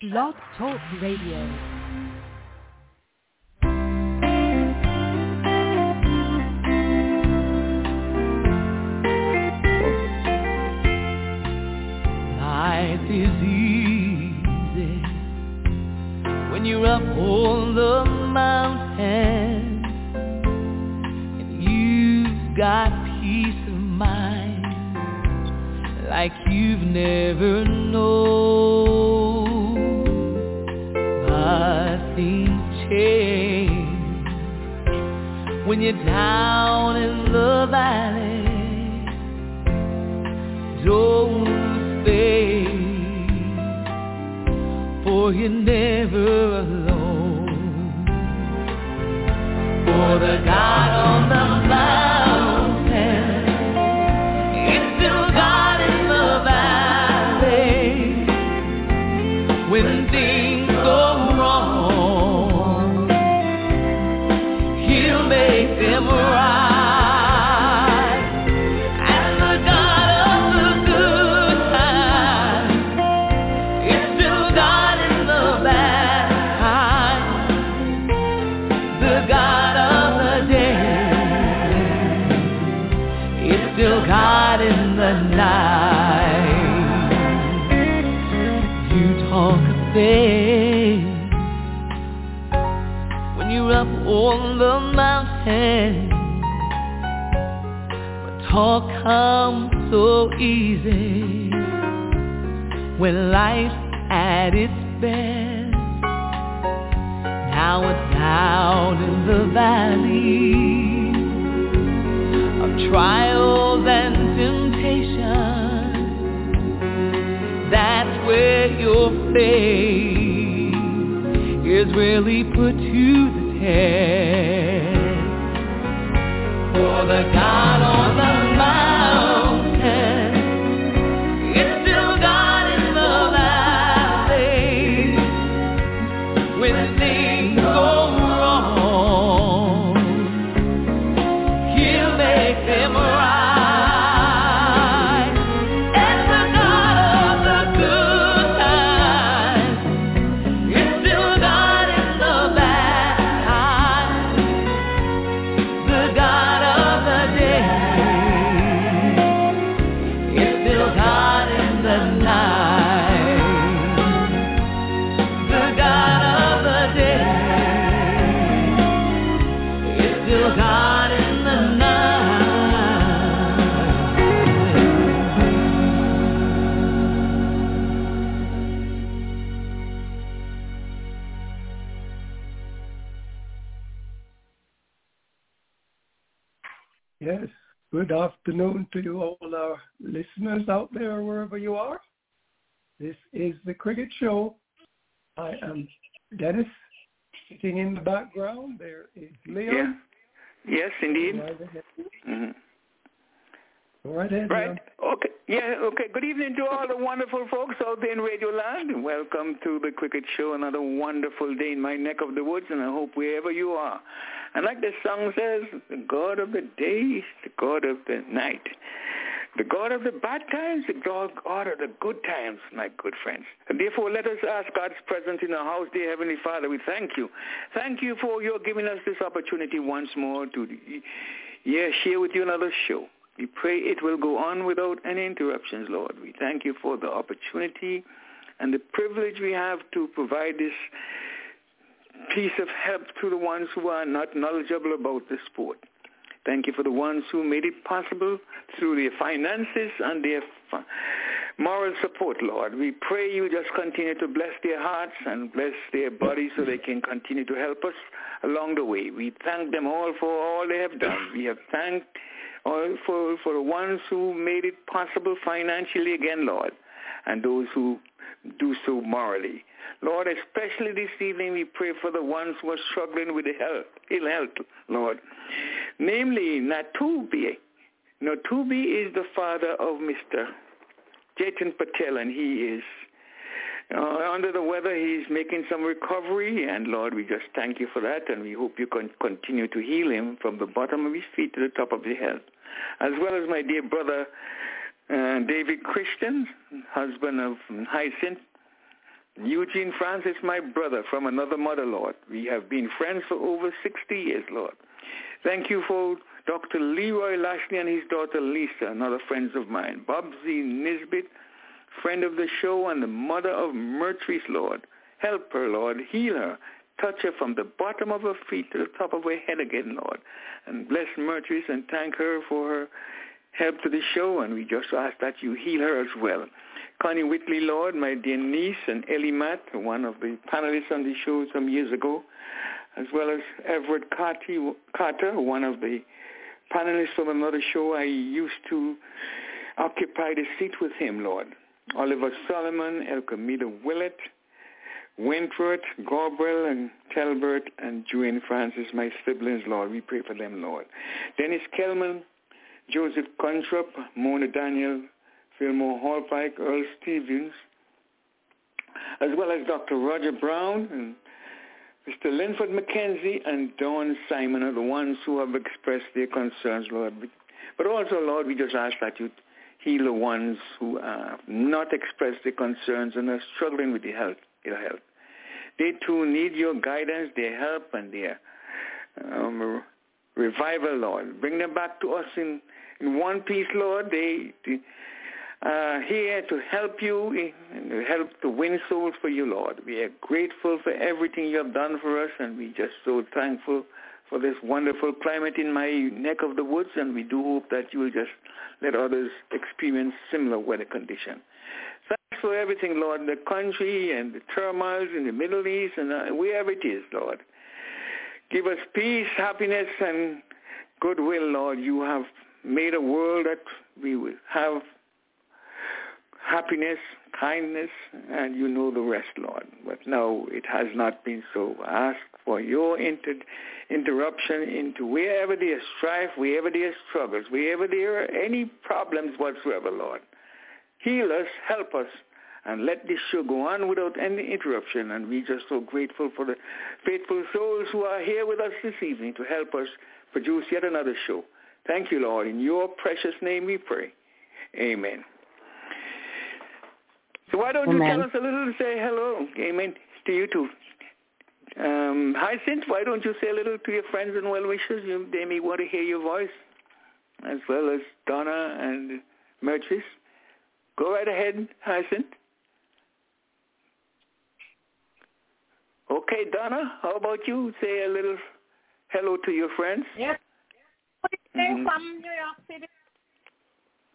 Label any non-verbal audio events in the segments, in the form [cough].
Blog Talk Radio. Life is easy when you're up on the mountain and you've got peace of mind like you've never known. When you're down in the valley. Don't stay, for you're never alone. For the God on the mountain But talk comes so easy when life's at its best. Now it's down in the valley of trials and temptations. That's where your faith is really put to the test. Good afternoon to you all our listeners out there wherever you are. This is the Cricket Show. I am Dennis. Sitting in the background there is Leon. Yes, indeed. Go right ahead. Mhm. Go right ahead, Right. Leon. Okay. Yeah. Okay. Good evening to all the wonderful folks out there in Radio Land. Welcome to the Cricket Show. Another wonderful day in my neck of the woods, and I hope wherever you are. And like the song says, the God of the day the God of the night. The God of the bad times, the God of the good times, my good friends. And therefore, let us ask God's presence in our house, dear Heavenly Father. We thank you. Thank you for your giving us this opportunity once more to yeah, share with you another show. We pray it will go on without any interruptions, Lord. We thank you for the opportunity and the privilege we have to provide this piece of help to the ones who are not knowledgeable about the sport. Thank you for the ones who made it possible through their finances and their moral support, Lord. We pray you just continue to bless their hearts and bless their bodies so they can continue to help us along the way. We thank them all for all they have done. We have thanked all for, for the ones who made it possible financially again, Lord, and those who do so morally. Lord, especially this evening, we pray for the ones who are struggling with health, ill health, Lord. Namely, Natubi. Natubi is the father of Mr. Jatin Patel, and he is uh, under the weather. He's making some recovery, and Lord, we just thank you for that, and we hope you can continue to heal him from the bottom of his feet to the top of his head. As well as my dear brother uh, David Christian, husband of Hyacinth, Eugene Francis, my brother from another mother, Lord. We have been friends for over 60 years, Lord. Thank you for Dr. Leroy Lashley and his daughter Lisa, another friends of mine. Bob Z. Nesbitt, friend of the show and the mother of Myrtrice, Lord. Help her, Lord. Heal her. Touch her from the bottom of her feet to the top of her head again, Lord. And bless Myrtrice and thank her for her help to the show. And we just ask that you heal her as well. Connie Whitley, Lord, my dear niece, and Ellie Matt, one of the panelists on the show some years ago, as well as Everett Carter, one of the panelists from another show I used to occupy the seat with him, Lord. Oliver Solomon, Elkamita Willett, Wentworth, Gabriel, and Talbert, and Joanne Francis, my siblings, Lord. We pray for them, Lord. Dennis Kelman, Joseph Contrup, Mona Daniel, Fillmore Hallpike, Earl Stevens, as well as Dr. Roger Brown and Mr. Linford McKenzie and Dawn Simon are the ones who have expressed their concerns, Lord. But also, Lord, we just ask that you heal the ones who have not expressed their concerns and are struggling with their health. Their health. They too need your guidance, their help, and their um, revival, Lord. Bring them back to us in, in one piece, Lord. They, they uh, here to help you and help to win souls for you, Lord. We are grateful for everything you have done for us, and we're just so thankful for this wonderful climate in my neck of the woods, and we do hope that you will just let others experience similar weather conditions. For everything, Lord, the country and the turmoils in the Middle East and uh, wherever it is, Lord. Give us peace, happiness, and goodwill, Lord. You have made a world that we will have happiness, kindness, and you know the rest, Lord. But no, it has not been so. Ask for your inter- interruption into wherever there is strife, wherever there is struggles, wherever there are any problems whatsoever, Lord. Heal us, help us, and let this show go on without any interruption. And we're just so grateful for the faithful souls who are here with us this evening to help us produce yet another show. Thank you, Lord. In your precious name we pray. Amen. So why don't Amen. you tell us a little, to say hello, amen, to you too. Um, Hyacinth, why don't you say a little to your friends and well-wishers? You, they may want to hear your voice, as well as Donna and Myrtrice. Go right ahead, Hyacinth. Okay, Donna, how about you? Say a little hello to your friends. Yes. Good evening from New York City.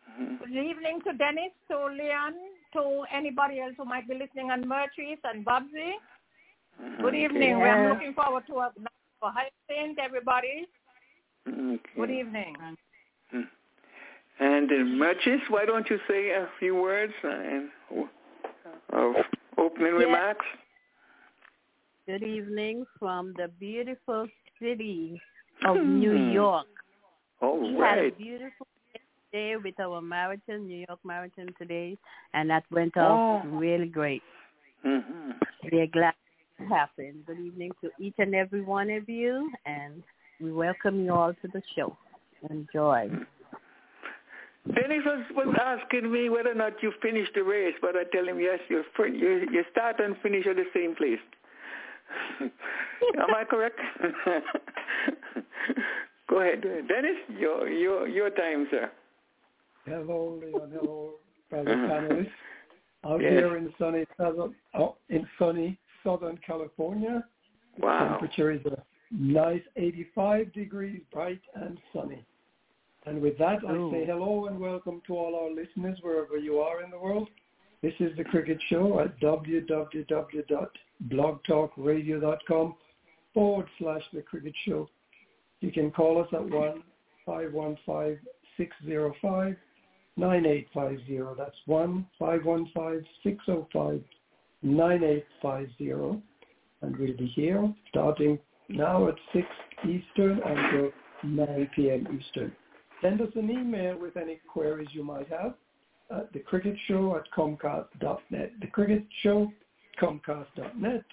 Mhm. Good evening to Dennis, to Leon, to anybody else who might be listening on Myrtrice and Bubsy. Mm-hmm. Good Okay. evening. We are looking forward to a for Hyacinth, everybody. Mm-hmm. Okay. Good evening. Mm-hmm. Mm. Hmm. And uh, Myrtrice, why don't you say a few words and of opening Yes. remarks? Good evening from the beautiful city of New York. All we had a beautiful day with our marathon, New York Marathon today, and that went off Oh. really great. Mm-hmm. We are glad it happened. Good evening to each and every one of you, and we welcome you all to the show. Enjoy. Dennis was, was asking me whether or not you finished the race, but I tell him yes, you you you start and finish at the same place. Am I correct? [laughs] Go ahead, Dennis. Your your your time, sir. Hello, Leon. Hello, fellow Mhm. panelists. Out Yes. here in sunny southern, oh, in sunny Southern California, Wow. temperature is a nice 85 degrees, bright and sunny. And with that, I say hello and welcome to all our listeners wherever you are in the world. This is the Cricket Show at www.blogtalkradio.com forward slash the Cricket Show. You can call us at one five one five six zero five nine eight five zero. That's one five one five six zero five nine eight five zero, and we'll be here starting now at six Eastern until nine p.m. Eastern. Send us an email with any queries you might have at thecricketshow at comcast.net. The Cricket Show, comcast.net.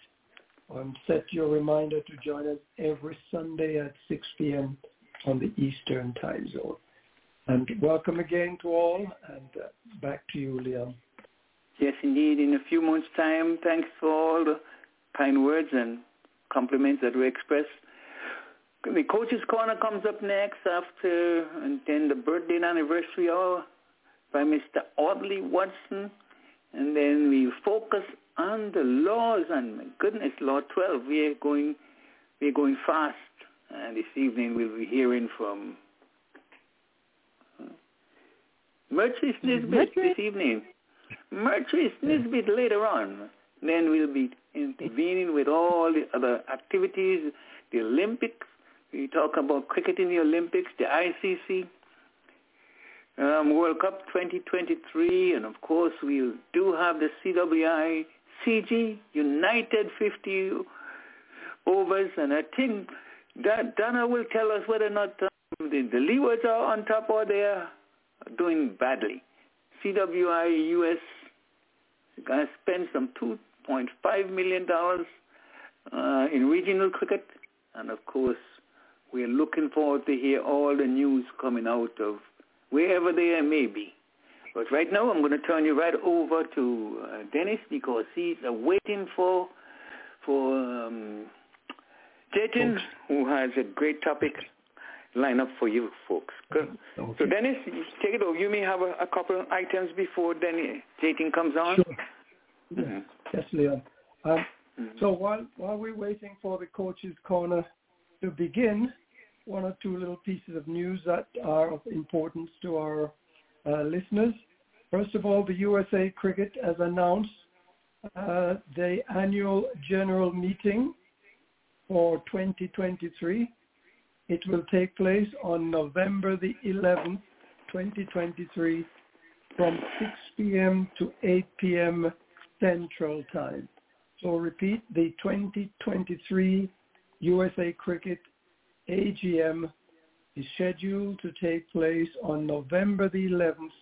And set your reminder to join us every Sunday at 6 p.m. on the Eastern time zone. And welcome again to all, and uh, back to you, Leon. Yes, indeed. In a few months' time, thanks for all the kind words and compliments that were expressed. The Coach's Corner comes up next after, and then the birthday and anniversary hour by Mr. Audley Watson. And then we focus on the laws, and my goodness, Law 12. We are going, we are going fast. And this evening we'll be hearing from uh, Myrtrice Nesbitt this evening. Myrtrice Nesbitt later on. Then we'll be intervening with all the other activities, the Olympics. We talk about cricket in the Olympics, the ICC, um, World Cup 2023, and of course we do have the CWI CG United 50 overs, and I think that Donna will tell us whether or not um, the, the Leewards are on top or they're doing badly. CWI US is going to spend some $2.5 million uh, in regional cricket. And of course, we're looking forward to hear all the news coming out of wherever they may be. But right now, I'm going to turn you right over to uh, Dennis because he's uh, waiting for for um, Jatin, who has a great topic line up for you folks. Okay. So Dennis, take it over. You may have a, a couple of items before Dennis Jatin comes on. Sure. Yeah. Mhm. Yes, Leon. Um, Mhm. so while while we're waiting for the coaches' corner to begin, one or two little pieces of news that are of importance to our uh, listeners. First of all, the USA Cricket has announced uh, the annual general meeting for 2023. It will take place on November the 11th, 2023, from 6 p.m. to 8 p.m. Central Time. So repeat, the 2023 USA Cricket AGM is scheduled to take place on November the 11th,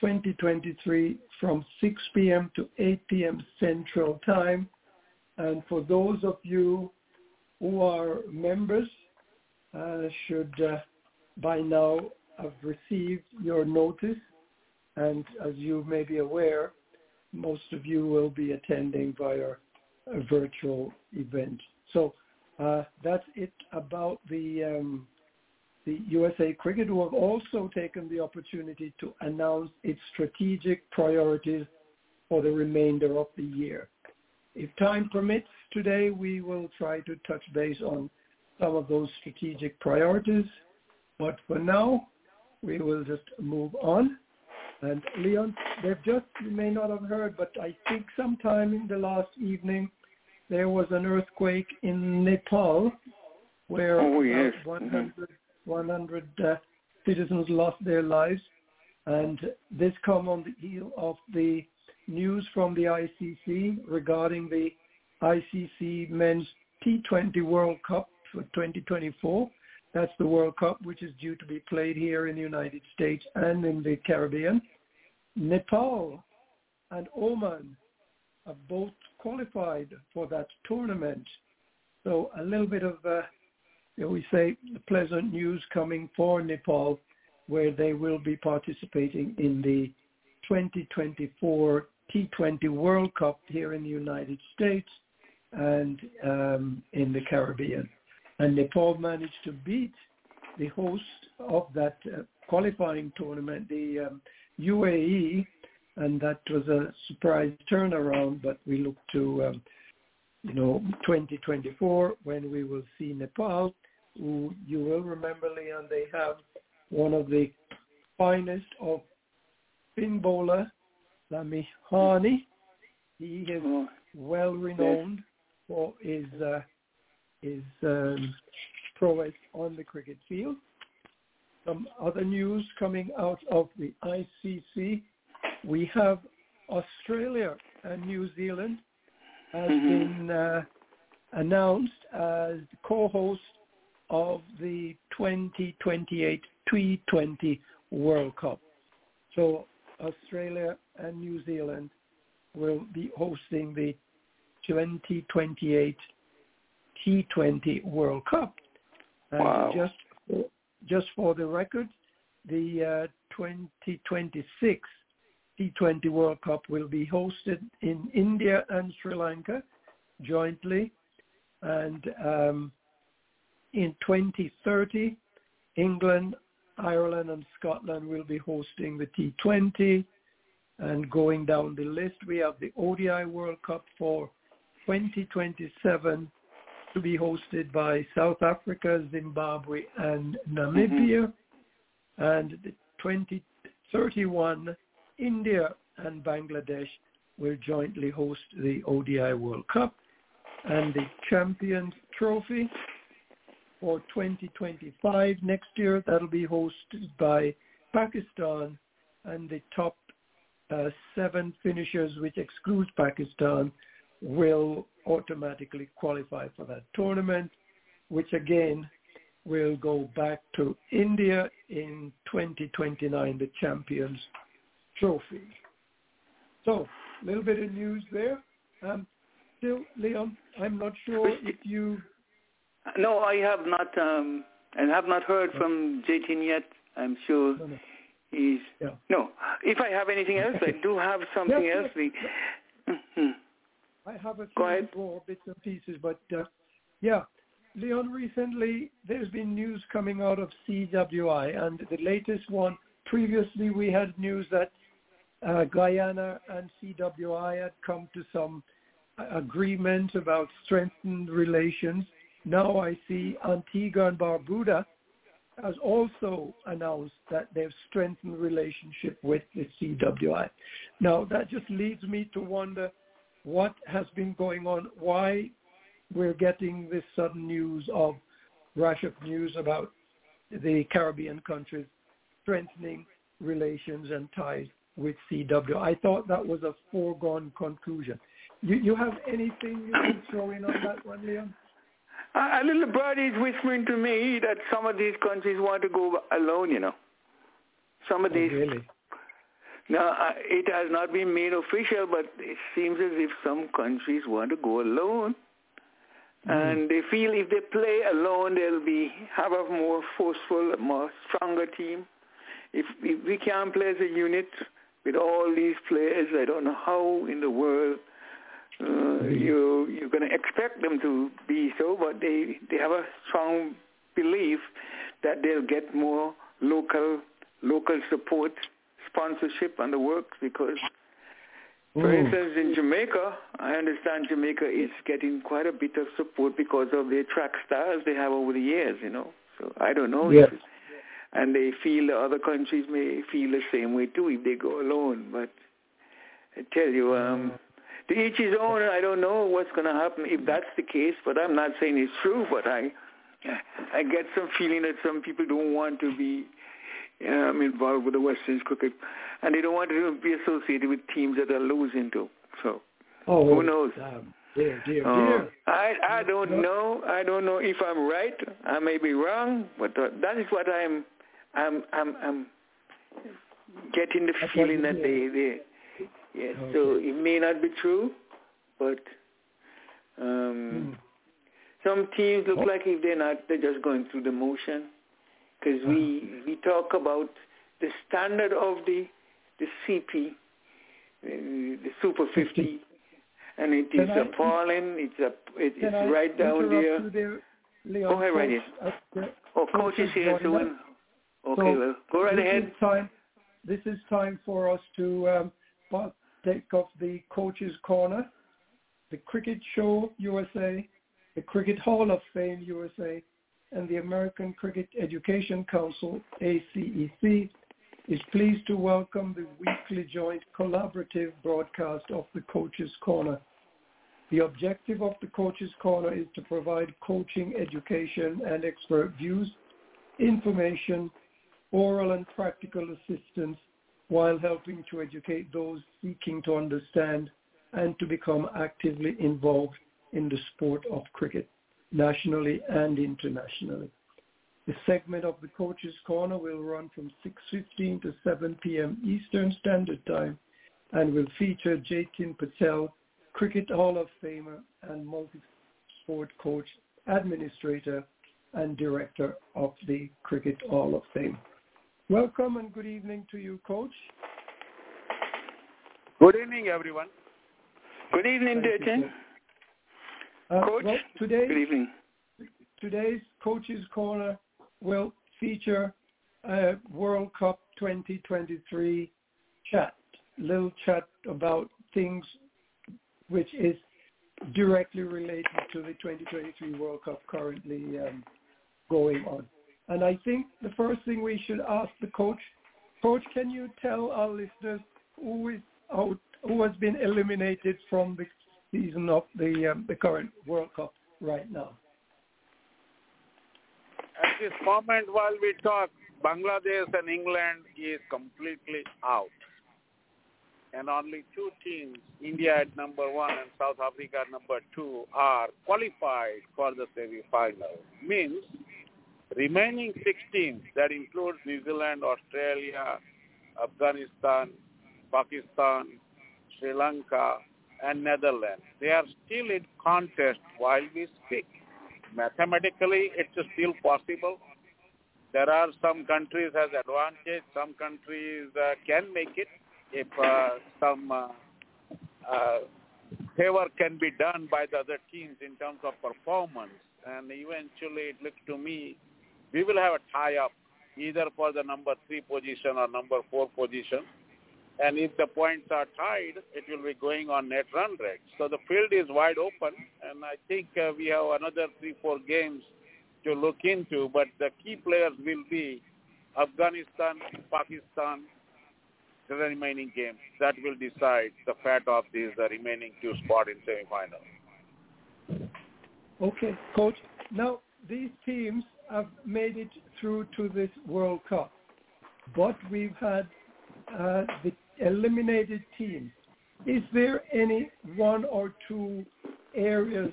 2023 from 6 p.m. to 8 p.m. Central Time. And for those of you who are members, uh, should uh, by now have received your notice. And as you may be aware, most of you will be attending via a virtual event. So uh, that's it about the um, the USA Cricket, who have also taken the opportunity to announce its strategic priorities for the remainder of the year. If time permits, today we will try to touch base on some of those strategic priorities. But for now, we will just move on. And Leon, they've just, you may not have heard, but I think sometime in the last evening, there was an earthquake in Nepal where Oh, yes. about 100, 100 uh, citizens lost their lives. And this come on the heel of the news from the ICC regarding the ICC Men's T20 World Cup for 2024. That's the World Cup, which is due to be played here in the United States and in the Caribbean. Nepal and Oman both qualified for that tournament. So a little bit of, uh, we say, pleasant news coming for Nepal, where they will be participating in the 2024 T20 World Cup here in the United States and um, in the Caribbean. And Nepal managed to beat the host of that uh, qualifying tournament, the um, UAE, and that was a surprise turnaround. But we look to, um, you know, 2024 when we will see Nepal, who you will remember, Leon, they have one of the finest of spin bowler, Lamichhane. He is Oh, well renowned for his uh, his um, prowess on the cricket field. Some other news coming out of the ICC. We have Australia and New Zealand has Mhm. been uh, announced as co-host of the 2028 T20 World Cup. So Australia and New Zealand will be hosting the 2028 T20 World Cup. And Wow. just for, just for the record, the uh, 2026 T20 World Cup will be hosted in India and Sri Lanka jointly. And um, in 2030, England, Ireland, and Scotland will be hosting the T20. And going down the list, we have the ODI World Cup for 2027 to be hosted by South Africa, Zimbabwe, and Namibia. Mm-hmm. And the 2031, India and Bangladesh will jointly host the ODI World Cup. And the Champions Trophy for 2025 next year, that'll be hosted by Pakistan. And the top uh, seven finishers, which excludes Pakistan, will automatically qualify for that tournament, which again will go back to India in 2029, the Champions Trophy. So, a little bit of news there. Um, still, Leon, I'm not sure if you. No, I have not. Um, and have not heard from Jatin yet. I'm sure no, no. he's. Yeah. No, if I have anything else, I do have [laughs] something else. Yes. Mm-hmm. I have a few more bits and pieces, but uh, yeah, Leon, recently there's been news coming out of CWI, and the latest one, previously we had news that uh, Guyana and CWI had come to some agreement about strengthened relations. Now I see Antigua and Barbuda has also announced that they've strengthened relationship with the CWI. Now that just leads me to wonder what has been going on, why we're getting this sudden news of rush of news about the Caribbean countries strengthening relations and ties with CW. I thought that was a foregone conclusion. You, you have anything you can throw in on that one, Leon? A little birdie is whispering to me that some of these countries want to go alone, you know. Some of oh, these really? Now, it has not been made official, but it seems as if some countries want to go alone. Mm-hmm. And they feel if they play alone, they'll be have a more forceful, more stronger team. If, if we can't play as a unit with all these players, I don't know how in the world uh, mm-hmm. you you're going to expect them to be so. But they they have a strong belief that they'll get more local local support sponsorship and the works because, for Ooh. instance, in Jamaica, I understand Jamaica is getting quite a bit of support because of the track stars they have over the years, you know. So I don't know. Yes. If, and they feel the other countries may feel the same way too if they go alone. But I tell you, um, to each his own. I don't know what's going to happen if that's the case, but I'm not saying it's true. But I, I get some feeling that some people don't want to be um, involved with the West Indies cricket, and they don't want to be associated with teams that are losing too. So oh, who knows? Um, dear, dear, uh. I I don't know. I don't know if I'm right. I may be wrong, but uh, that is what I'm I'm I'm I'm getting the feeling that they they yes. Okay. So it may not be true, but um, mm. some teams look oh. like if they're not, they're just going through the motion because we we talk about the standard of the the CP, uh, the Super 50, and it is can appalling. it's a it, it's right down there. there Leon, go ahead, right here. Oh, coach is here, so okay, so well, go right this ahead. Is time, this is time for us to um, take off the coach's corner, the Cricket Show USA, the Cricket Hall of Fame USA, and the American Cricket Education Council, ACEC, is pleased to welcome the weekly joint collaborative broadcast of the Coach's Corner. The objective of the Coach's Corner is to provide coaching, education, and expert views, information, oral and practical assistance while helping to educate those seeking to understand and to become actively involved in the sport of cricket nationally and internationally. The segment of the Coach's Corner will run from 6.15 to 7 p.m. Eastern Standard Time and will feature Jatin Patel, Cricket Hall of Famer and multi-sport coach, administrator, and director of the Cricket Hall of Fame. Welcome and good evening to you, Coach. Good evening, everyone. Good evening, Thank Dayton. Uh, Coach, well, today, Good evening. today's Coach's Corner will feature a World Cup 2023 chat, little chat about things which is directly related to the 2023 World Cup currently um, going on. And I think the first thing we should ask the coach, coach, can you tell our listeners who is out, who has been eliminated from the season of the um, the current World Cup right now? At this moment, while we talk, Bangladesh and England is completely out. And only two teams, India at number one and South Africa at number two, are qualified for the semi-final. Means remaining six teams, that includes New Zealand, Australia, Afghanistan, Pakistan, Sri Lanka, and Netherlands. They are still in contest while we speak. Mathematically, it's still possible. There are some countries has advantage. Some countries uh, can make it if uh, some uh, uh, favor can be done by the other teams in terms of performance. And eventually, it looks to me we will have a tie-up either for the number three position or number four position. And if the points are tied, it will be going on net run rate. So the field is wide open, and I think uh, we have another three, four games to look into. But the key players will be Afghanistan, Pakistan, the remaining games. That will decide the fate of these uh, remaining two spots in semi-final. Okay, coach. Now these teams have made it through to this World Cup, but we've had uh, the eliminated teams. Is there any one or two areas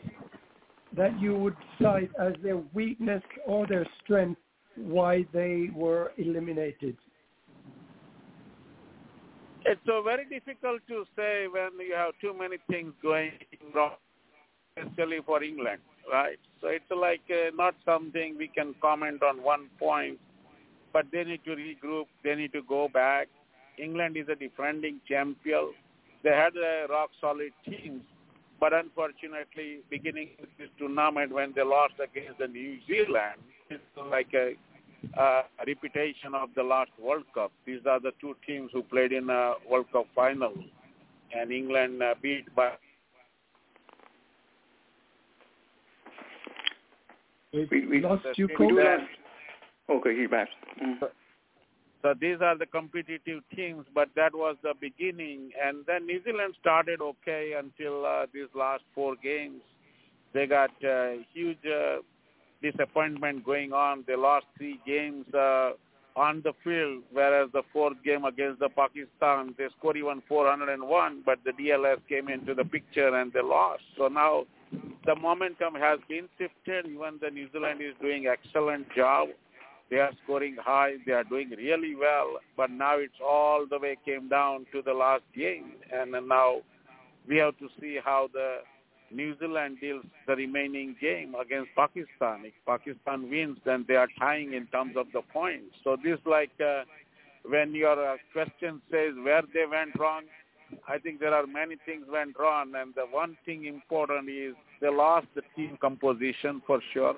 that you would cite as their weakness or their strength why they were eliminated? It's so very difficult to say when you have too many things going wrong, especially for England, right? So it's like uh, not something we can comment on one point, but they need to regroup, they need to go back. England is a defending champion. They had a rock-solid team, but unfortunately, beginning this tournament when they lost against the New Zealand, it's like a uh, reputation of the last World Cup. These are the two teams who played in a World Cup final, and England uh, beat by. We, We- we- lost you, we We coach. Okay, he's back. Mm. So these are the competitive teams, but that was the beginning. And then New Zealand started okay until uh, these last four games. They got uh, huge uh, disappointment going on. They lost three games uh, on the field, whereas the fourth game against the Pakistan, they scored even 401, but the DLS came into the picture and they lost. So now the momentum has been shifted. Even the New Zealand is doing excellent job. They are scoring high. They are doing really well. But now it's all the way came down to the last game, and now we have to see how the New Zealand deals the remaining game against Pakistan. If Pakistan wins, then they are tying in terms of the points. So this like uh, when your uh, question says where they went wrong, I think there are many things went wrong, and the one thing important is they lost the team composition for sure,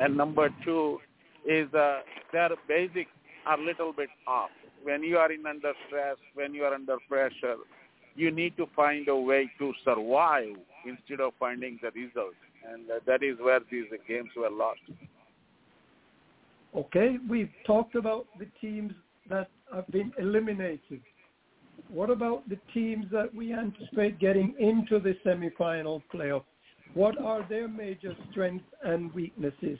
and number two is uh, their basics are little bit off. When you are in under stress, when you are under pressure, you need to find a way to survive instead of finding the result, and uh, that is where these games were lost. Okay, we've talked about the teams that have been eliminated. What about the teams that we anticipate getting into the semifinal playoff? What are their major strengths and weaknesses?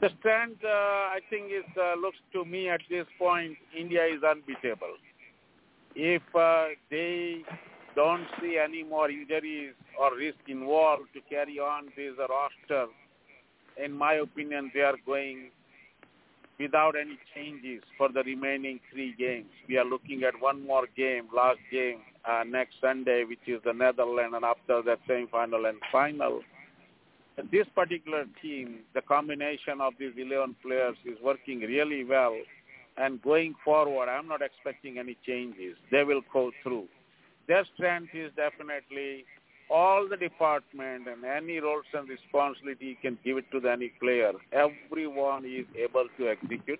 The strength, uh, I think, is uh, looks to me at this point, India is unbeatable. If uh, they don't see any more injuries or risk involved to carry on this roster, in my opinion, they are going without any changes for the remaining three games. We are looking at one more game, last game, uh, next Sunday, which is the Netherlands, and after that semi-final and final. This particular team, the combination of these 11 players is working really well, And going forward, I'm not expecting any changes. They will go through. Their strength is definitely all the department and any roles and responsibility you can give it to any player. Everyone is able to execute.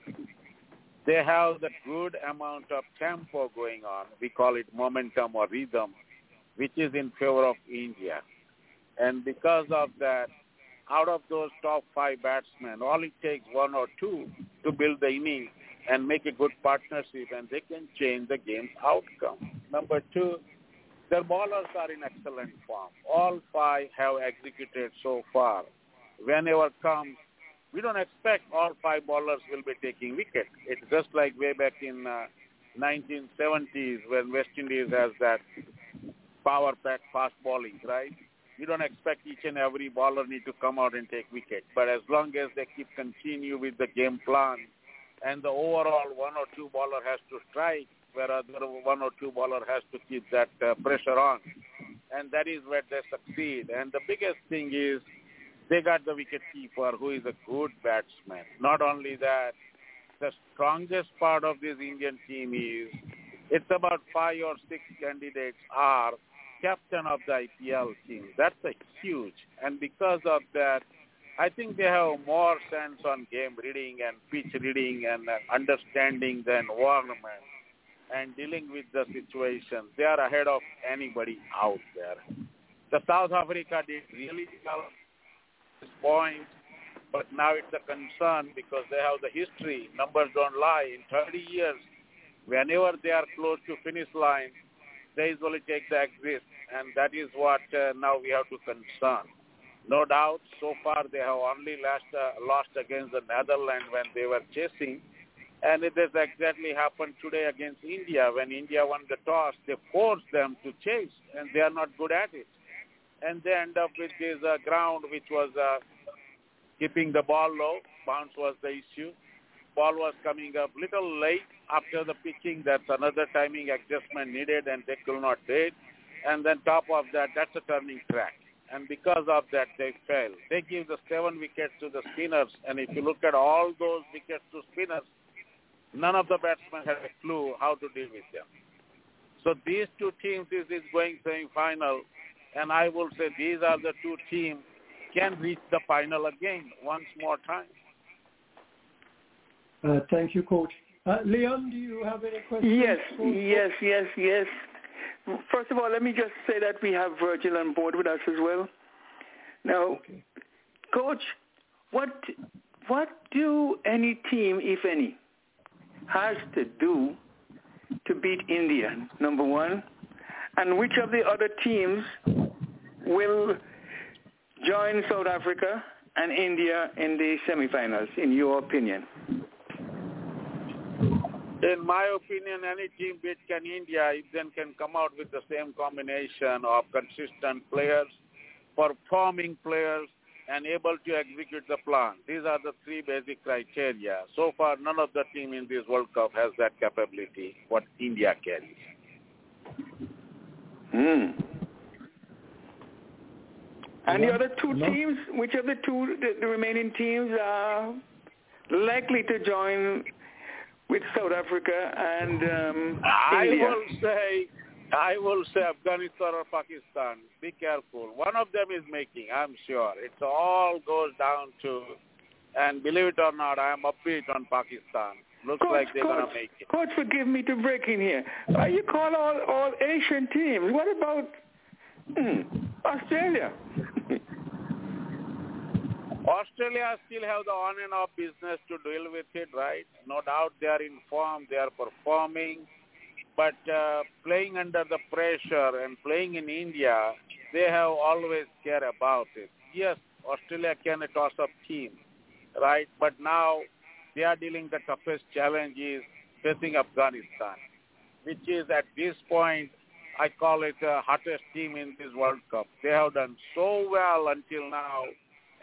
They have the good amount of tempo going on. We call it momentum or rhythm, which is in favor of India. And because of that, out of those top five batsmen, all it takes one or two to build the inning and make a good partnership, and they can change the game's outcome. Number two, their bowlers are in excellent form. All five have executed so far. Whenever comes, we don't expect all five bowlers will be taking wicket. It's just like way back in uh, 1970s when West Indies has that power pack fast bowling, right? We don't expect each and every bowler need to come out and take wicket. But as long as they keep continue with the game plan and the overall one or two bowler has to strike, where other one or two bowler has to keep that uh, pressure on. And that is where they succeed. And the biggest thing is they got the wicket keeper who is a good batsman. Not only that, the strongest part of this Indian team is it's about five or six candidates are captain of the IPL team. That's a huge. And because of that, I think they have more sense on game reading and pitch reading and uh, understanding the environment and dealing with the situation. They are ahead of anybody out there. The South Africa did really well at this point, but now it's a concern because they have the history. Numbers don't lie. In 30 years, whenever they are close to finish line, they usually take the exit, and that is what uh, now we have to concern. No doubt, so far they have only lost, uh, lost against the Netherlands when they were chasing, and it has exactly happened today against India. When India won the toss, they forced them to chase, and they are not good at it. And they end up with this uh, ground which was uh, keeping the ball low. Bounce was the issue. Ball was coming up little late after the pitching. That's another timing adjustment needed, and they could not do it. And then top of that, that's a turning track. And because of that, they fell. They give the seven wickets to the spinners, and if you look at all those wickets to spinners, none of the batsmen had a clue how to deal with them. So these two teams is, is going semi-final, and I will say these are the two teams can reach the final again once more time. Uh, thank you, Coach. Uh, Leon, do you have any questions? Yes, yes, yes, yes. First of all, let me just say that we have Virgil on board with us as well. Now, Okay. Coach, what what do any team, if any, has to do to beat India? Number one, and which of the other teams will join South Africa and India in the semifinals, in your opinion? In my opinion, any team beat can India if then can come out with the same combination of consistent players, performing players, and able to execute the plan. These are the three basic criteria. So far, none of the team in this World Cup has that capability, what India carries. Hmm. And the other two No. teams, which of the two, the, the remaining teams are likely to join with South Africa and um, I India? will say, I will say Afghanistan or Pakistan. Be careful. One of them is making, I'm sure. It all goes down to, and believe it or not, I am upbeat on Pakistan. Looks Coach, like they're coach, gonna make it. Coach, forgive me to break in here. Uh, you call all, all Asian teams. What about hmm, Australia? Australia still have the on and off business to deal with it, right? No doubt they are in form, they are performing, but uh, playing under the pressure and playing in India, they have always care about it. Yes, Australia can a toss-up team, right? But now they are dealing the toughest challenge is facing Afghanistan, which is at this point, I call it the hottest team in this World Cup. They have done so well until now,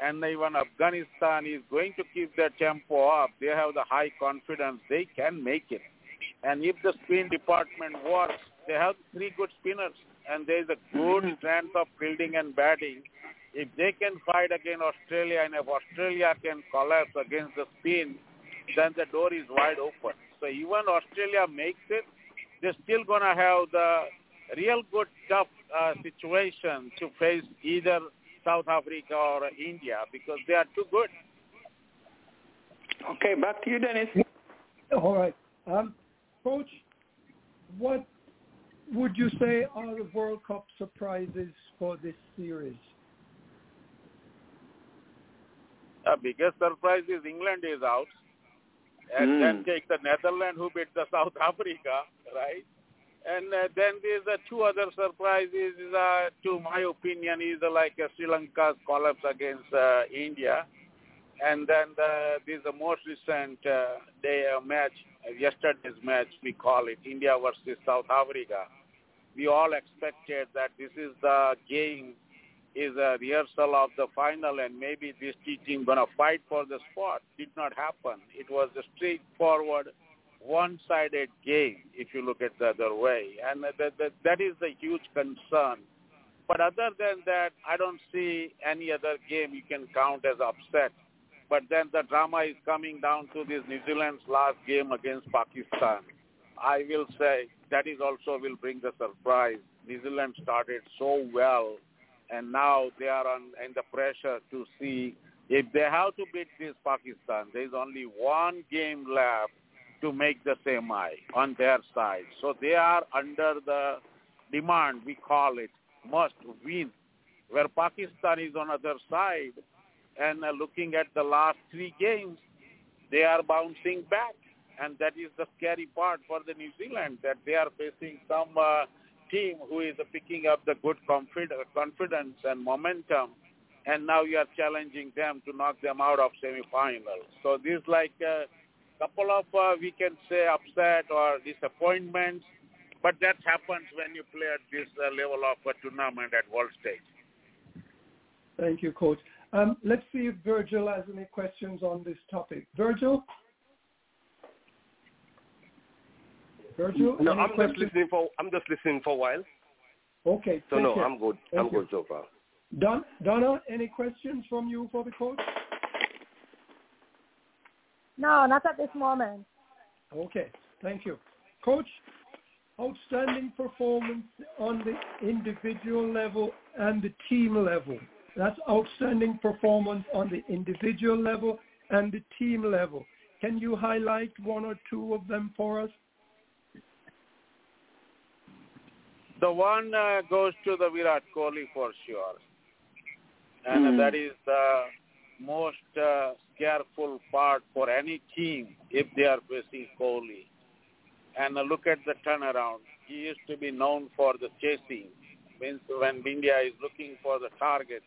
and even Afghanistan is going to keep their tempo up. They have the high confidence they can make it. And if the spin department works, they have three good spinners, and there is a good strength of fielding and batting. If they can fight against Australia, and if Australia can collapse against the spin, then the door is wide open. So even Australia makes it, they're still going to have the real good tough uh, situation to face either South Africa or India because they are too good. Okay, back to you, Dennis. All right. Um, Coach, what would you say are the World Cup surprises for this series? The biggest surprise is England is out. And Mm. then take the Netherlands who beat the South [laughs] Africa, right? And uh, then there's uh, two other surprises, uh, to my opinion, is uh, like uh, Sri Lanka's collapse against uh, India. And then the, this is the most recent uh, day uh, match, uh, yesterday's match, we call it, India versus South Africa. We all expected that this is the game, is a rehearsal of the final, and maybe this team going to fight for the spot. Did not happen. It was a straightforward, one-sided game, if you look at the other way. And that, that, that is the huge concern. But other than that, I don't see any other game you can count as upset. But then the drama is coming down to this New Zealand's last game against Pakistan. I will say that is also will bring the surprise. New Zealand started so well, and now they are on in the pressure to see if they have to beat this Pakistan. There is only one game left to make the semi on their side. So they are under the demand, we call it, must win. Where Pakistan is on other side, and uh, looking at the last three games, they are bouncing back. And that is the scary part for the New Zealand, that they are facing some uh, team who is uh, picking up the good confid- confidence and momentum. And now you are challenging them to knock them out of semifinals. So this like a couple of, uh, we can say, upset or disappointments. But that happens when you play at this uh, level of a tournament at world stage. Thank you, Coach. Um, let's see if Virgil has any questions on this topic. Virgil? Virgil? No, I'm just listening for. I'm just listening for a while. Okay. So take no, care. I'm good. Thank I'm you. good so far. Don, Donna, any questions from you for the coach? No, not at this moment. Okay, thank you. Coach, outstanding performance on the individual level and the team level. That's outstanding performance on the individual level and the team level. Can you highlight one or two of them for us? The one uh, goes to the Virat Kohli for sure. And Mhm. that is the most uh, careful part for any team if they are facing Kohli. And uh, look at the turnaround. He used to be known for the chasing. Means when India is looking for the target,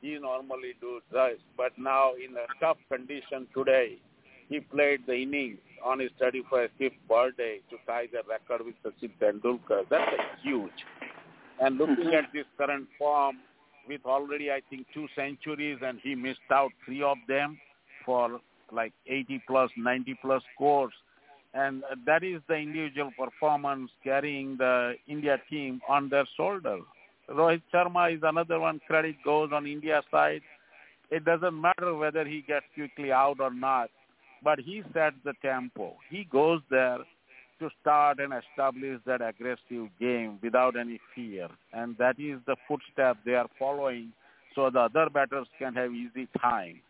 he normally does this. But now in a tough condition today, he played the innings on his 35th birthday to tie the record with Sachin Tendulkar. That's a huge. And looking Mhm. at this current form, with already I think two centuries, and he missed out three of them for like 80 plus, 90 plus scores. And that is the individual performance carrying the India team on their shoulder. Rohit Sharma is another one. Credit goes on India side. It doesn't matter whether he gets quickly out or not, but he sets the tempo. He goes there to start and establish that aggressive game without any fear. And that is the footstep they are following so the other batters can have easy time.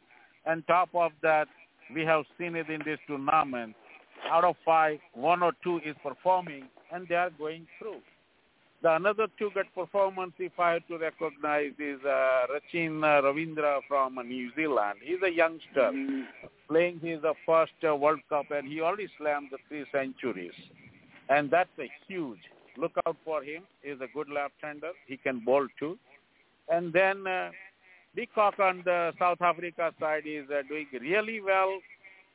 And top of that, we have seen it in this tournament. Out of five, one or two is performing and they are going through. The another two good performance, if I have to recognize, is uh, Rachin uh, Ravindra from New Zealand. He's a youngster Mhm. playing his uh, first uh, World Cup, and he already slammed the three centuries. And that's a huge. Look out for him. He's a good left-hander. He can bowl too. And then uh, de Kock on the South Africa side is uh, doing really well,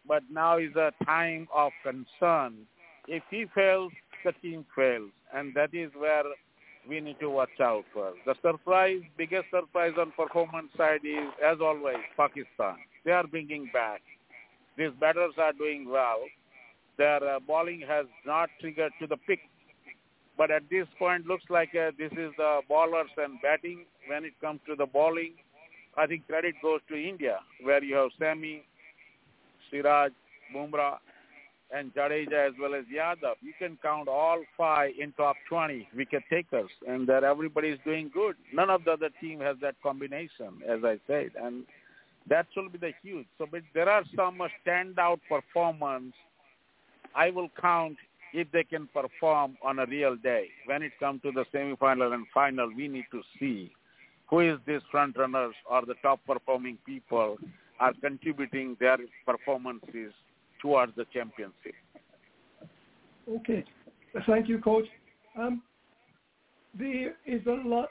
but now is a time of concern. If he fails, the team fails, and that is where we need to watch out for. The surprise, biggest surprise on performance side is, as always, Pakistan. They are bringing back. These batters are doing well. Their uh, bowling has not triggered to the pick. But at this point, looks like uh, this is the bowlers and batting. When it comes to the bowling, I think credit goes to India, where you have Shami, Siraj, Bumrah, and Jadeja as well as Yadav. You can count all five in top 20 wicket takers, and that everybody is doing good. None of the other team has that combination, as I said, and that will be the huge. So, but there are some standout performance. I will count if they can perform on a real day. When it comes to the semifinal and final, we need to see who is these front runners or the top performing people are contributing their performances towards the championship. Okay. Thank you, Coach. Um, there is a lot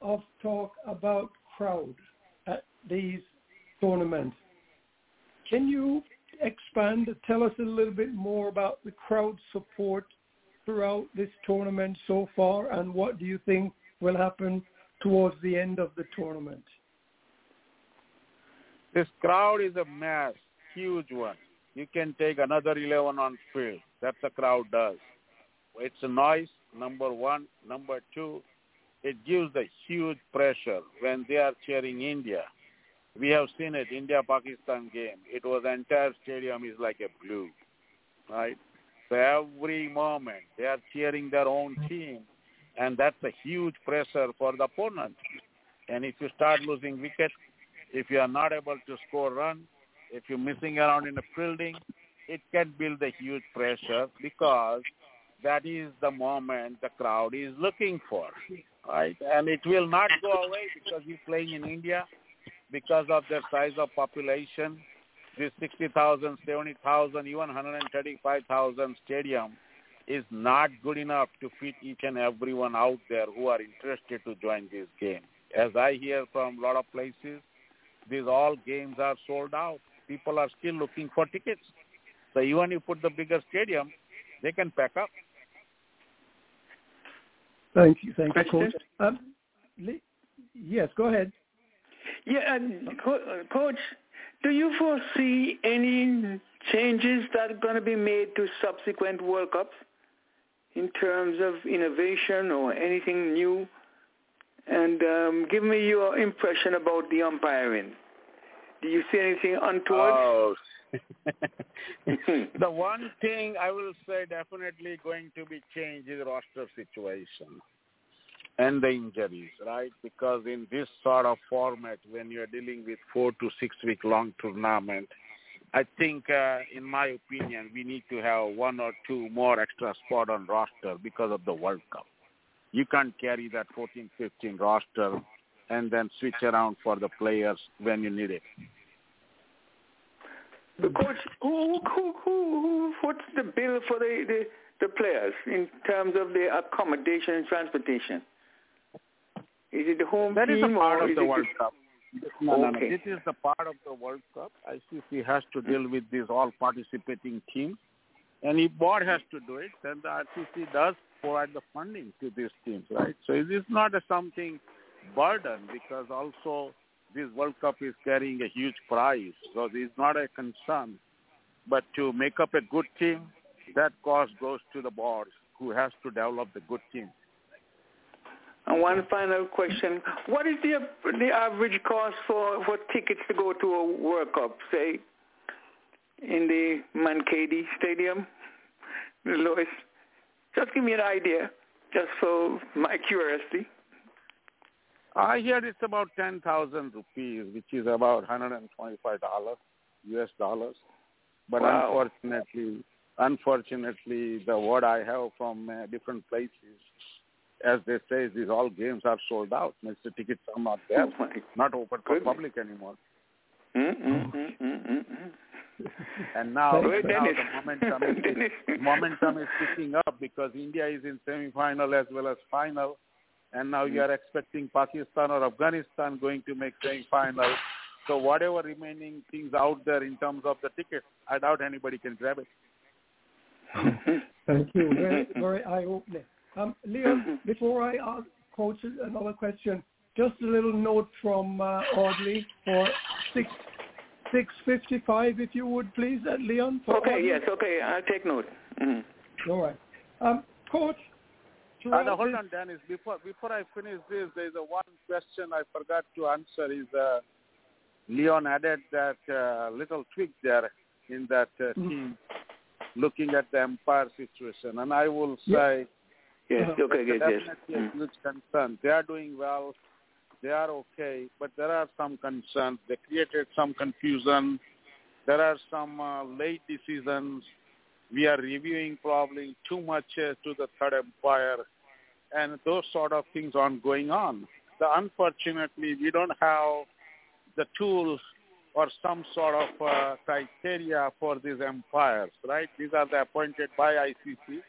of talk about crowd at these tournaments. Can you expand, tell us a little bit more about the crowd support throughout this tournament so far, and what do you think will happen towards the end of the tournament? This crowd is a mass, huge one. You can take another 11 on field. That's the crowd does. It's a noise, number one. Number two, it gives a huge pressure when they are cheering India. We have seen it, India-Pakistan game. It was entire stadium is like a blue, right? So every moment they are cheering their own team, and that's a huge pressure for the opponent. And if you start losing wickets, if you are not able to score run, if you're missing around in a fielding, it can build a huge pressure because that is the moment the crowd is looking for, right? And it will not go away because you're playing in India because of their size of population. This 60,000, 70,000, even 135,000 stadium is not good enough to fit each and everyone out there who are interested to join this game. As I hear from a lot of places, these all games are sold out. People are still looking for tickets. So even you put the bigger stadium, they can pack up. Thank you, thank you, Coach. Um, yes, go ahead. Yeah, and Co- Coach, do you foresee any changes that are going to be made to subsequent World Cups in terms of innovation or anything new? And um, give me your impression about the umpiring. Do you see anything untoward? Oh. [laughs] the one thing I will say definitely going to be changed is roster situation and the injuries, right? Because in this sort of format, when you're dealing with four to six week long tournament, I think, uh, in my opinion, we need to have one or two more extra spot on roster because of the World Cup. You can't carry that 14, 15 roster and then switch around for the players when you need it. The coach, who who who who puts the bill for the, the the players in terms of their accommodation and transportation? Is it the home That is team a part or of the World Cup. No, no, no. This is the part of the World Cup. ICC has to deal with these all participating teams. And if board has to do it, then the ICC does provide the funding to these teams, right? So it is not a something burden because also this World Cup is carrying a huge prize. So this is not a concern. But to make up a good team, that cost goes to the board who has to develop the good team. And one final question: What is the the average cost for for tickets to go to a World Cup, say, in the Wankhede Stadium, the? Just give me an idea, just for my curiosity. I hear it's about 10,000 rupees, which is about $125 US dollars. But Wow. unfortunately, unfortunately, the word I have from uh, different places, as they say, these all games are sold out. Means the tickets are not there, Oh not open for goodness. public anymore. Mm-mm-mm-mm-mm. [laughs] And now, now the momentum is, [laughs] momentum is picking up because India is in semi-final as well as final, and now you are expecting Pakistan or Afghanistan going to make semi-final. So whatever remaining things out there in terms of the ticket, I doubt anybody can grab it. [laughs] Thank you. Very, very eye-opening. Um, Leon, [laughs] before I ask Coach another question, just a little note from uh, Audley for six six fifty five, if you would please, uh, Leon. Okay, Audley. yes, okay, I'll take note. Mhm. All right. Um, Coach. Uh, throughout no, hold on, Dennis. Before before I finish this, there is a one question I forgot to answer. Is uh, Leon added that uh, little tweak there in that uh, Mhm. team looking at the umpire situation. And I will say, Yes, Uh, okay, yes, yes. definitely a huge concern. They are doing well. They are okay, but there are some concerns. They created some confusion. There are some uh, late decisions. We are reviewing probably too much uh, to the third umpire, and those sort of things are going on. The, unfortunately, we don't have the tools or some sort of uh, criteria for these umpires, right? These are the appointed by ICC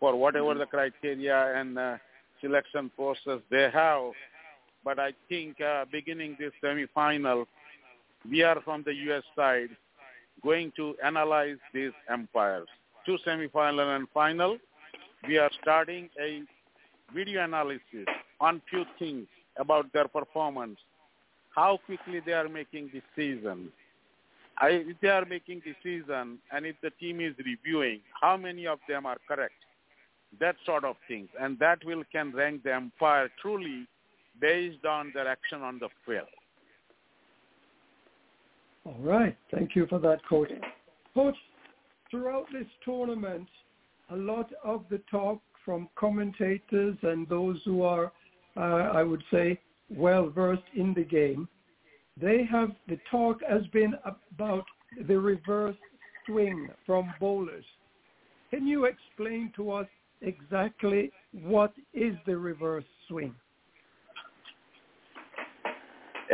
for whatever the criteria and uh, selection process they have. But I think uh, beginning this semifinal, we are from the U.S. side going to analyze these umpires. Two semifinal and final, we are starting a video analysis on few things about their performance, how quickly they are making decisions. If they are making decision and if the team is reviewing, how many of them are correct? That sort of things. And that will can rank the umpire truly based on their action on the field. All right. Thank you for that, Coach. Coach, throughout this tournament, a lot of the talk from commentators and those who are, uh, I would say, well versed in the game, they have the talk has been about the reverse swing from bowlers. Can you explain to us exactly what is the reverse swing?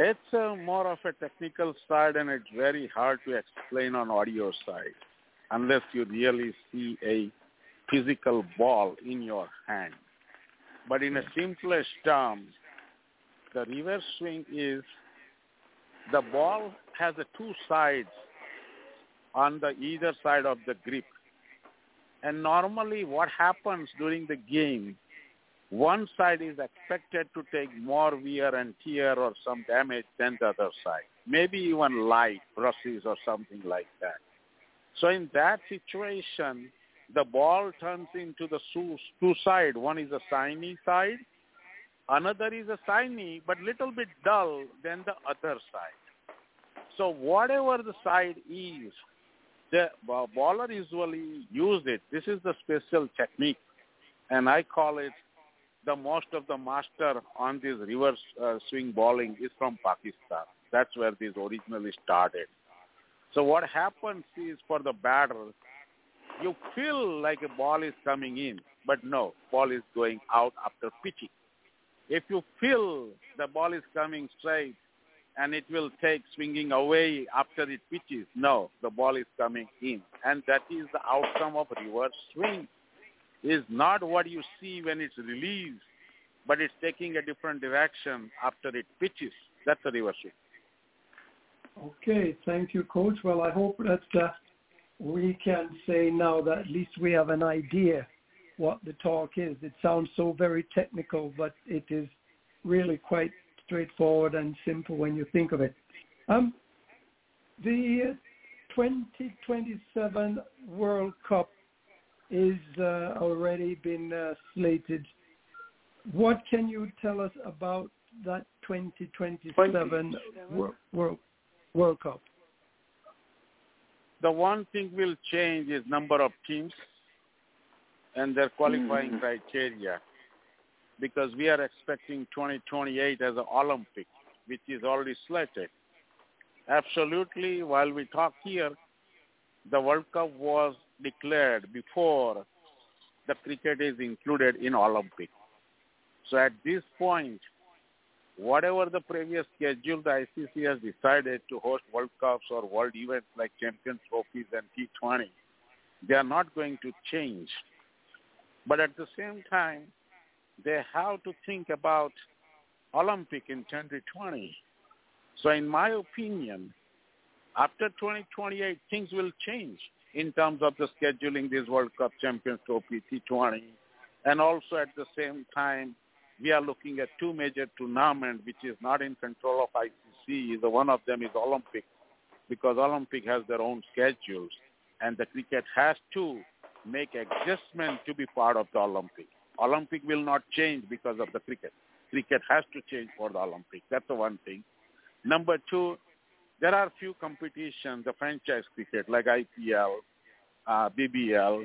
It's uh, more of a technical side and it's very hard to explain on audio side unless you really see a physical ball in your hand. But in a simplest terms, the reverse swing is the ball has a two sides on the either side of the grip. And normally what happens during the game, one side is expected to take more wear and tear or some damage than the other side. Maybe even light brushes or something like that. So in that situation, the ball turns into the two, side. One is a shiny side, another is a shiny but little bit dull than the other side. So whatever the side is, the bowler usually use it. This is the special technique, and I call it the most of the master on this reverse uh, swing bowling is from Pakistan. That's where this originally started. So what happens is for the batter, you feel like a ball is coming in, but no, ball is going out after pitching. If you feel the ball is coming straight and it will take swinging away after it pitches, no, the ball is coming in. And that is the outcome of reverse swing. Is not what you see when it's released, but it's taking a different direction after it pitches. That's a reverse swing. Okay, thank you, Coach. Well, I hope that uh, we can say now that at least we have an idea what the talk is. It sounds so very technical, but it is really quite straightforward and simple when you think of it. Um, the 2027 World Cup is uh, already been uh, slated. What can you tell us about that 2027 World, World, World Cup? The one thing will change is number of teams and their qualifying Mm. criteria because we are expecting 2028 as an Olympic, which is already slated. Absolutely, while we talk here, the World Cup was declared before the cricket is included in Olympic. So at this point, whatever the previous schedule the ICC has decided to host World Cups or world events like Champions Trophies and T20, they are not going to change. But at the same time, they have to think about Olympic in 2020. So in my opinion, after 2028, things will change in terms of the scheduling this World Cup Champions Trophy, T20, and also at the same time, we are looking at two major tournaments which is not in control of ICC. The one of them is Olympic because Olympic has their own schedules and the cricket has to make adjustment to be part of the Olympic. Olympic will not change because of the cricket. Cricket has to change for the Olympic. That's the one thing. Number two, there are few competitions, the franchise cricket like IPL, uh, BBL,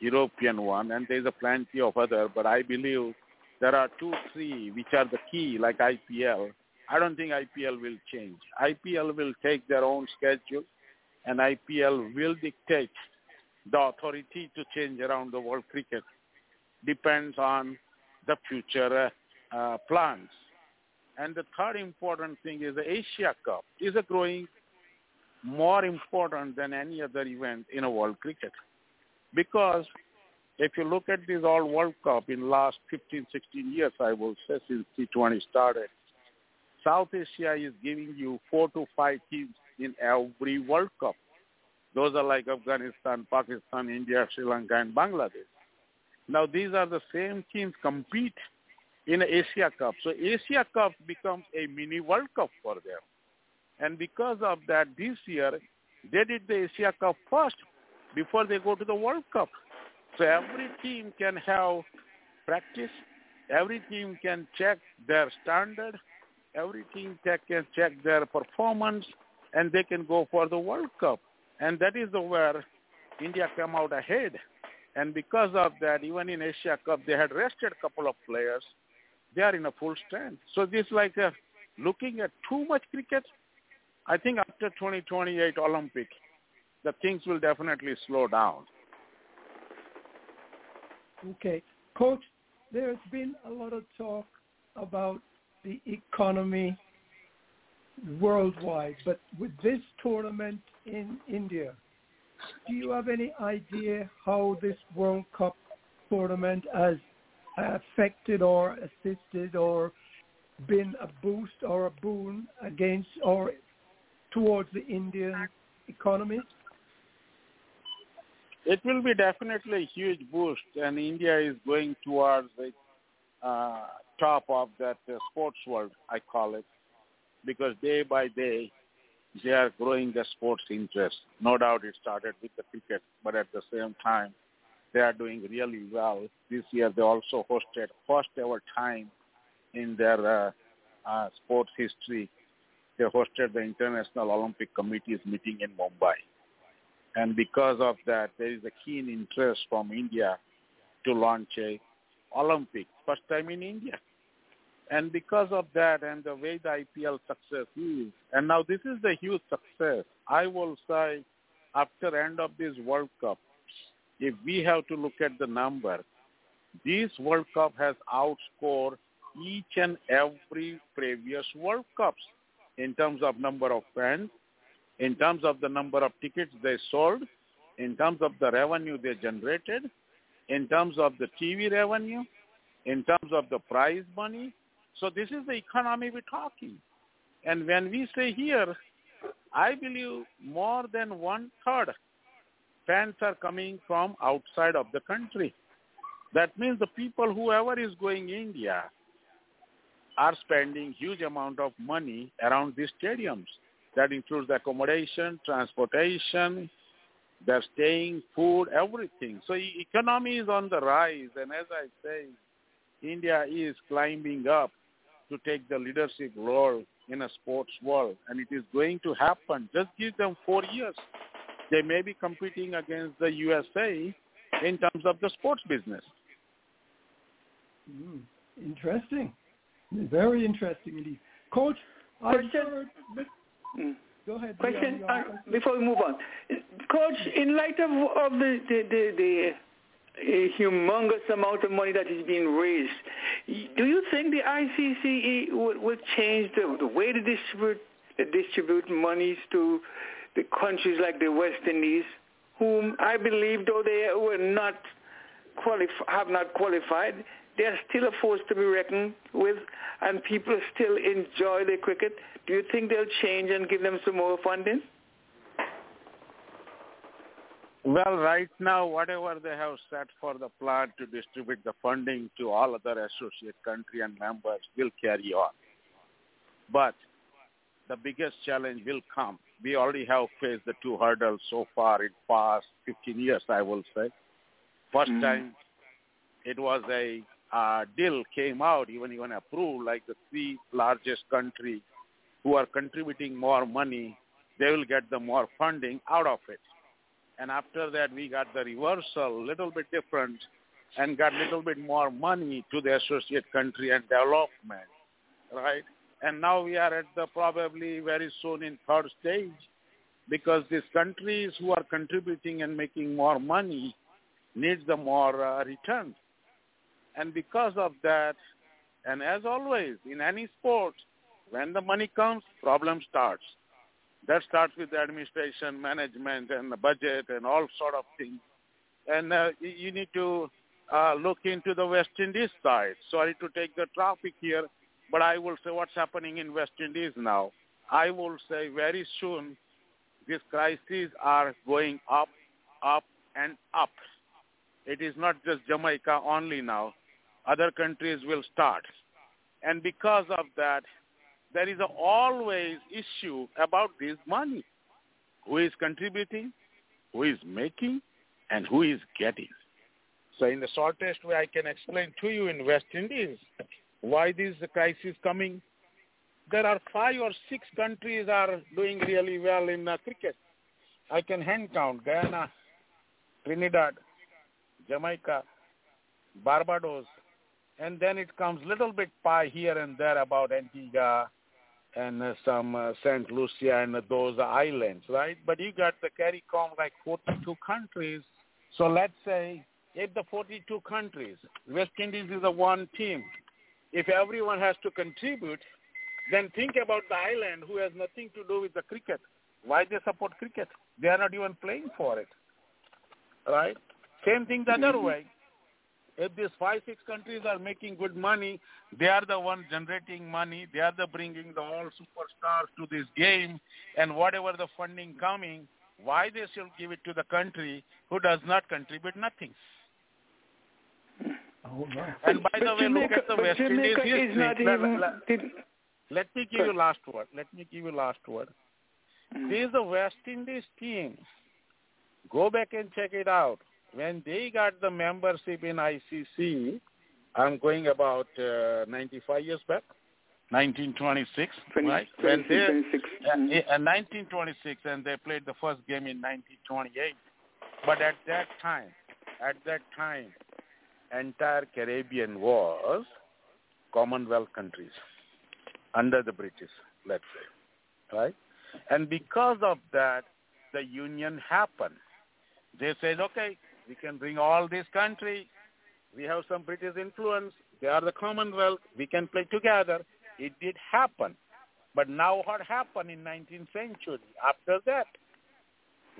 European one, and there's a plenty of other. But I believe there are two, three which are the key, like IPL. I don't think IPL will change. IPL will take their own schedule, and IPL will dictate the authority to change around the world cricket. Depends on the future uh, uh, plans. And the third important thing is the Asia Cup is a growing more important than any other event in a world cricket. Because if you look at this all World Cup in last 15, 16 years, I will say since T20 started, South Asia is giving you four to five teams in every World Cup. Those are like Afghanistan, Pakistan, India, Sri Lanka, and Bangladesh. Now these are the same teams compete in Asia Cup. So Asia Cup becomes a mini World Cup for them. And because of that, this year, they did the Asia Cup first before they go to the World Cup. So every team can have practice. Every team can check their standard. Every team can check their performance, and they can go for the World Cup. And that is where India came out ahead. And because of that, even in Asia Cup, they had rested a couple of players. They are in a full strength. So this like a, looking at too much cricket. I think after 2028 Olympic, the things will definitely slow down. Okay. Coach, there's been a lot of talk about the economy worldwide, but with this tournament in India, do you have any idea how this World Cup tournament has affected or assisted or been a boost or a boon against or towards the Indian economy? It will be definitely a huge boost, and India is going towards the uh, top of that uh, sports world, I call it, because day by day they are growing the sports interest. No doubt it started with the cricket, but at the same time, they are doing really well. This year they also hosted first ever time in their uh, uh, sports history. They hosted the International Olympic Committee's meeting in Mumbai. And because of that, there is a keen interest from India to launch a Olympic, first time in India. And because of that and the way the IPL success is, and now this is the huge success, I will say after end of this World Cup, if we have to look at the number, this World Cup has outscored each and every previous World Cups in terms of number of fans, in terms of the number of tickets they sold, in terms of the revenue they generated, in terms of the TV revenue, in terms of the prize money. So this is the economy we're talking. And when we say here, I believe more than one third fans are coming from outside of the country. That means the people, whoever is going India, are spending huge amount of money around these stadiums. That includes the accommodation, transportation, they're staying, food, everything. So economy is on the rise, and as I say, India is climbing up to take the leadership role in a sports world, and it is going to happen. Just give them four years. They may be competing against the USA in terms of the sports business. Mm, interesting. Very interesting indeed. Coach, I heard... Mm. Go ahead. Question uh, before we move on, Coach. In light of of the the the, the uh, humongous amount of money that is being raised, do you think the ICC will, will change the, the way to distribute uh, distribute monies to the countries like the West Indies, whom I believe, though they were not qualif- have not qualified, they are still a force to be reckoned with, and people still enjoy their cricket. Do you think they'll change and give them some more funding? Well, right now, whatever they have set for the plan to distribute the funding to all other associate country and members will carry on. But the biggest challenge will come. We already have faced the two hurdles so far in past 15 years, I will say. 1st mm-hmm. time it was a uh, deal came out, even even approved, like the three largest countries who are contributing more money, they will get the more funding out of it. and after that we got the reversal, little bit different, and got little bit more money to the associate country and development, right? And now we are at the probably very soon in third stage because these countries who are contributing and making more money needs the more uh, return. And because of that, and as always in any sport, when the money comes, problem starts. That starts with the administration, management, and the budget, and all sort of things. And uh, you need to uh, look into the West Indies side. Sorry to take the traffic here, but I will say what's happening in West Indies now. I will say very soon these crises are going up, up, and up. It is not just Jamaica only now. Other countries will start. And because of that, there is always issue about this money. Who is contributing, who is making, and who is getting. So in the shortest way I can explain to you in West Indies why this crisis coming. There are five or six countries are doing really well in uh, cricket. I can hand count Guyana, Trinidad, Jamaica, Barbados, and then it comes little bit pie here and there about Antigua and uh, some uh, St. Lucia and uh, those islands, right? But you got the CARICOM like 42 countries. So let's say if the 42 countries, West Indies is a one team, if everyone has to contribute, then think about the island who has nothing to do with the cricket. Why they support cricket? They are not even playing for it, right? Same thing the other way. If these five, six countries are making good money, they are the ones generating money. They are the bringing the all superstars to this game, and whatever the funding coming, why they should give it to the country who does not contribute nothing? Oh. And by But the way, Jamaica- look at the but West Indies is history. not Let- even- let- did- let me give you last word. Let me give you last word. This is the West Indies team. Go back and check it out. When they got the membership in ICC, I'm going about uh, 95 years back, 1926, 20 right? When they, 26. uh, uh, 1926, and they played the first game in 1928. But at that time, at that time, entire Caribbean was Commonwealth countries under the British, let's say, right? And because of that, the union happened. They said, okay, we can bring all these countries. We have some British influence. They are the Commonwealth. We can play together. It did happen. But now what happened in 19th century? After that,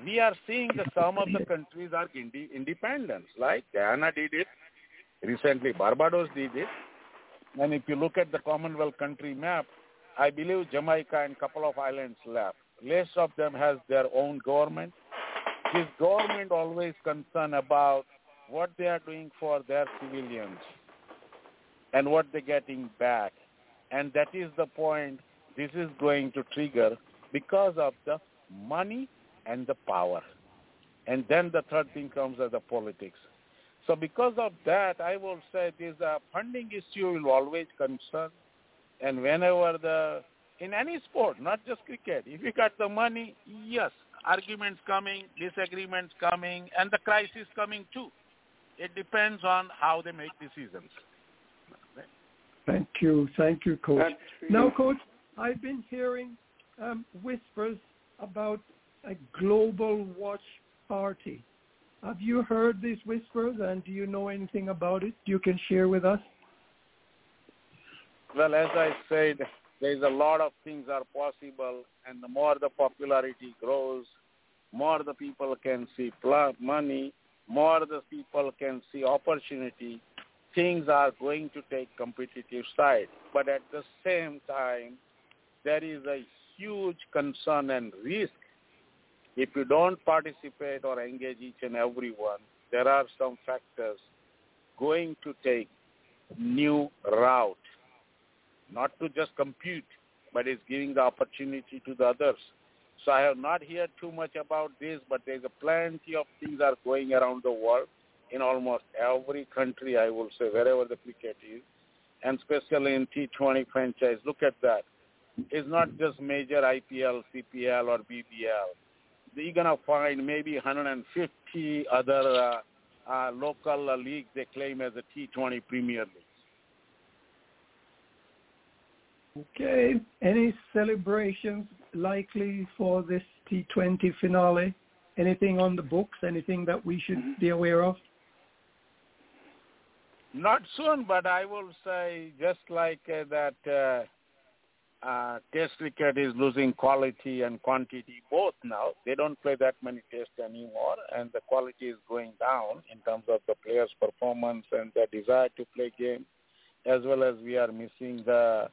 we are seeing that some of the countries are inde- independent. Like Guyana did it. Recently, Barbados did it. And if you look at the Commonwealth country map, I believe Jamaica and couple of islands left. Less of them has their own government. This government always concerned about what they are doing for their civilians and what they're getting back. And that is the point this is going to trigger because of the money and the power. And then the third thing comes as the politics. So because of that, I will say this uh, funding issue will always concern. And whenever the, in any sport, not just cricket, if you got the money, yes, arguments coming, disagreements coming, and the crisis coming too. It depends on how they make decisions. Thank you. Thank you, Coach. That's Now, Coach, I've been hearing um, whispers about a global watch party. Have you heard these whispers and do you know anything about it you can share with us? Well, as I said, there's a lot of things are possible, and the more the popularity grows, more the people can see money, more the people can see opportunity. Things are going to take competitive side, but at the same time, there is a huge concern and risk if you don't participate or engage each and every one. There are some factors going to take new route not to just compute, but is giving the opportunity to the others. So I have not heard too much about this, but there's a plenty of things are going around the world in almost every country, I will say, wherever the cricket is, and especially in T20 franchise. Look at that. It's not just major IPL, CPL, or BBL. You're gonna find maybe 150 other uh, uh, local uh, leagues they claim as a T20 Premier League. Okay. Any celebrations likely for this T20 finale? Anything on the books? Anything that we should be aware of? Not soon, but I will say just like uh, that uh, Test cricket is losing quality and quantity both now. They don't play that many tests anymore, and the quality is going down in terms of the players' performance and their desire to play games, as well as we are missing the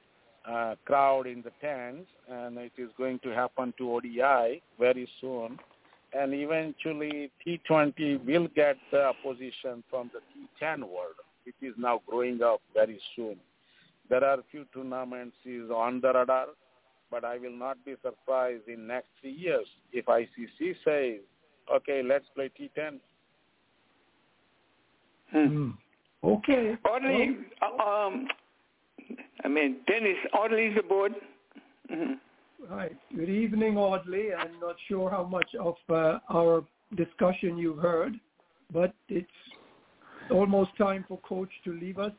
uh, crowd in the tents, and it is going to happen to ODI very soon. And eventually, T20 will get the opposition from the T10 world, which is now growing up very soon. There are few tournaments is on the radar, but I will not be surprised in next three years if ICC says, okay, let's play T10. Hmm. Okay. Audley, uh, um, I mean, Dennis, Audley's aboard. hmm Right. Good evening, Audley. I'm not sure how much of uh, our discussion you've heard, but it's almost time for Coach to leave us.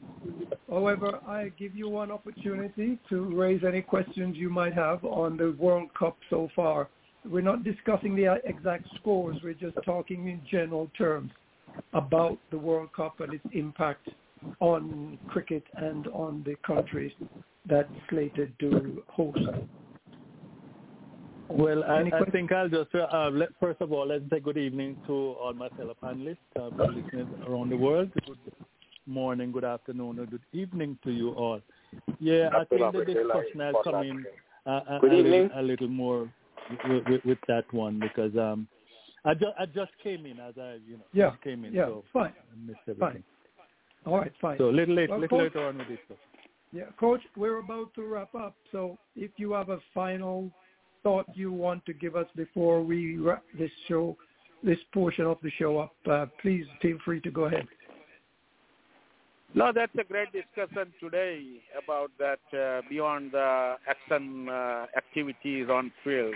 However, I give you one opportunity to raise any questions you might have on the World Cup so far. We're not discussing the uh, exact scores. We're just talking in general terms about the World Cup and its impact on cricket and on the countries that slated to host. Well, I, I think I'll just, uh, let, first of all, let's say good evening to all my fellow panelists, uh, for listeners around the world. Good morning, good afternoon, or good evening to you all. Yeah, I think the discussion will come in uh, a, a, little, a little more with, with, with that one because um, I, ju- I just came in as I, you know, Yeah, just came in, yeah, so fine. I missed everything. All right, fine. So a little late, Well, little Coach- later on with this. Yeah, Coach, we're about to wrap up. So if you have a final thought you want to give us before we wrap this show, this portion of the show up, uh, please feel free to go ahead. No, that's a great discussion today about that uh, beyond the action uh, activities on field.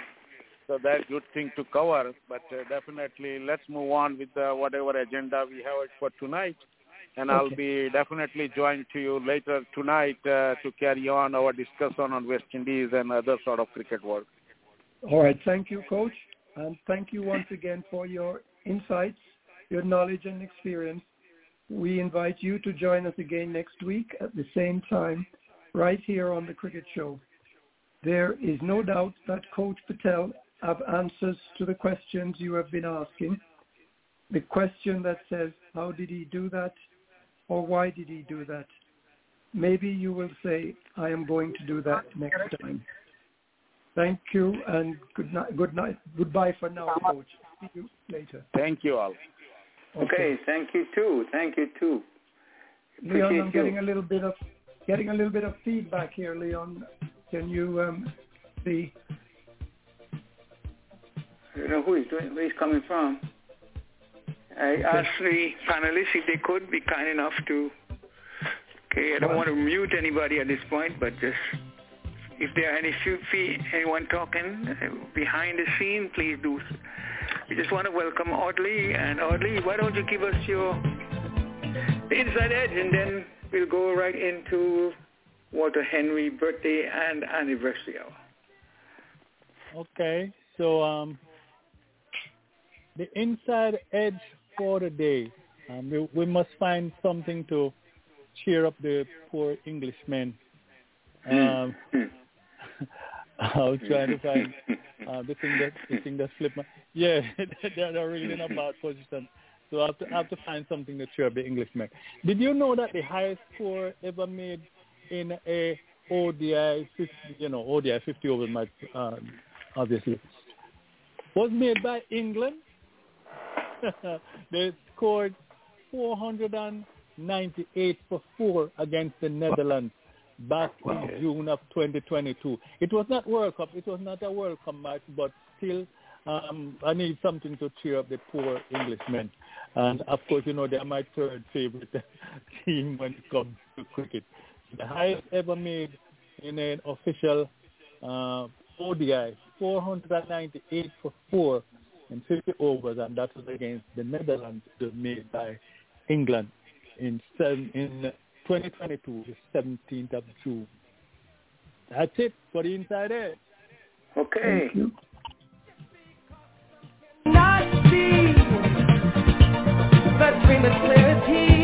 So that's a good thing to cover. But uh, definitely, let's move on with uh, whatever agenda we have for tonight. And I'll be definitely joined to you later tonight uh, to carry on our discussion on West Indies and other sort of cricket world. All right, thank you, Coach, and thank you once again for your insights, your knowledge and experience. We invite you to join us again next week at the same time, right here on the Cricket Show. There is no doubt that Coach Patel have answers to the questions you have been asking. The question that says, how did he do that? Or why did he do that? Maybe you will say, I am going to do that next time. Thank you and good night. Good night. Goodbye for now, Coach. See you later. Thank you all. Okay, thank you too. Thank you too. Leon, I'm Appreciate getting you. a little bit of getting a little bit of feedback here, Leon. Can you um, see? I don't know who he's doing, where he's coming from. I asked the panelists if they could be kind enough to. Okay, I don't want to mute anybody at this point, but just if there are any few, fee, anyone talking uh, behind the scene, please do. We just want to welcome Audley, and Audley, why don't you give us your inside edge, and then we'll go right into Walter Henry birthday and anniversary hour. Okay, so um, the inside edge for the day, um, we, we must find something to cheer up the poor Englishmen. Um, [laughs] I was trying to find [laughs] uh, the thing that the thing that slipped my yeah [laughs] they're, they're really in a bad position. So I have to I have to find something to cheer the Englishmen. Did you know that the highest score ever made in a ODI 50, you know ODI 50 over match uh, obviously was made by England. they scored 498 for four against the Netherlands back in June of 2022. It was not World Cup. It was not a World Cup match, but still, um, I need something to cheer up the poor Englishmen. And of course, you know they're my third favorite [laughs] team when it comes to cricket. The highest ever made in an official uh, ODI, 498 for four in 50 overs, and that was against the Netherlands, made by England in seven, in 2022, the 17th of June. That's it for the Inside Edge. Okay. Thank you. Not see that dream is clear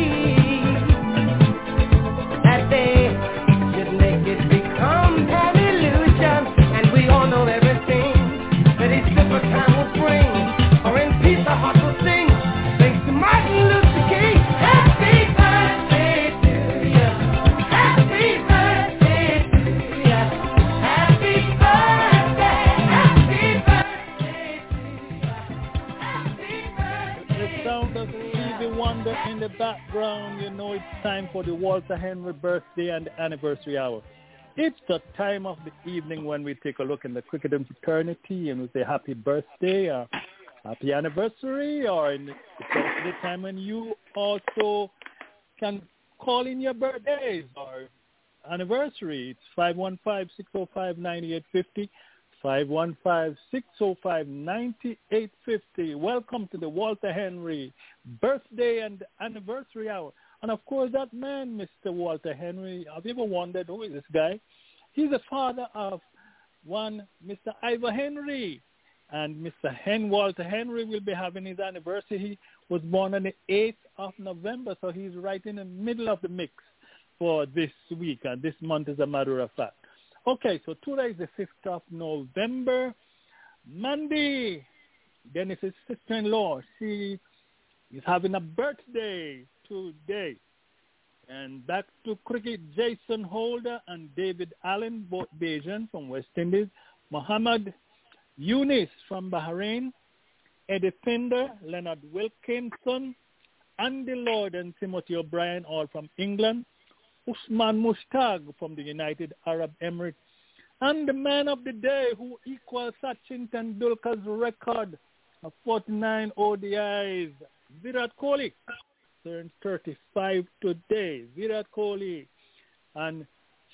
background, you know it's time for the Walter Henry birthday and anniversary hour. It's the time of the evening when we take a look in the cricket and fraternity and we say happy birthday or happy anniversary or in also the time when you also can call in your birthdays or anniversary. It's 515-605-9850. 515-605-9850. Welcome to the Walter Henry birthday and anniversary hour. And of course, that man, Mr. Walter Henry, have you ever wondered who is this guy? He's the father of one Mr. Ivor Henry. And Mr. Hen Walter Henry will be having his anniversary. He was born on the 8th of November, so he's right in the middle of the mix for this week, and this month as a matter of fact. Okay, so today is the 5th of November. Monday, Dennis's sister-in-law, she is having a birthday today. And back to cricket, Jason Holder and David Allen, both Bajan from West Indies. Muhammad Yunus from Bahrain. Eddie Pinder, Leonard Wilkinson, Andy Lord and Timothy O'Brien, all from England. Usman Mushtaq from the United Arab Emirates. And the man of the day who equals Sachin Tendulkar's record of 49 ODIs, Virat Kohli, turns 35 today. Virat Kohli and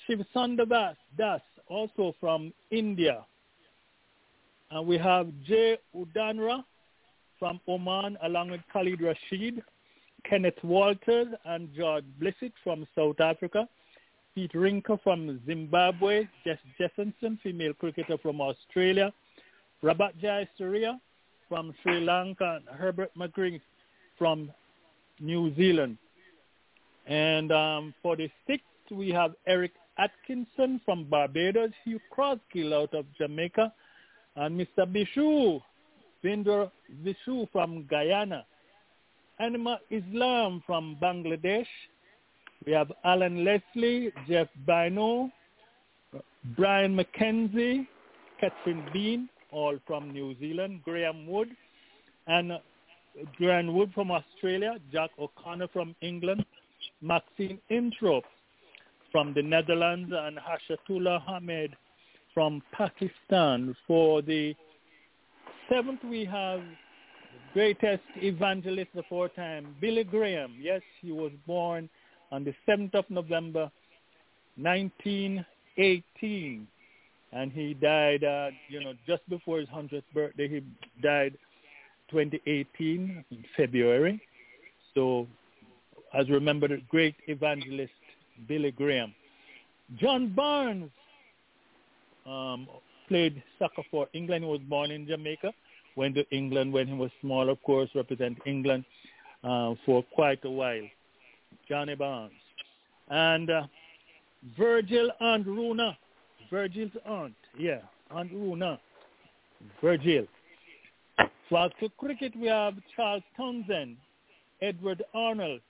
Shiv Sundar Das, also from India. And we have Jay Udanra from Oman along with Khalid Rashid, Kenneth Walters and George Blissett from South Africa. Pete Rinker from Zimbabwe, Jess Jefferson, female cricketer from Australia, Prabath Jayasuriya from Sri Lanka, and Herbert McGree from New Zealand. And um, for the sixth, we have Eric Atkinson from Barbados, Hugh Crosskill out of Jamaica, and Mr. Bishoo, Vinder Vishu from Guyana, Anima Islam from Bangladesh. We have Alan Leslie, Jeff Bino, Brian McKenzie, Catherine Bean, all from New Zealand, Graham Wood, and Graham Wood from Australia, Jack O'Connor from England, Maxine Introp from the Netherlands, and Hashatullah Ahmed from Pakistan. For the seventh, we have greatest evangelist of all time, Billy Graham. Yes, he was born on the 7th of November, 1918. And he died, uh, you know, just before his 100th birthday. He died 2018 in February. So, as remember, the great evangelist Billy Graham. John Barnes um, played soccer for England. He was born in Jamaica. Went to England when he was small, of course, represent England uh, for quite a while. Johnny Barnes. And uh, Virgil and Runa. Virgil's aunt. Yeah, Aunt Runa. Virgil. For to cricket, we have Charles Townsend, Edward Arnold,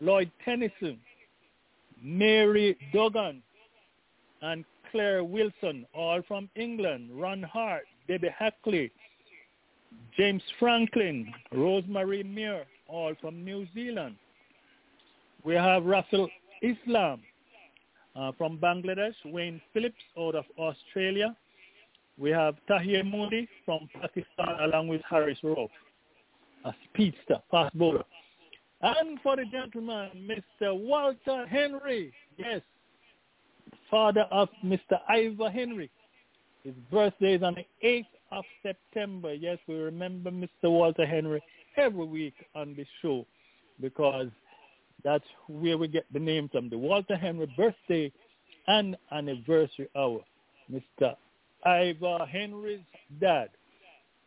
Lloyd Tennyson, Mary Duggan, and Claire Wilson, all from England. Ron Hart, Debbie Hockley, James Franklin, Rosemary Muir, all from New Zealand. We have Russell Islam uh, from Bangladesh, Wayne Phillips out of Australia. We have Tahir Moody from Pakistan along with Haris Rauf, a speedster, fast bowler. And for the gentleman, Mr. Walter Henry, yes, father of Mr. Ivor Henry. His birthday is on the 8th of September. Yes, we remember Mr. Walter Henry every week on the show because that's where we get the name from. The Walter Henry birthday and anniversary hour. Mr. Ivor Henry's dad.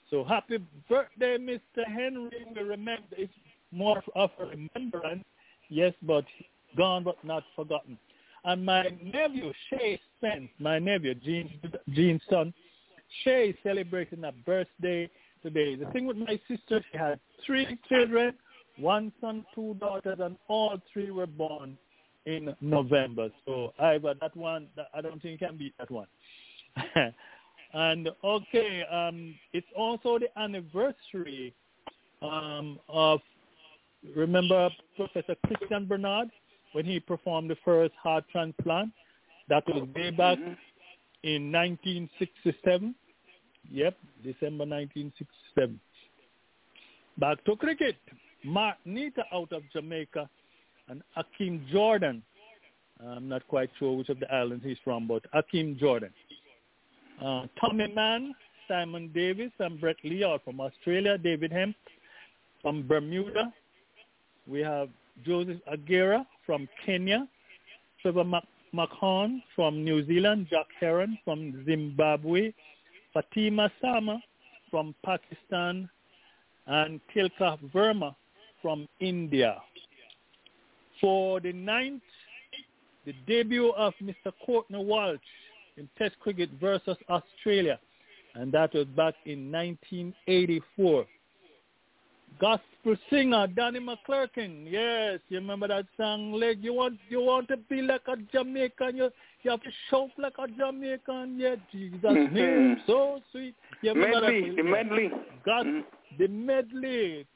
So happy birthday, Mr. Henry. We remember it's more of a remembrance, yes, but gone but not forgotten. And my nephew, Shay Spence, my nephew, Jean, Jean's son, Shay is celebrating a birthday today. The thing with my sister, she had three children, one son, two daughters, and all three were born in November. So Ivor, that one, I don't think you can beat that one. [laughs] and okay, um, it's also the anniversary um, of remember Professor Christiaan Barnard when he performed the first heart transplant. That was way back mm-hmm. in 1967. Yep, December 1967. Back to cricket. Mark Nita out of Jamaica and Akeem Jordan. I'm not quite sure which of the islands he's from, but Akeem Jordan. Uh, Tommy Mann, Simon Davis, and Brett Lee are from Australia. David Hemp from Bermuda. We have Joseph Aguirre from Kenya. Trevor McHorn from New Zealand. Jack Heron from Zimbabwe. Fatima Sana from Pakistan. And Tilak Varma from India. For the ninth, the debut of Mr. Courtney Walsh in Test cricket versus Australia, and that was back in 1984. Gospel singer Donnie McClurkin, yes, you remember that song? Like you want, you want to be like a Jamaican, you you have to shout like a Jamaican, yeah. Jesus' mm-hmm. name, so sweet. You remember medley, that? the medley. God, mm-hmm. the medley.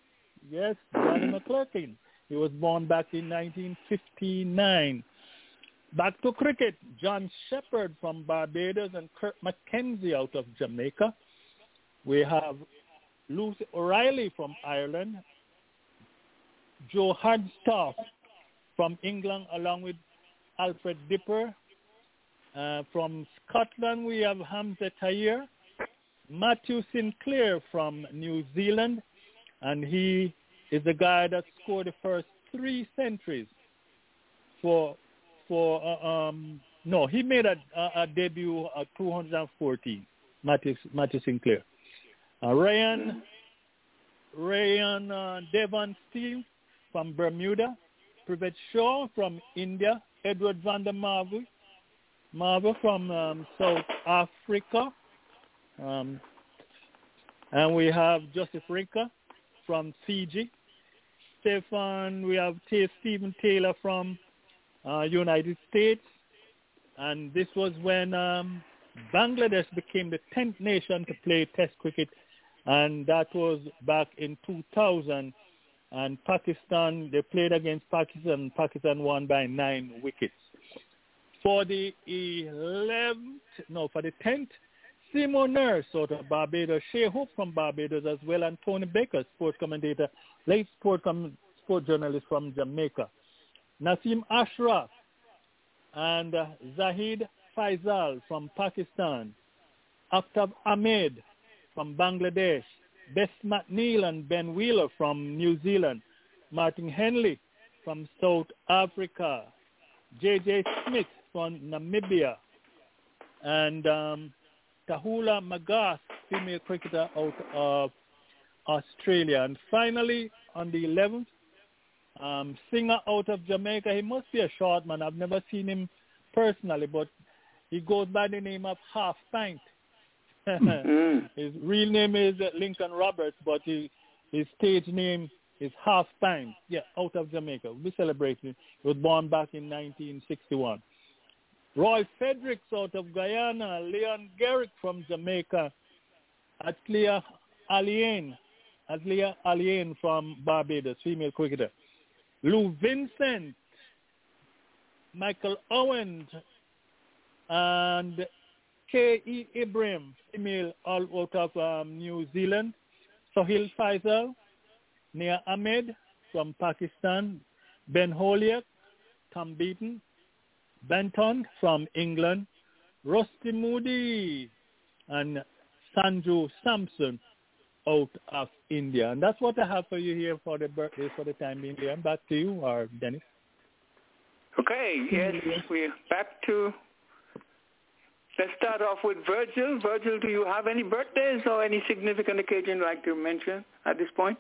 Yes, Donnie McClurkin. He was born back in 1959. Back to cricket, John Shepherd from Barbados and Kurt McKenzie out of Jamaica. We have Lucy O'Reilly from Ireland, Joe Hardstaff from England along with Alfred Dipper. Uh, from Scotland we have Hamza Tahir, Matthew Sinclair from New Zealand, and he is the guy that scored the first three centuries for for uh, um no he made a, a, a debut at 214 Matthew Matthew Sinclair uh, Ryan Ryan uh, Devon Steele from Bermuda Prithvi Shaw from India Edward van der Marvel Marvel from um, South Africa um, and we have Joseph Rinka from Fiji. Stefan, we have Stephen Taylor from uh, United States, and this was when um, Bangladesh became the 10th nation to play Test cricket, and that was back in 2000. And Pakistan, they played against Pakistan. Pakistan won by nine wickets. For the 11th, no, for the 10th, Seymour Nurse out of Barbados, Shai Hope from Barbados as well, and Tony Baker, sports commentator, late sport, com- sport journalist from Jamaica. Nasim Ashraf and uh, Zahid Faisal from Pakistan. Aftab Ahmed from Bangladesh. Bess McNeil and Ben Wheeler from New Zealand. Martin Henley from South Africa. J.J. Smith from Namibia. And um, Tahula Magas, female cricketer out of Australia. And finally, on the 11th, um, singer out of Jamaica. He must be a short man. I've never seen him personally, but he goes by the name of Half Pint. Mm-hmm. [laughs] His real name is Lincoln Roberts, but he, his stage name is Half Pint. Yeah, out of Jamaica. We'll be celebrating. He was born back in 1961. Roy Fredericks out of Guyana, Leon Garrick from Jamaica, Aaliyah Alleyne, Aaliyah Alleyne from Barbados, female cricketer. Lou Vincent, Michael Owens, and K.E. Ibrahim, female all out of um, New Zealand. Sohail Faisal, Nia Ahmed from Pakistan, Ben Holyoke, Tom Beaton, Benton from England, Rusty Moody, and Sanju Samson out of India. And that's what I have for you here for the birthdays for the time being. Liam, back to you, or Dennis. Okay, yes, we're back to. Let's start off with Virgil. Virgil, do you have any birthdays or any significant occasion you'd like to mention at this point?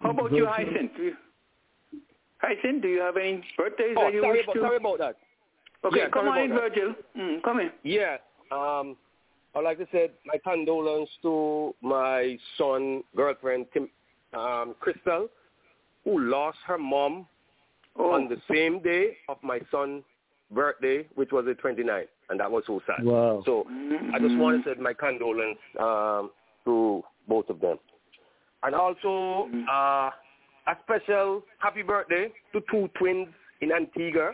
How about you, Hyacinth? Do you, Hyacinth, do you have any birthdays Oh, that you sorry wish about, to? sorry about that. Okay, Yeah, come on in, that. Virgil. Mm, come in. Yeah. Um, I'd like to say my condolence to my son, girlfriend, Kim, um, Crystal, who lost her mom Oh, on the same day of my son's birthday, which was the 29th, and that was so sad. Wow. So I just want to say my condolence um, to both of them. And also uh, a special happy birthday to two twins in Antigua,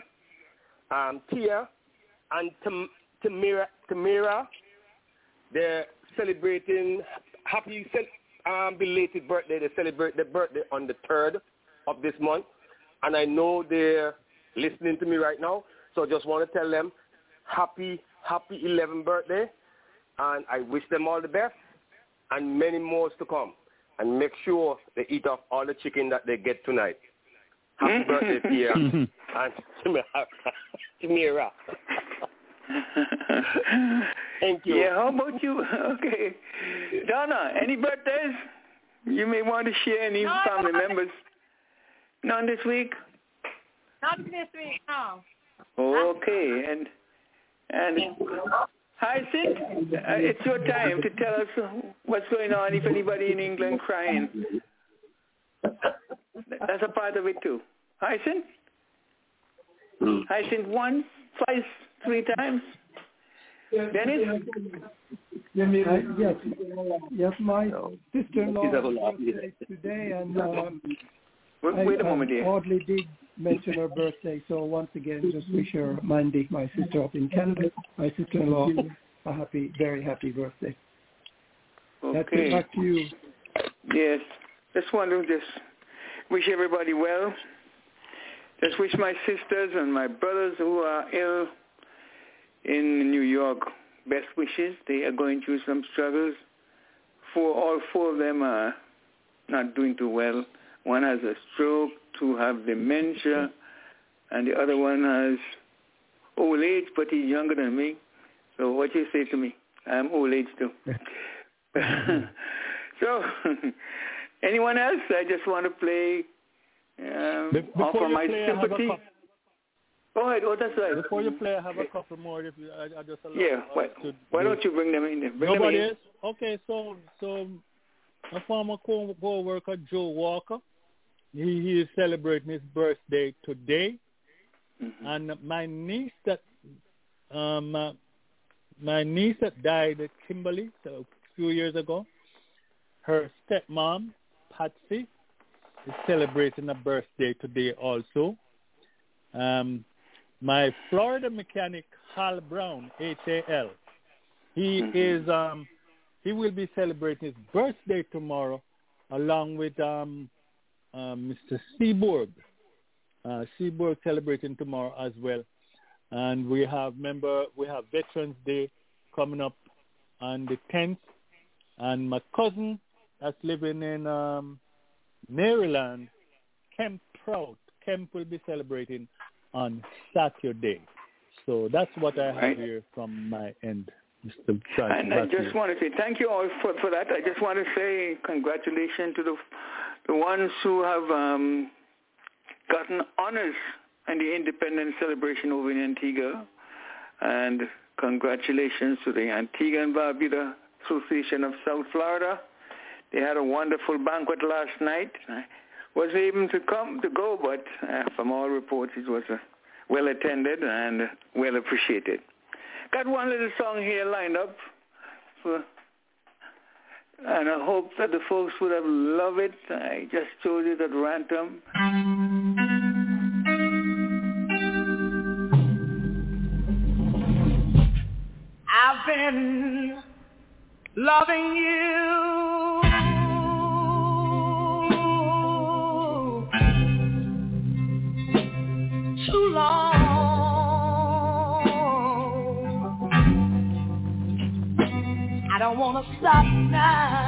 um, Tia and Tam- Tamira. Tamira. They're celebrating happy um, belated birthday. They celebrate their birthday on the 3rd of this month. And I know they're listening to me right now. So I just want to tell them happy, happy 11th birthday. And I wish them all the best and many more to come. And make sure they eat off all the chicken that they get tonight. Happy mm-hmm. birthday, Tia [laughs] and [laughs] Tamira. Thank you. Yeah, how about you? [laughs] Okay. Donna, any birthdays? You may want to share any No, family members. None this week? Not this week, no. Okay, and and Hyacinth, uh, it's your time to tell us what's going on. If anybody in England crying, that's a part of it too. Hyacinth, Hyacinth once, twice, three times. Dennis, Uh, yes, yes, my sister-in-law She's a lot. birthday today, and um, wait, I, wait a moment here. hardly did mention her birthday, so once again, just wish her, Mandy, my sister up in Canada, my sister-in-law, a happy, very happy birthday. That's it. Okay. Back to you. Yes. Just want to just wish everybody well. Just wish my sisters and my brothers who are ill in New York best wishes. They are going through some struggles. Four, all four of them are not doing too well. One has a stroke, two have dementia, and the other one has old age, but he's younger than me. So what you say to me? I'm old age too. [laughs] so, [laughs] anyone else? I just want to play, um, Be- before offer my play, sympathy. Go ahead. Oh, that's right. Before you play, I have a couple more. If you, I, I just allow Yeah. Why, to why do- don't you bring them in? there? Bring Nobody them in. else? Okay, so so a former co- co-worker, Joe Walker, he, he is celebrating his birthday today. Mhm. And my niece that um uh, my niece that died at Kimberly so a few years ago, her stepmom, Patsy, is celebrating a birthday today also. Um my Florida mechanic Hal Brown, H A L, he Mhm. is um he will be celebrating his birthday tomorrow along with um Mr. Seaborg. Uh, Seaborg celebrating tomorrow as well. And we have remember we have Veterans Day coming up on the tenth and my cousin that's living in um Maryland, Kemp Prout. Kemp will be celebrating on Saturday. So that's what I have Right. here from my end, Mr. And I just want to say thank you all for, for that. I just want to say congratulations to the the ones who have um, gotten honors in the independence celebration over in Antigua, and congratulations to the Antigua and Barbuda Association of South Florida. They had a wonderful banquet last night. I wasn't able to come to go, but uh, from all reports, it was uh, well attended and well appreciated. Got one little song here lined up for, and I hope that the folks would have loved it. I just chose it at random. I've been loving you. Too long. I don't want to stop now.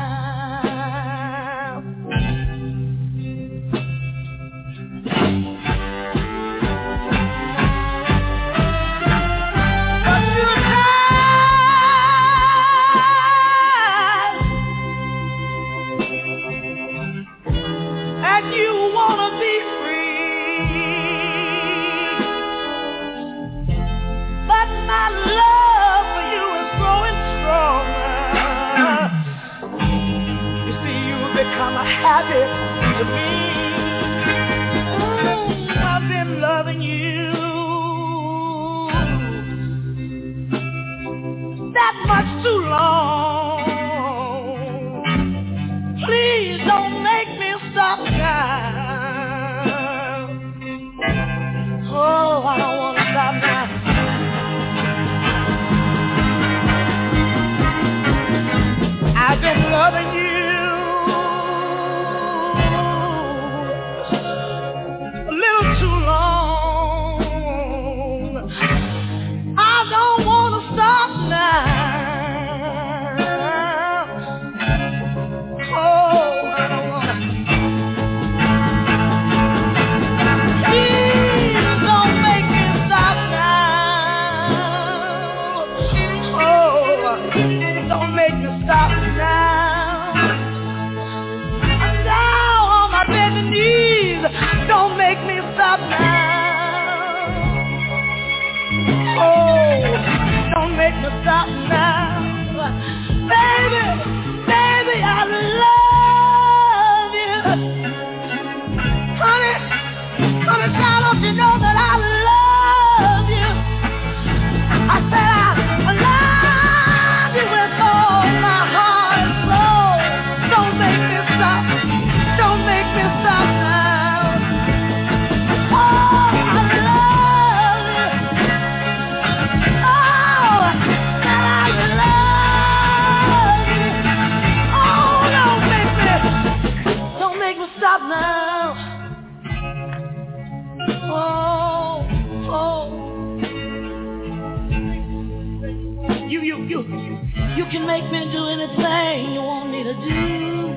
Can make me do anything you want me to do.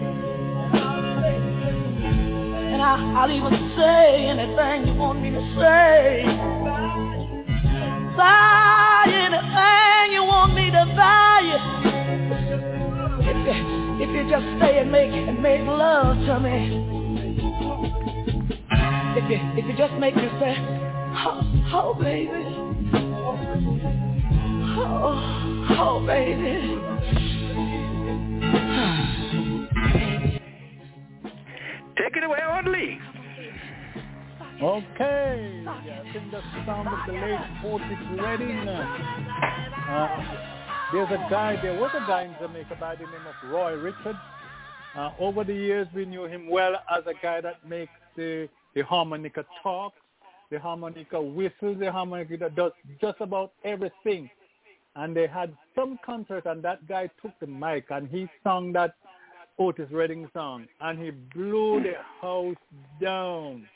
And I, I'll even say anything you want me to say. Buy anything you want me to buy. If you, if you just stay and make and make love to me. If you, if you just make me say, oh, oh baby. Oh, oh, baby. Take it away, Audley. Okay, I think the sound of the late Otis Redding. Uh, there's a guy, there was a guy in Jamaica by the name of Roy Richards. Uh, over the years, we knew him well as a guy that makes the, the harmonica talk, the harmonica whistle, the harmonica that does just about everything. And they had some concert, and that guy took the mic and he sung that Otis Redding song, and he blew the house down.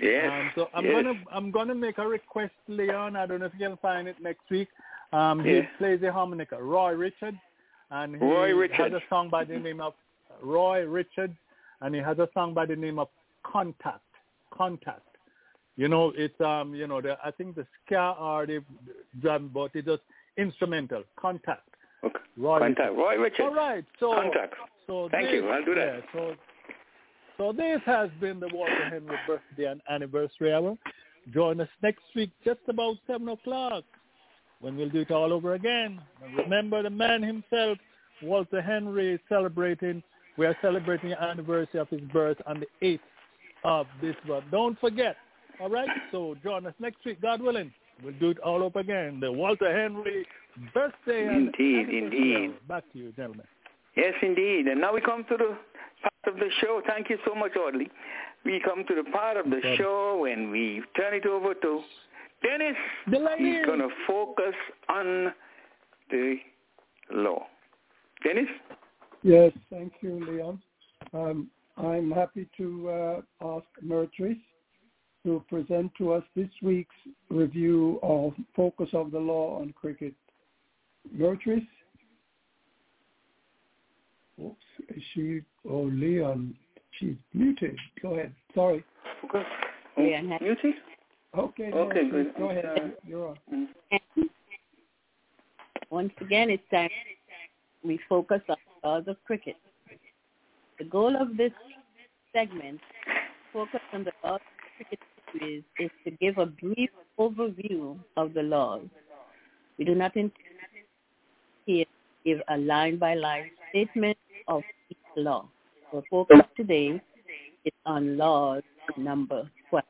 Yes. Um, so I'm yes. gonna I'm gonna make a request, Leon. I don't know if you can find it next week. Um, Yeah. He plays the harmonica, Roy Richard, and he Roy has a [laughs] song by the name of Roy Richard, and he has a song by the name of Contact. Contact. You know, it's um, you know, the, I think the ska or the drum, but it's just instrumental. Contact. Okay. Roy Contact. Richard. Roy Richards. All right. So Contact. So Thank this, you. I'll do that. Yeah, so, so this has been the Walter Henry birthday and anniversary hour. Join us next week, just about 7 o'clock, when we'll do it all over again. And remember the man himself, Walter Henry, is celebrating. We are celebrating the anniversary of his birth on the 8th of this month. Don't forget. All right? So join us next week, God willing. We'll do it all over again. The Walter Henry birthday Indeed, indeed. hour. Back to you, gentlemen. Yes, indeed. And now we come to the part of the show. Thank you so much, Audley. We come to the part of the problem. show when we turn it over to Dennis. The ladies. He's going to focus on the law. Dennis? Yes, thank you, Leon. Um, I'm happy to uh, ask Myrtrice to present to us this week's review of Focus of the Law on Cricket. Myrtrice? Oops, is she, oh, Leon, she's muted. Go ahead. Sorry. Okay. Leon has- Muted? Okay, Okay, yes, good. Go ahead. Uh, You're on. Once again, it's time we focus on the laws of cricket. The goal of this segment, focus on the laws of cricket series, is to give a brief overview of the laws. We do not intend here to give a line-by-line statement of law. The focus today is on law number 12.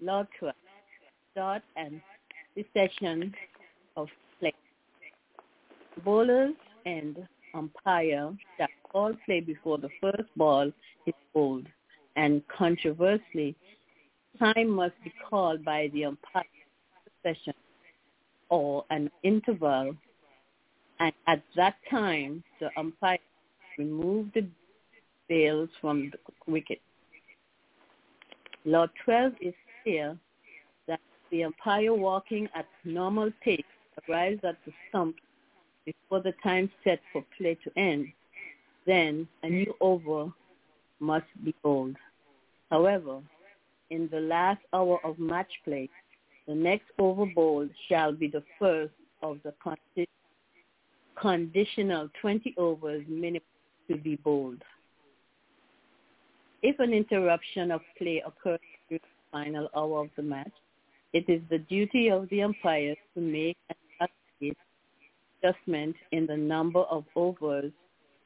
Law 12. Start and cessation of play. Bowlers and umpire that all play before the first ball is bowled, and controversially, time must be called by the umpire session or an interval, and at that time the umpire remove the bails from the wicket. Law 12 is clear that the umpire walking at normal pace arrives at the stump before the time set for play to end, then a new over must be bowled. However, in the last hour of match play, the next over bowled shall be the first of the condi- conditional 20 overs minimum to be bowled. If an interruption of play occurs during the final hour of the match, it is the duty of the umpire to make an adjustment in the number of overs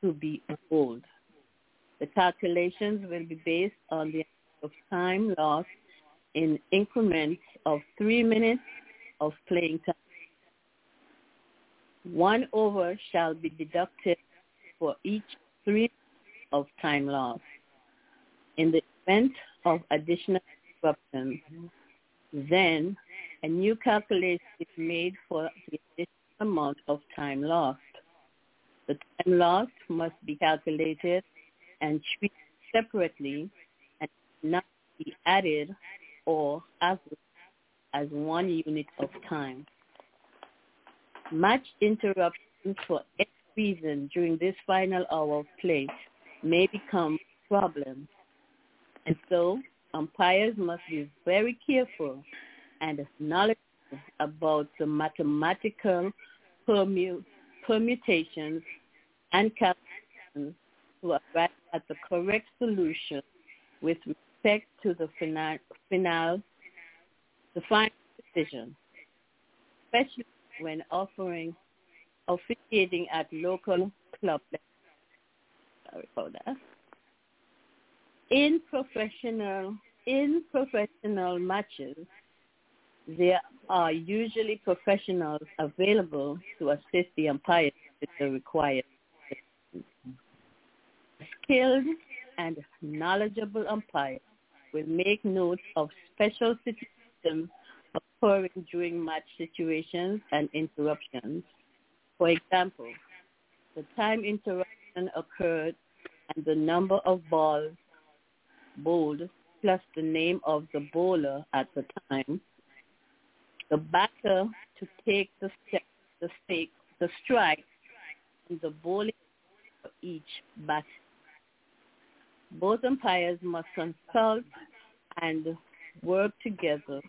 to be bowled. The calculations will be based on the amount of time lost in increments of three minutes of playing time. One over shall be deducted for each three of time lost. In the event of additional interruptions, then a new calculation is made for the additional amount of time lost. The time lost must be calculated and treated separately and not be added or averaged as one unit of time. Match interruptions for any reason during this final hour of play may become problems. And so umpires must be very careful and knowledgeable about the mathematical permu- permutations and calculations to arrive at the correct solution with respect to the final, final the final decision, especially when offering officiating at local club. Sorry for that. In professional in professional matches, there are usually professionals available to assist the umpires with the required. Skilled and knowledgeable umpires will make notes of special situations occurring during match situations and interruptions. For example, the time interruption occurred and the number of balls bowled plus the name of the bowler at the time the batter to take the step, the stake, the strike, and the bowling for each bat. Both umpires must consult and work together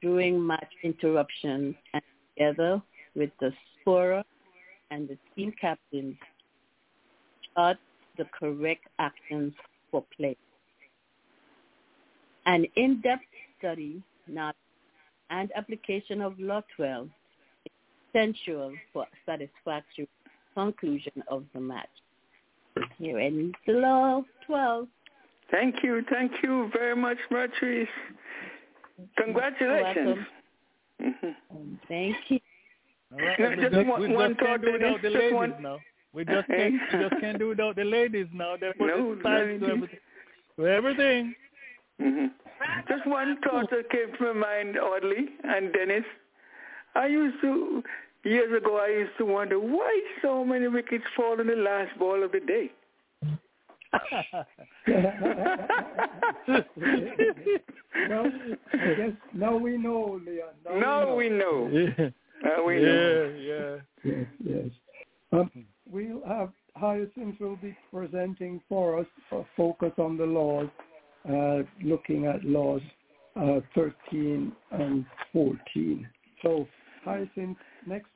during match interruptions and together with the scorer and the team captains chart the correct actions for play. An in-depth study not and application of Law 12 is essential for satisfactory conclusion of the match. Here ends the Law 12. Thank you. Thank you very much, Myrtrice. Congratulations. Mm-hmm. Thank you. All right. No, we just just, one- we just can't thought, do without the ladies one- now. We just can't, we just can't do without the ladies now. They put No, the spice to everything. To everything. hmm Just one thought that came to my mind, oddly, and Dennis. I used to, years ago, I used to wonder why so many wickets fall in the last ball of the day. Well, I guess now we know, Leon. Now, Now we know. yeah, Now we yeah, know. yeah. Yes, yes. Um, we'll have Hyacinth Hyacinth will be presenting for us a focus on the laws, uh, looking at laws uh, 13 and 14. So Hyacinth, next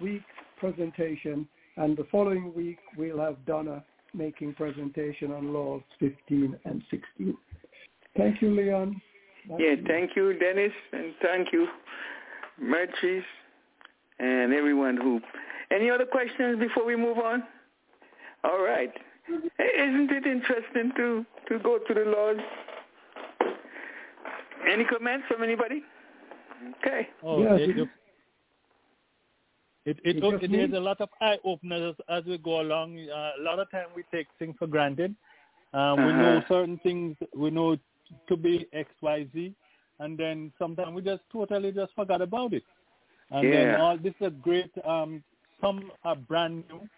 week presentation, and the following week we'll have Donna making presentation on laws 15 and 16. Thank you, Leon. Thank yeah, you. thank you, Dennis, and thank you, Myrtrice, and everyone who. Any other questions before we move on? All right. Isn't it interesting to to go to the laws? Any comments from anybody? Okay. Oh, yeah, it, it, it, it, it is a lot of eye openers as we go along. Uh, a lot of time we take things for granted. Uh, uh-huh. We know certain things. We know to be X, Y, Z, and then sometimes we just totally just forgot about it. And yeah. then all this is a great. Um, some are brand new,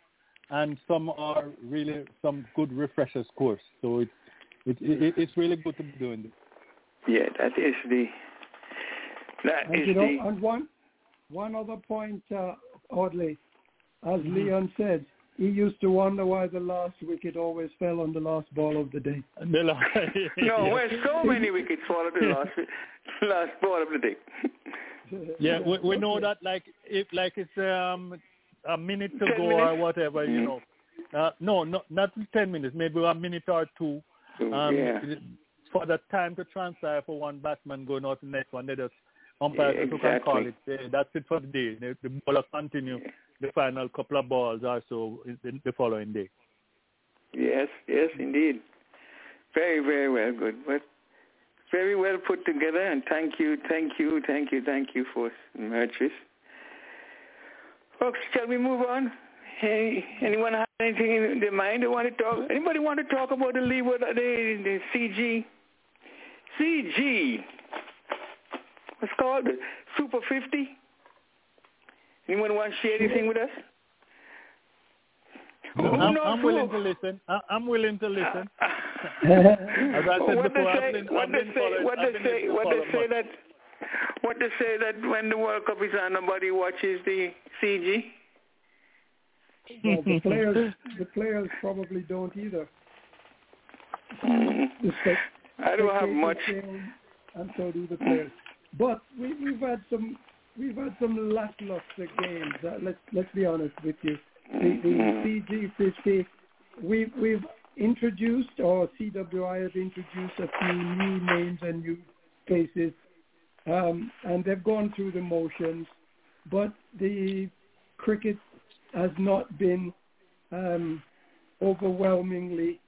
and some are really some good refreshers course. So it's it, it, it's really good to be doing this. Yeah, that is the that and is you know, the. And one one other point, uh, oddly, as Mm-hmm. Leon said, he used to wonder why the last wicket always fell on the last ball of the day. The last, [laughs] no, where so many wickets fall on the last last ball of the day. [laughs] yeah, we, we know that like if like it's um a minute to Ten go minutes? or whatever, you know. Uh, no, no, not ten minutes, maybe a minute or two. Um, yeah. For the time to transfer for one batsman going out to the next one, they just umpire Yeah, who can call it. exactly. eh, That's it for the day. The, the bowler continue the final couple of balls or so in the following day. Yes, yes, indeed. Very, very well, good. But very well put together, and thank you, thank you, thank you, thank you for Myrtrice. Folks, shall we move on? Hey, anyone have anything in their mind they want to talk? Anybody want to talk about the Leeward, the, the CG? CG. What's it called? The Super 50? Anyone want to share anything with us? Who I'm, knows I'm willing to listen. I, I'm willing to listen. Uh, [laughs] As I said [laughs] what they before, I've say, been, what I've they been say, following, what I've they been say, what they say that, what they say that when the World Cup is on, nobody watches the CG. Well, the [laughs] players, the players probably don't either. Mm. The I don't have much. don't, and so do the players. But we, we've had some, we've had some lackluster games. Uh, let's let's be honest with you. The, the CG50, we've we've introduced, or CWI has introduced a few new names and new faces, um, and they've gone through the motions. But the cricket has not been um, overwhelmingly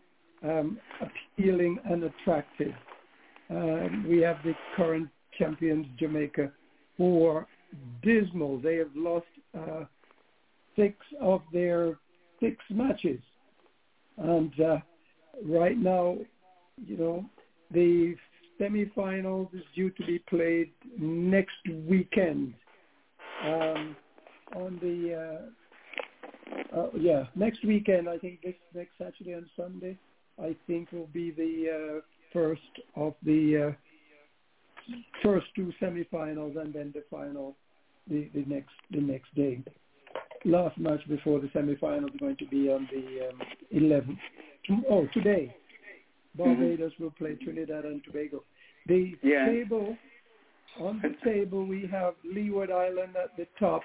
um, appealing and attractive. Um, we have the current champions, Jamaica, who are dismal. They have lost uh, six of their six matches. And uh, right now, you know, the semifinals is due to be played next weekend um, on the uh, uh, yeah next weekend. I think this next Saturday and Sunday. I think will be the uh, first of the uh, first two semifinals, and then the final the, the next the next day. Last match before the semifinals is going to be on the um, 11th. Oh, today, Barbados will play Trinidad and Tobago. The Yeah. table on the table we have Leeward Island at the top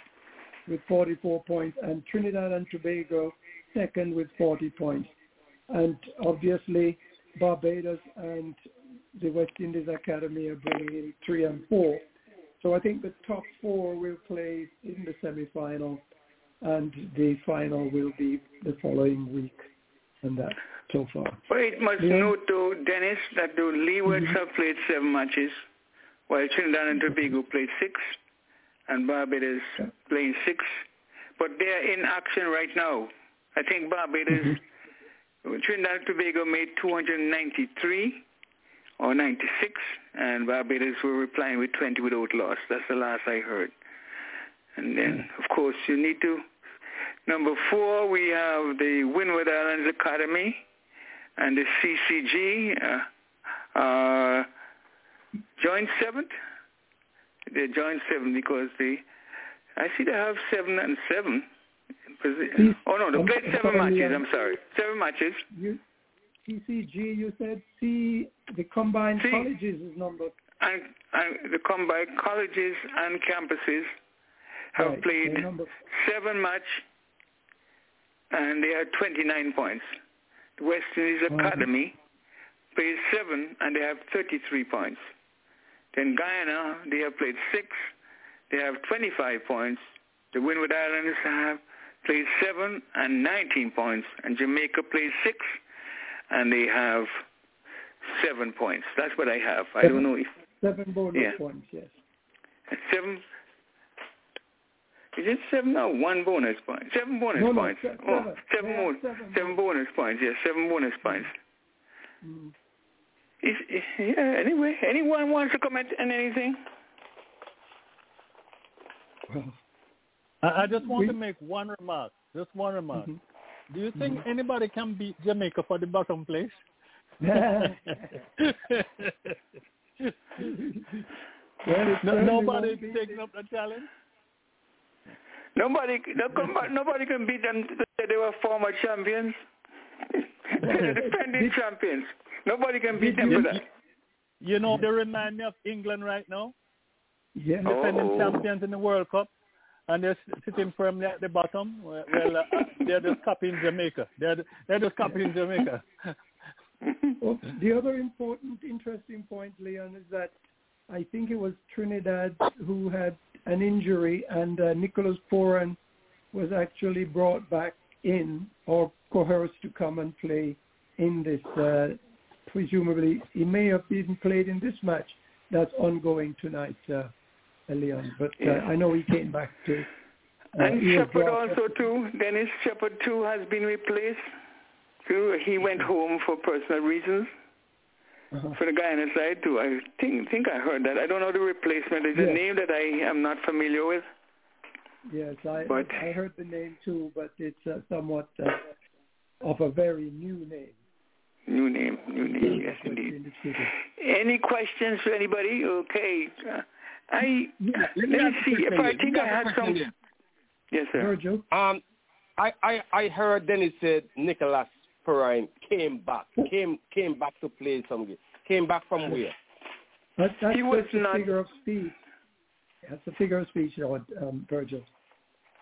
with 44 points, and Trinidad and Tobago second with 40 points. And obviously, Barbados and the West Indies Academy are bringing in three and four. So I think the top four will play in the semi-final, and the final will be the following week. And that so far. But it must Yeah. note, though, Dennis, that the Leewards Mhm. have played seven matches, while Trinidad and Tobago played six, and Barbados Yeah. playing six. But they are in action right now. I think Barbados, Trinidad and Tobago made 293 or 96, and Barbados were replying with 20 without loss. That's the last I heard. And then, of course, you need to. Number four, we have the Windward Islands Academy and the CCG, uh, uh, joint seventh. They joined seven because they, I see they have seven and seven, oh no, they played seven matches. um, I'm sorry, seven matches. CCG, you said C, the combined C. colleges is number. And, and the combined colleges and campuses have right, played seven match, and they had 29 points. The West Indies. Academy played seven, and they have 33 points. Then Guyana, they have played six, they have 25 points. The Windward Islands have played seven and 19 points, and Jamaica played six, and they have seven points. That's what I have. I don't know if seven bonus Yeah. points. Yes. seven. Is it seven? No, one bonus point. Seven bonus No, no, points. se- oh, seven. seven They more. seven Seven bonus points. Yes, seven bonus points. Mm. Is, yeah. Anyway, anyone wants to comment on anything? Well, I, I just want We- to make one remark. Just one remark. mhm. Do you think anybody can beat Jamaica for the bottom place? [laughs] Well, no, nobody won't taking up the challenge. Nobody, no, come nobody can beat them. They were former champions, [laughs] They're defending champions. Nobody can beat them for that. You know, they remind me of England right now, Yeah. defending Oh. champions in the World Cup, and they're sitting firmly at the bottom. Well, well, uh, they're just copying Jamaica. They're they're just copying Jamaica. [laughs] Well, the other important, interesting point, Leon, is that I think it was Trinidad who had an injury, and uh, Nicholas Pooran was actually brought back in or coerced to come and play in this. Uh, presumably, he may have even played in this match that's ongoing tonight, uh, Leon. But uh, Yeah. I know he came back to. Uh, And Shepherd also too. Dennis Shepherd too has been replaced. Too. He went home for personal reasons. Uh-huh. For the guy on the side too. I think think I heard that. I don't know the replacement. It's a name that I am not familiar with. Yes, I But- I heard the name too, but it's uh, somewhat uh, of a very new name. New name, new name. Yes, indeed. Indicated. Any questions for anybody? Okay. I Yeah, let me me see if I here. think Let I had some. question Yes, sir. Virgil, Um, I, I, I heard Dennis said Nicholas Pooran came back, came came back to play some game. Came back from where? that, that's He was just a not- figure of speech. That's a figure of speech, Lord, um, Virgil.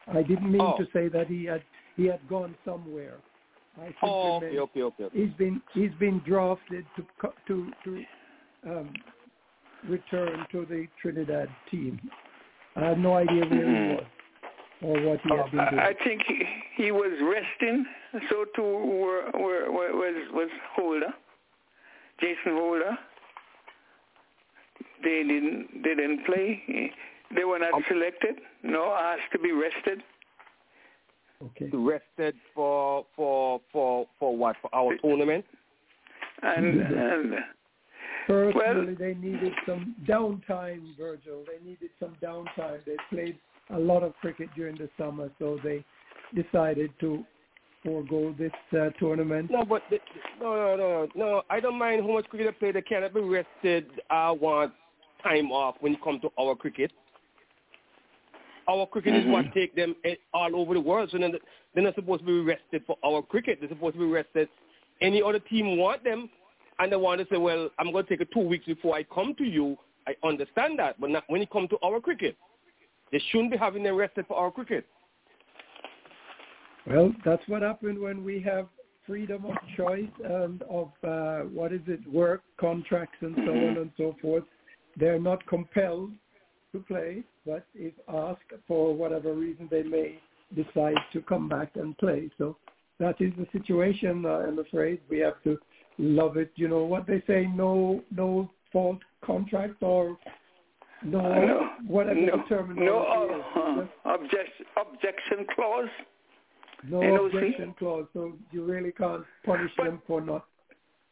I didn't mean Oh. to say that he had he had gone somewhere. I simply Oh, meant okay, okay, okay. okay. he's been he's been drafted to to to um, return to the Trinidad team. I have no idea where Mhm. he was or what he had been doing. I, I think he, he was resting. So too were, were, were, was was Holder, Jason Holder. They didn't they didn't play. They were not Um, selected. No, asked to be rested. okay. Rested for for for for what? For our tournament? And and Personally, they needed some downtime, Virgil. They needed some downtime. They played a lot of cricket during the summer, so they decided to forego this uh, tournament. No, but the, no, no, no, no. I don't mind how much cricket they play. They cannot be rested. I want time off when it comes to our cricket. Our cricket is what [clears throat] take them eh, all over the world. So then they're not supposed to be rested for our cricket. They're supposed to be rested. Any other team want them, and they want to say, well, I'm going to take it two weeks before I come to you. I understand that, but not when it comes to our cricket. They shouldn't be having them rested for our cricket. Well, that's what happened when we have freedom of choice and of uh, what is it, work contracts and so on and so forth. They're not compelled to play, but if asked for whatever reason, they may decide to come back and play. So that is the situation. Uh, I'm afraid we have to love it. You know what they say: no, no fault contract or no, whatever no, terminology no uh, Just [laughs] objection objection clause. no NOC? objection clause, so you really can't punish But- them for not.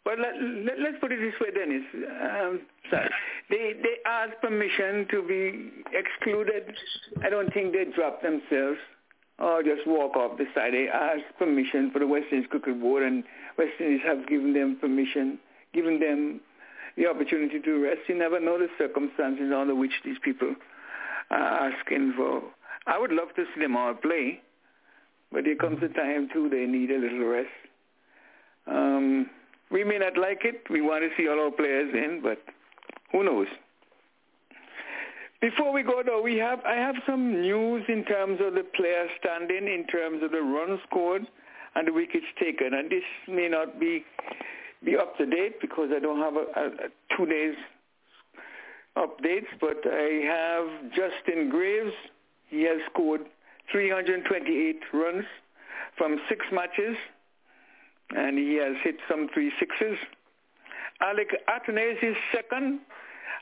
But let, let, let's put it this way, Dennis. Um, sorry. They they asked permission to be excluded. I don't think they dropped themselves or just walk off the side. They asked permission for the West Indies Cricket Board, and West Indies have given them permission, given them the opportunity to rest. You never know the circumstances under which these people are asking for. I would love to see them all play, but there comes a time too they need a little rest. Um, we may not like it. We want to see all our players in, but who knows? Before we go though, we have I have some news in terms of the player standing, in terms of the runs scored and the wickets taken, and this may not be be up to date because I don't have a, a, a two days updates, but I have Justin Greaves. He has scored 328 runs from six matches, and he has hit some three sixes. Alick Athanaze is second.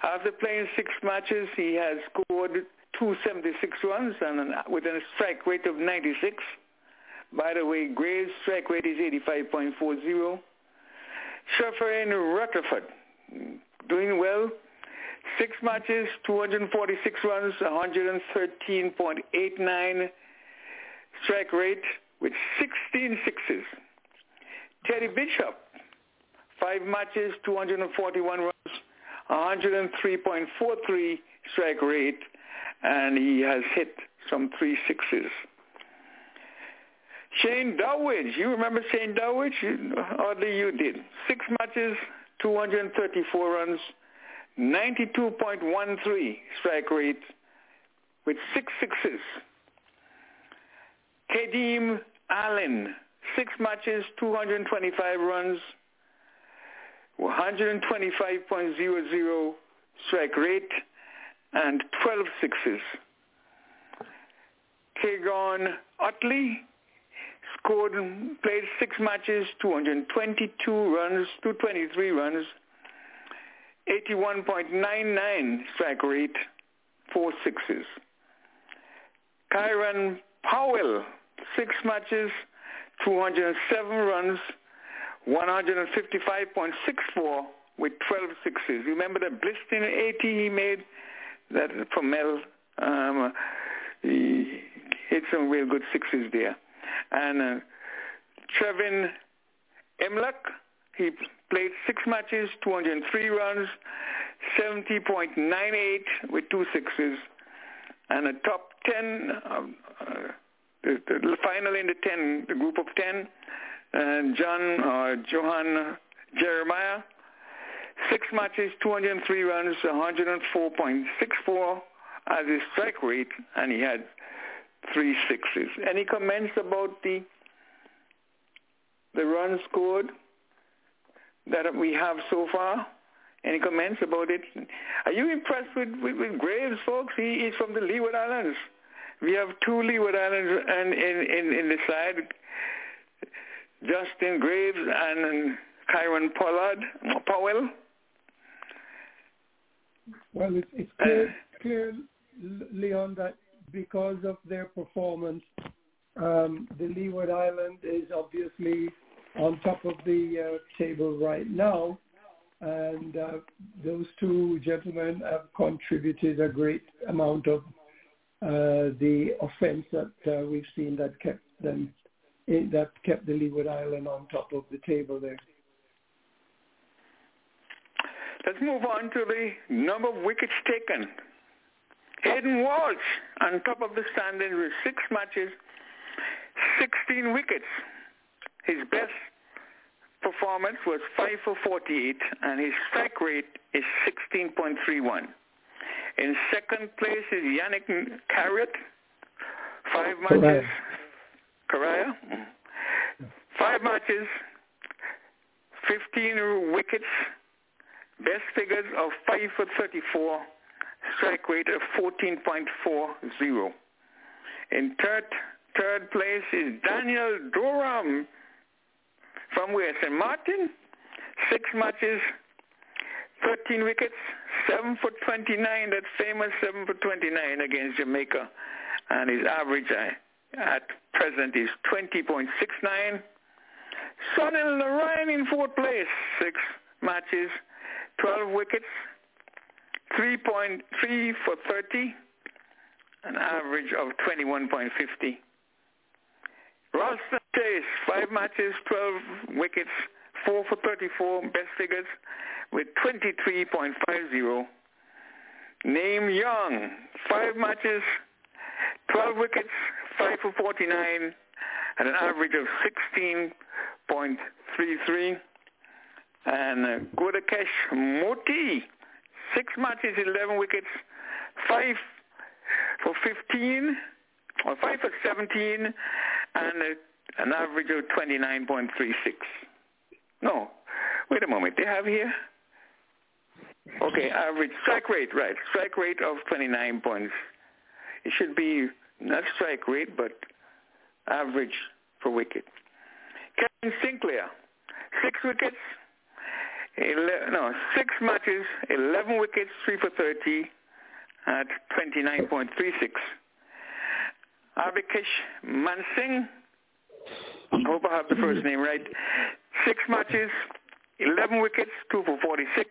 After playing six matches, he has scored 276 runs and an, with a strike rate of 96. By the way, Greaves' strike rate is 85.40. Sherfane Rutherford, doing well. Six matches, 246 runs, 113.89 strike rate with 16 sixes. Teddy Bishop, five matches, 241 runs, 103.43 strike rate, and he has hit some three sixes. Shane Dowrich, you remember Shane Dowrich? Oddly, you did. Six matches, 234 runs, 92.13 strike rate with six sixes. Kadeem Allen, six matches, 225 runs, 125.00 strike rate, and 12 sixes. Kegon Utley scored, played six matches, 222 runs, 223 runs, 81.99 strike rate, four sixes. Kieran Powell, six matches, 207 runs, 155.64 with 12 sixes. Remember the blistering 80 he made that from Mel? Um, he hit some real good sixes there. And uh, Tevin Imlach, he played six matches, 203 runs, 70.98 with two sixes. And a top 10, um, uh, the, the final in the 10, the group of 10, and John uh, Johann Jeremiah, six matches, 203 runs, 104.64 as his strike rate, and he had three sixes. Any comments about the the runs scored that we have so far? Any comments about it? Are you impressed with, with, with Greaves, folks? He is from the Leeward Islands. We have two Leeward Islands and in, in, in the side, Justin Greaves and Kieron Pollard, Powell. Well, it's, it's clear, clear, Leon, that because of their performance, um, the Leeward Island is obviously on top of the uh, table right now. And uh, those two gentlemen have contributed a great amount of uh, the offense that uh, we've seen that kept them in, that kept the Leeward Island on top of the table there. Let's move on to the number of wickets taken. Hayden Walsh on top of the standings with six matches, 16 wickets. His best performance was 5 for 48, and his strike rate is 16.31. In second place is Yannic Cariah, five matches. Cariah. Five matches, 15 wickets, best figures of 5 for 34, strike rate of 14.40. In third, third place is Daniel Doram from where? St. Martin. Six matches, 13 wickets, 7 for 29, that famous 7 for 29 against Jamaica. And his average uh, at present is 20.69. Sunil Narayan in fourth place, six matches, 12 wickets, 3.3 for 30, an average of 21.50. Roston Chase, five matches, 12 wickets, 4 for 34, best figures, with 23.50. Nyeem Young, five matches, 12 wickets, 5 for 49, at an average of 16.33. And uh, Gudakesh Motie, six matches, 11 wickets, five for 15, or five for 17, and uh, an average of 29.36. No, wait a moment. They have here. Okay, average strike rate, right? Strike rate of 29 points. It should be not strike rate, but average for wicket. Kevin Sinclair, six wickets, 11, no, six matches, 11 wickets, three for 30 at 29.36. Abhijai Mansingh, I hope I have the first name right, six matches, 11 wickets, two for 46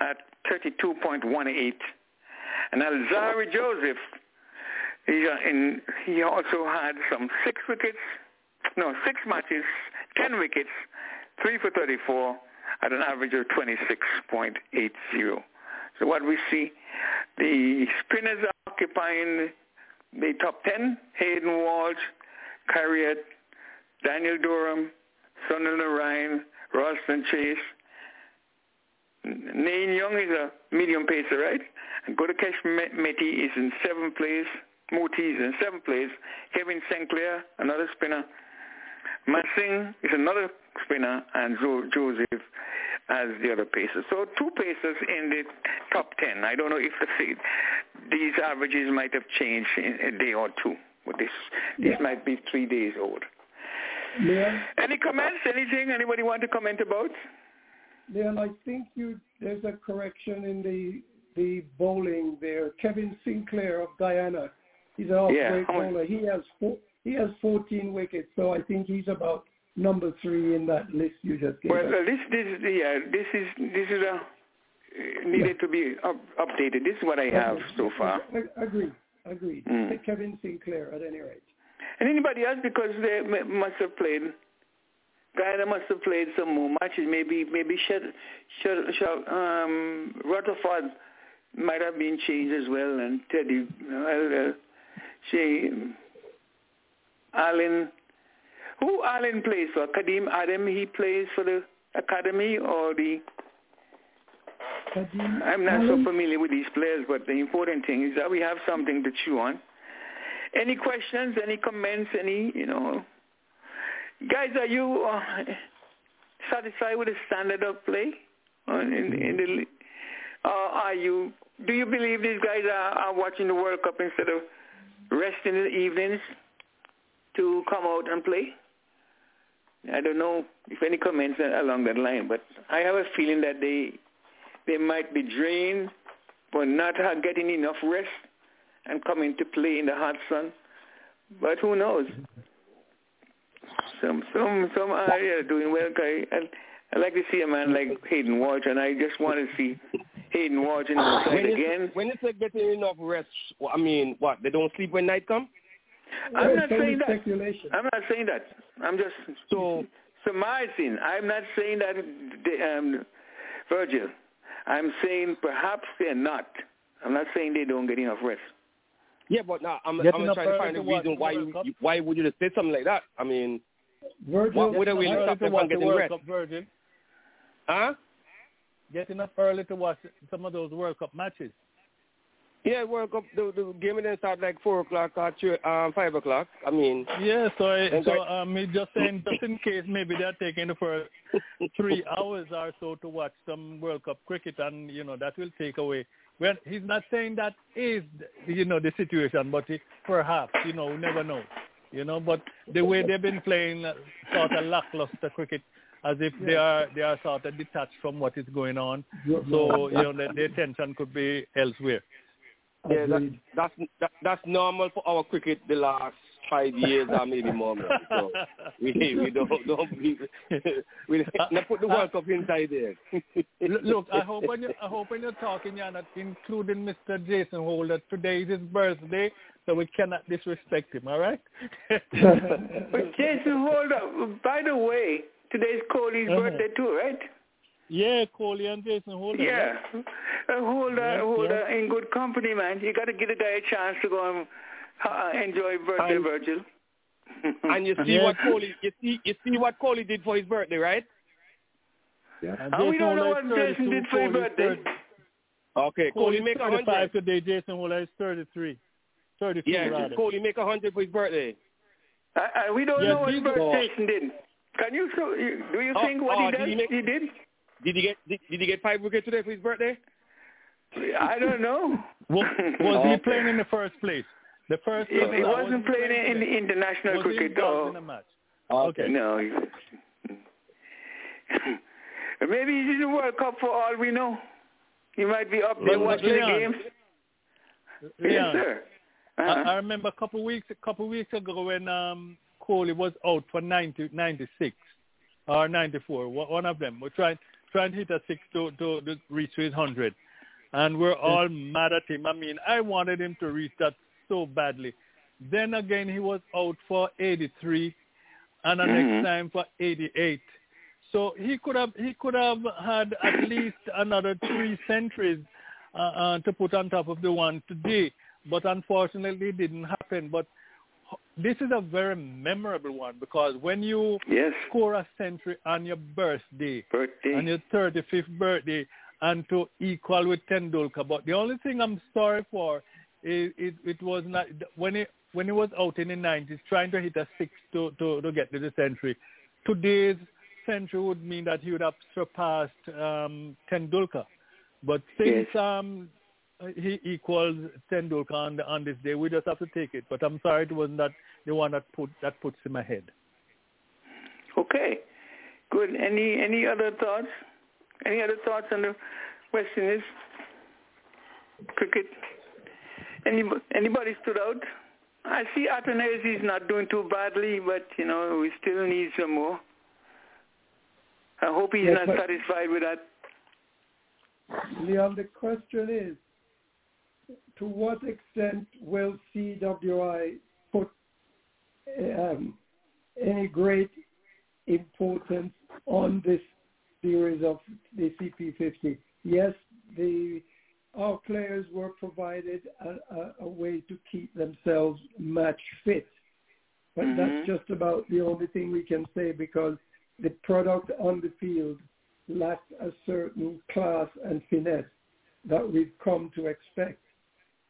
at 32.18. And Alzarri Joseph, uh, in, he also had some six wickets, no, six matches, 10 wickets, three for 34 at an average of 26.80. So what we see, the spinners are occupying the top 10, Hayden Walsh, Cariah, Daniel Doram, Sunil Narayan, Roston Chase. Nyeem Young is a medium pacer, right? And Gudakesh Motie is in seventh place. Motie in seventh place. Kevin Sinclair, another spinner. Mansingh is another spinner, and Joseph as the other pacers. So two pacers in the top 10. I don't know if the these averages might have changed in a day or two. But this this yeah. might be three days old. Leon? Any comments? Anything anybody want to comment about? Leon, I think you there's a correction in the the bowling there. Kevin Sinclair of Guyana, he's an off-break yeah. bowler. He has four, he has 14 wickets, so I think he's about number three in that list you just gave. Well, uh, this this yeah this is this is a needed yeah. to be up, updated. This is what I have so far. Agreed. Agreed. Mm. Kevin Sinclair, at any rate. And anybody else because they must have played. Guyana must have played some more matches. Maybe maybe Shed, Shed, Shed, um, Rutherford might have been changed as well, and Teddy, well, uh, say, Alleyne. Who Alleyne plays for? Kadeem Adam. He plays for the academy or the. Kadeem I'm not Alleyne? so familiar with these players, but the important thing is that we have something to chew on. Any questions? Any comments? Any, you know, guys, are you uh, satisfied with the standard of play in, in the? Uh, are you? Do you believe these guys are, are watching the World Cup instead of resting in the evenings to come out and play? I don't know if any comments along that line, but I have a feeling that they they might be drained for not getting enough rest and coming to play in the hot sun. But who knows? Some some some are doing well. I, I, I like to see a man like Hayden Walsh, and I just want to see Hayden Walsh in the side when again. Is, when is they getting enough rest? I mean, what? They don't sleep when night come? I'm not saying that. Speculation. I'm not saying that. I'm just so surmising. I'm not saying that, um, Virgil. I'm saying perhaps they're not. I'm not saying they don't get enough rest. Yeah, but now I'm, Get I'm trying to find to a reason why you, you why would you say something like that? I mean, Virgil, what would we Early stop them from getting World rest? Cup, Virgil. Huh? Getting up early to watch some of those World Cup matches. Yeah, World Cup. The, the game then start like four o'clock or two, um, five o'clock. I mean, Yeah, so I, so I- um, me just saying, just in case maybe they're taking the first [laughs] three hours or so to watch some World Cup cricket, and you know that will take away. Well, he's not saying that is you know the situation, but it, perhaps you know we never know, you know. But the way they've been playing uh, sort of lackluster cricket, as if they are they are sort of detached from what is going on, so you know their, their attention could be elsewhere. yeah, that's that's that, that's normal for our cricket the last five years or maybe more. man. So we we don't don't be, [laughs] we uh, not put the uh, World Cup inside there. Look, look, I hope when you [laughs] I hope when you're talking, you're not including Mr. Jason Holder. Today is his birthday, so we cannot disrespect him. All right? [laughs] But Jason, hold up. By the way, today's Kohli's Uh-huh. birthday too, right? yeah, Kohli and Jason Holder. Yeah. Uh, hold Yeah, on, hold yeah. on. In good company, man. You got to give the guy a chance to go and uh, enjoy birthday, And- Virgil. [laughs] and you see Yeah. what Kohli you see you see what Kohli did for his birthday, right? Yeah. And And we don't know what Jason did for his birthday. 30 Okay, Kohli Kohli is make a 35 hundred. today. Jason Holder is 33. 32 Yeah, rather. Kohli make a hundred for his birthday. Uh, uh, we don't Yeah, know what these- Jason did. Can you show? you- Do you Oh, think what oh, he did does? he make- he did. Did he get did, did he get five wickets today for his birthday? I don't know. [laughs] Was, was he [laughs] Okay. playing in the first place? The first He, place he was wasn't playing in the international was he cricket. involved Or, in a match? Okay. No. he- [laughs] Maybe he's in the World Cup for all we know. He might be up there But, watching Leon, the games. Yes, Leon, sir. I, Uh-huh. I remember a couple of weeks a couple of weeks ago when um Kohli was out for 90, 96 or 94, one of them. We're trying trying to hit a six to, to, to reach his 100. And we're all mad at him. I mean, I wanted him to reach that so badly. Then again, he was out for 83 and the next time for 88. So he could have he could have had at least another three centuries uh, uh, to put on top of the one today, but unfortunately it didn't happen. But this is a very memorable one because when you Yes. score a century on your birthday, Birthday. on your 35th birthday, and to equal with Tendulkar. But the only thing I'm sorry for is it, it was not when he when he was out in the 90s trying to hit a six to, to, to get to the century. Today's century would mean that he would have surpassed um, Tendulkar. But since Yes. um, he equals Tendulkar on, on this day, we just have to take it. But I'm sorry it wasn't that the one that put that puts him ahead. Okay. Good. Any any other thoughts? Any other thoughts on the West Indies cricket? Any, anybody stood out? I see Athanaze is not doing too badly, but you know we still need some more. I hope he's Yes, not satisfied with that. Leon, the question is, to what extent will CWI put um, any great importance on this series of the CP50? Yes, the our players were provided a, a, a way to keep themselves match fit, but Mhm. that's just about the only thing we can say because the product on the field lacked a certain class and finesse that we've come to expect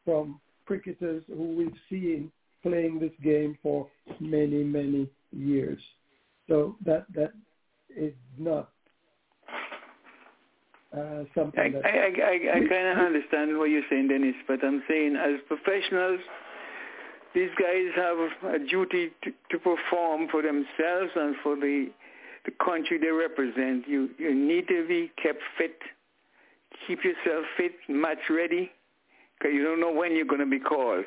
from cricketers who we've seen playing this game for many, many years. So that that is not uh, something I that I, I, I kind of understand what you're saying, Dennis, but I'm saying as professionals, these guys have a duty to, to perform for themselves and for the the country they represent. You you need to be kept fit, keep yourself fit, match ready, you don't know when you're going to be called.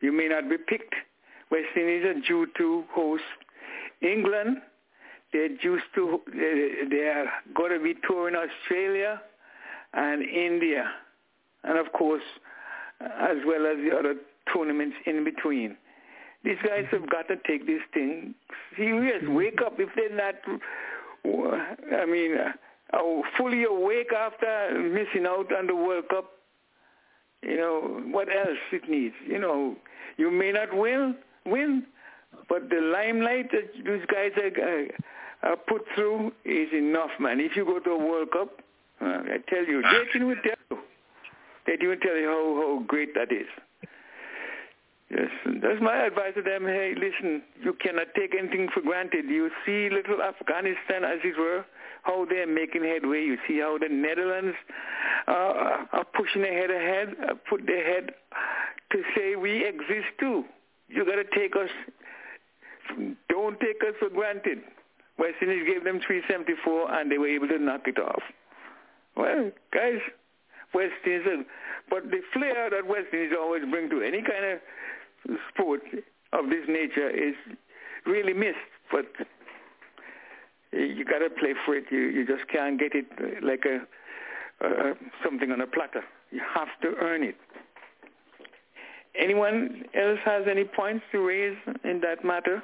You may not be picked. West Indies are due to host England. They're due to they they are going to be touring Australia and India, and of course, as well as the other tournaments in between. These guys have got to take this thing serious. Wake up if they're not. I mean, uh, fully awake after missing out on the World Cup. You know what else it needs. You know, you may not win, win, but the limelight that these guys are, are put through is enough, man. If you go to a World Cup, uh, I tell you, they can tell you. They can tell you how, how great that is. Yes, that's my advice to them. Hey, listen, you cannot take anything for granted. You see little Afghanistan, as it were, how they're making headway. You see how the Netherlands uh, are pushing ahead ahead, uh, put their head to say we exist too. You got to take us. Don't take us for granted. West Indies gave them 374 and they were able to knock it off. Well, guys, West Indies, but the flair that West Indies always bring to any kind of sport of this nature is really missed. But you got to play for it. You you just can't get it like a uh, something on a platter. You have to earn it. Anyone else has any points to raise in that matter?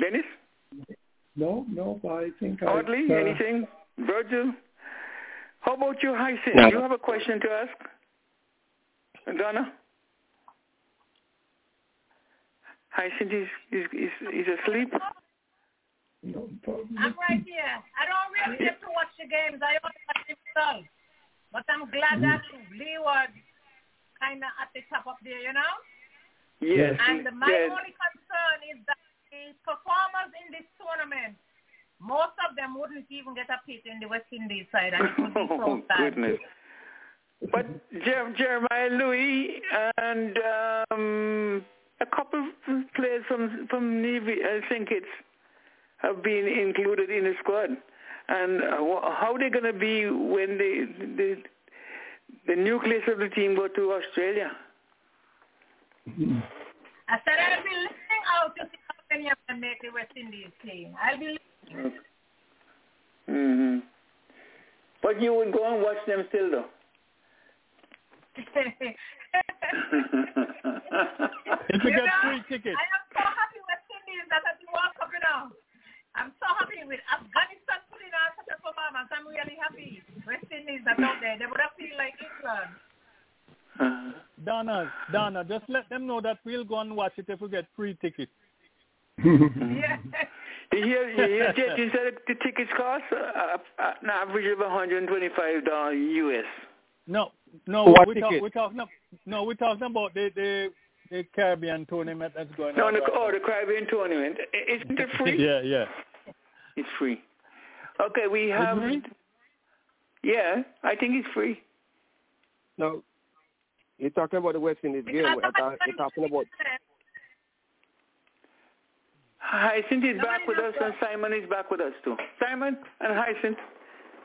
Dennis? no, no. I think I, Audley, uh, anything? Virgil? How about you, Hyacinth? No. Do you have a question to ask? Donna? Hyacinth is is is, is asleep. No problem. I'm right here. I don't really get to watch the games. I only watch the results. But I'm glad mm. that Lee was kind of at the top of there, you know? Yes. And my yes. only concern is that the performers in this tournament, most of them wouldn't even get a pick in the West Indies side. And it would be so [laughs] Oh sad. goodness. But Jer- Jeremiah Louis and um, a couple of players from from Navy, I think it's have been included in the squad. And uh, how they going to be when the, the the nucleus of the team go to Australia? I said I'll be listening out to see how many of them make the West Indies team. I'll be listening. hmm But you would go and watch them still, though. If you You get know, free tickets. I am so happy West Indies that at the World Cup, you know. I'm so happy with Afghanistan putting on such a performance. I'm really happy. West Indies are out there. They would have feel like England. Donna, Donna, just let them know that we'll go and watch it if we get free tickets. Yeah. [laughs] You hear, you hear Jet, you said the tickets cost uh, uh, an average of $125 US. No, no, What we talk, ticket? we're talking, ab- no, we're talking about the, the, the Caribbean tournament that's going No, on. the, right oh, now. the Caribbean tournament. Isn't it free? [laughs] yeah, yeah. It's free. Okay, we have. free? Yeah, I think it's free. No. You're talking about the West Indies game. We're you're talking about Hyacinth is No, back with us, sir. and Simon is back with us too. Simon and Hyacinth.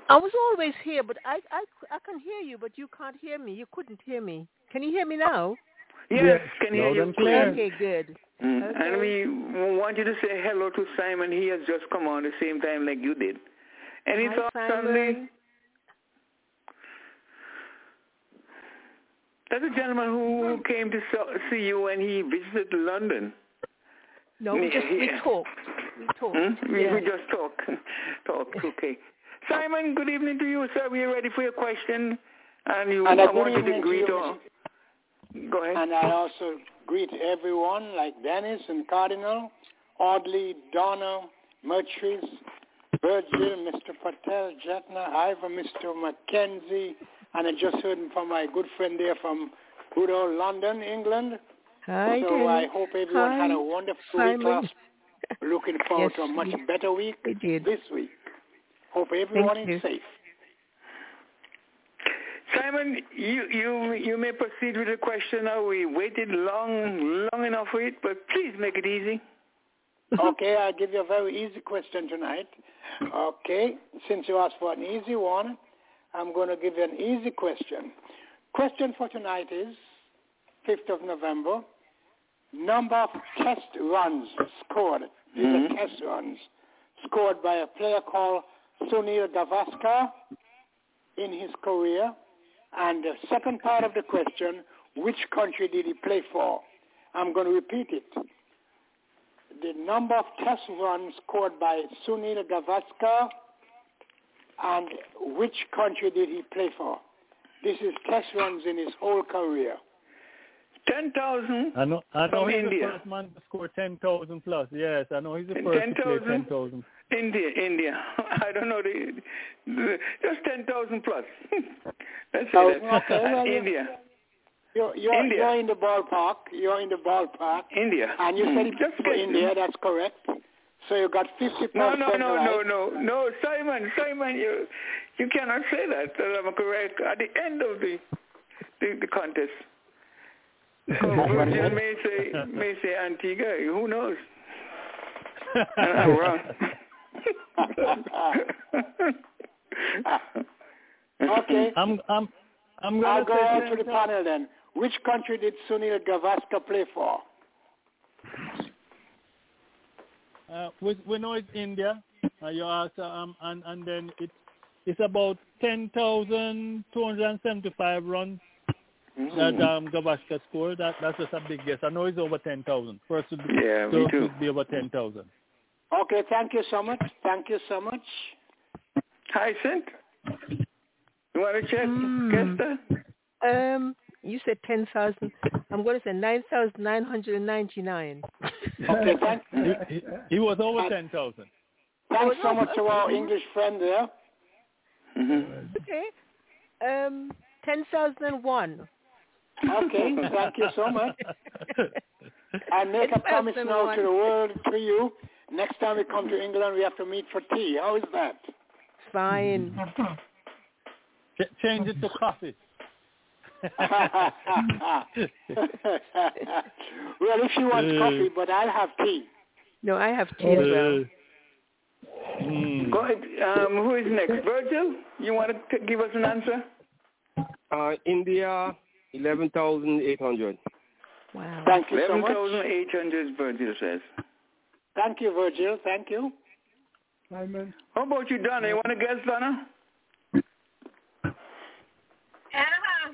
I was always here, but I, I, I can hear you, but you can't hear me. You couldn't hear me. Can you hear me now? Yes, Yes, can hear you and clear. clear. Okay, good. Mm. Okay. And we want you to say hello to Simon. He has just come on the same time like you did. Any Hi, thoughts on the? Simon. That's a gentleman who came to see you when he visited London. No, we just we talked. We talked. Hmm? We, yeah. we just talk. [laughs] talk, okay. Simon, good evening to you, sir. We are ready for your question. And you, And a I good want you to greet you, all. Go ahead. And I also greet everyone like Dennis and Cardinal, Audley, Donna, Myrtrice, Virgil, Mr. Patel, Jatin, Ivor, Mr. Mackenzie, and I just heard from my good friend there from good old London, England. Hi, so Dennis. I hope everyone Hi, had a wonderful Simon. week last Looking forward [laughs] Yes, to a much we- better week we did. this week. Hope everyone you. is safe. Simon, you, you, you may proceed with the question now. We waited long, long enough for it, but please make it easy. [laughs] okay, I'll give you a very easy question tonight. Okay, since you asked for an easy one, I'm going to give you an easy question. Question for tonight is 5th of November. Number of test runs scored. These Mhm. are test runs scored by a player called Sunil Gavaskar in his career. And the second part of the question, which country did he play for? I'm going to repeat it the number of test runs scored by Sunil Gavaskar and which country did he play for? This is test runs in his whole career. 10,000 I know, I know From he's India. the first man to score 10,000 plus. Yes, I know he's the first to play 10,000? 10,000. India, India. [laughs] I don't know the, the just ten thousand plus. Let's say that. well, you- India, You're, you're, India. you're in the ballpark. You're in the ballpark. India. And you Mm, said it just for guess. India. That's correct. So you got 50% No, no, no, right. no, no, no, Simon, Simon, you you cannot say that. That I'm correct. At the end of the the, the contest, so [laughs] Virgil may say may say Antigua. Who knows? [laughs] I'm wrong. Okay. I'm, I'm, I'm I'll going go to on say to the panel then. Which country did Sunil Gavaskar play for? Uh, we, we know it's India. Uh, you ask, um, and, and then it's, it's about 10,275 runs that um, Gavaskar scored. That, that's just a big guess. I know it's over 10,000. First would be, Yeah, me first too. be over 10,000. Okay, thank you so much. Thank you so much. Hyacinth, you want to check, Hmm. Kester? Um, You said 10,000. I'm going to say 9,999. [laughs] Okay, thank He, he, he was over 10,000. Thanks so much to our English friend there. Okay. Um, 10,001. Okay, thank you so much. [laughs] I make a promise now to the world, to you. Next time we come to England, we have to meet for tea. How is that? Fine. Ch- change it to coffee. [laughs] well, if she wants coffee, but I'll have tea. No, I have tea as well. Mm. Go ahead. Um, who is next? Virgil, you want to give us an answer? Uh, India, 11,800. Wow. Thank you so much. 11,800, Virgil says. Thank you, Virgil. Thank you. Simon. How about you, Donna? You want to guess, Donna? Uh-huh.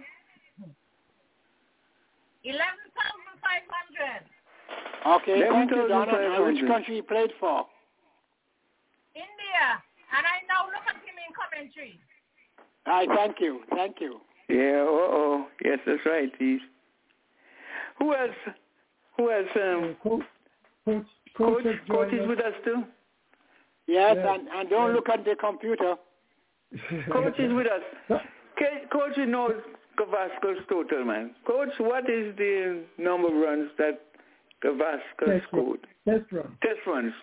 11,500. Okay, thank you, Donna. Which country you played for? India. And I now look at him in commentary. I thank you. Thank you. Yeah, uh-oh. Yes, that's right. He's... Who else? Who else? Um, Coach, coach, coach, coach, coach is with us too. Yes, Yeah. and, and don't look at the computer. [laughs] Coach is with us. Coach knows Gavaskar total, man. Coach, what is the number of runs that run. scored? Test run. Test runs.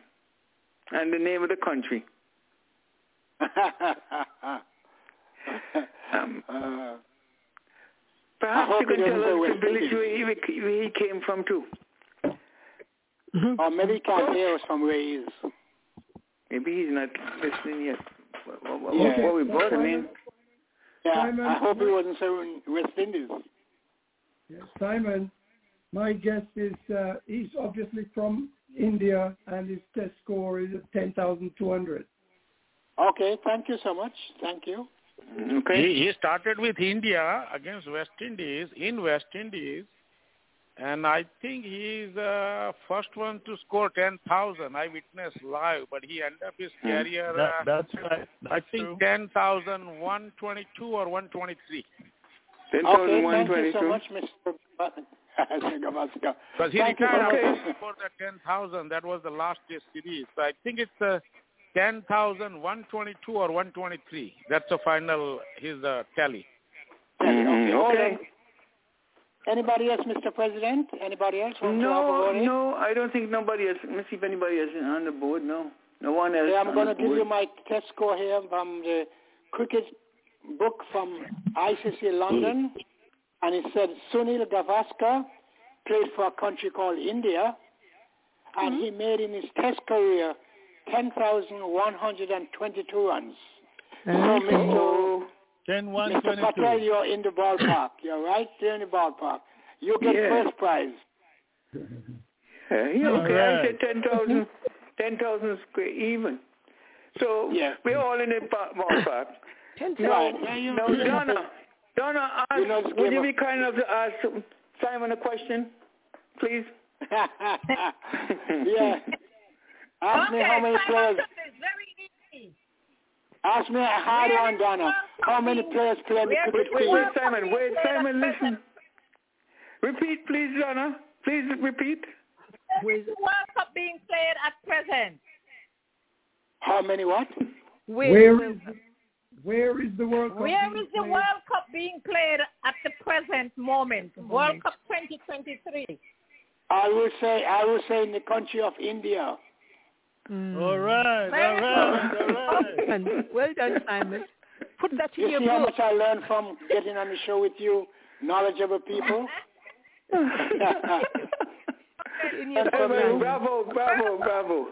And the name of the country. [laughs] Um, uh, perhaps you can tell us the village where he, where he came from too. Or maybe he can't hear us from where he is. Maybe he's not listening yet. What, what, what, Yeah. what we brought him in. Yeah, Simon, I hope he wasn't saying West Indies. Yes, Simon, my guess is uh, he's obviously from India and his test score is 10,200. Okay, thank you so much. Thank you. Okay. He, he started with India against West Indies in West Indies, and I think he's the first one to score 10,000. I witnessed live, but he ended up his career, That, uh, that's right. I That's think true. 10,122 or 123. Okay, thank you so much, Mr. Gavaskar. Because he Thank retired so after much. for the 10,000. That was the last test series. So I think it's uh, 10,122 or 123. That's the final, his uh, tally. Mhm, Hold okay. Anybody else, Mr. President? Anybody else want to have No, no, I don't think nobody else. Let me see if anybody else is on the board. No, no one else. Okay, I'm going to give board. you my test score here from the cricket book from ICC London, and it said Sunil Gavaskar played for a country called India, and he mm-hmm. made in his test career 10,122 runs. So, Mr. Ten one Mr. twenty Patel, you're in the ballpark. [laughs] You're right there in the ballpark. You get Yeah. first prize. Uh, [laughs] yeah, All okay, I right. said 10,000 10,000 square even. So Yeah. we're all in the ballpark. [coughs] Ten Now, Right. Now Donna, Donna, ask, You know would you be kind enough to ask Simon a question, please? [laughs] yeah. Ask me okay, how many Simon players. It's very easy. Ask me a hard Where one, Donna. How many players play in the cricket Wait, wait, Simon, wait, played Simon, listen. Repeat, please, Donna. Please repeat. Where is the World Cup being played at present? How many what? Where, Where is where is the World Cup? Where being is the played? World Cup being played at the present moment? World Cup 2023. I will say I will say in the country of India. Mm. All right, all Very right, good. all right. Well done, Simon. Put that in You your see how much I learned from getting on the show with you, knowledgeable people. [laughs] in your Simon, Simon, bravo, bravo, bravo.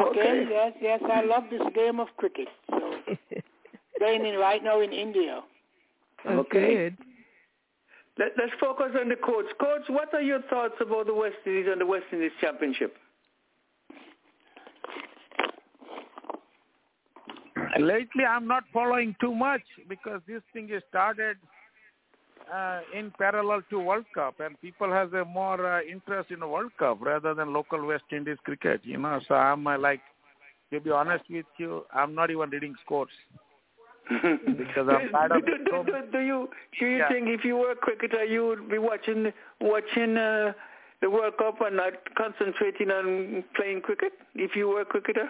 Okay, Okay. yes, yes, I love this game of cricket. So [laughs] playing in right now in India. Oh, Okay. good. Let, let's focus on the coach. Coach, what are your thoughts about the West Indies and the West Indies Championship? Lately, I'm not following too much because this thing is started uh, in parallel to World Cup, and people has a more uh, interest in World Cup rather than local West Indies cricket. You know, so I'm uh, like, to be honest with you, I'm not even reading scores. [laughs] because I'm tired of do, do, do, do you do you Yeah. think if you were a cricketer you would be watching watching uh, the World Cup and not concentrating on playing cricket if you were a cricketer?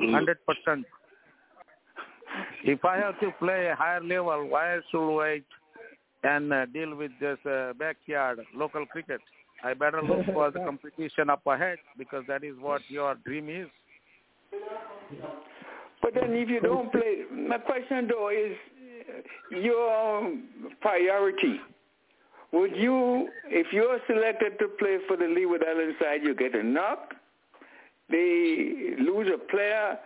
Hundred percent. If I have to play a higher level, why should I wait and uh, deal with this uh, backyard local cricket? I better look [laughs] for the competition up ahead because that is what your dream is. But then if you don't play, my question though is your priority. Would you, if you're selected to play for the Leeward Island side, you get a knock, they lose a player,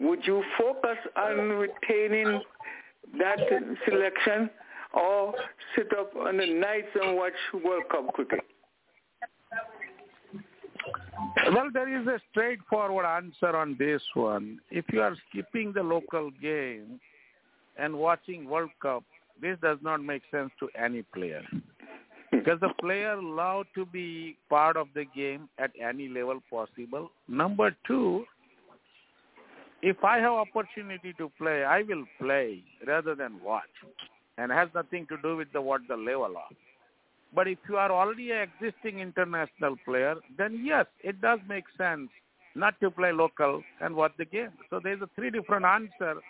would you focus on retaining that selection or sit up on the nights and watch World Cup cricket? Well, there is a straightforward answer on this one. If you are skipping the local game and watching World Cup, this does not make sense to any player. Because the player allowed to be part of the game at any level possible. Number two, if I have opportunity to play, I will play rather than watch. And it has nothing to do with the what the level of. But if you are already an existing international player, then yes, it does make sense not to play local and watch the game. So there's a three different answer.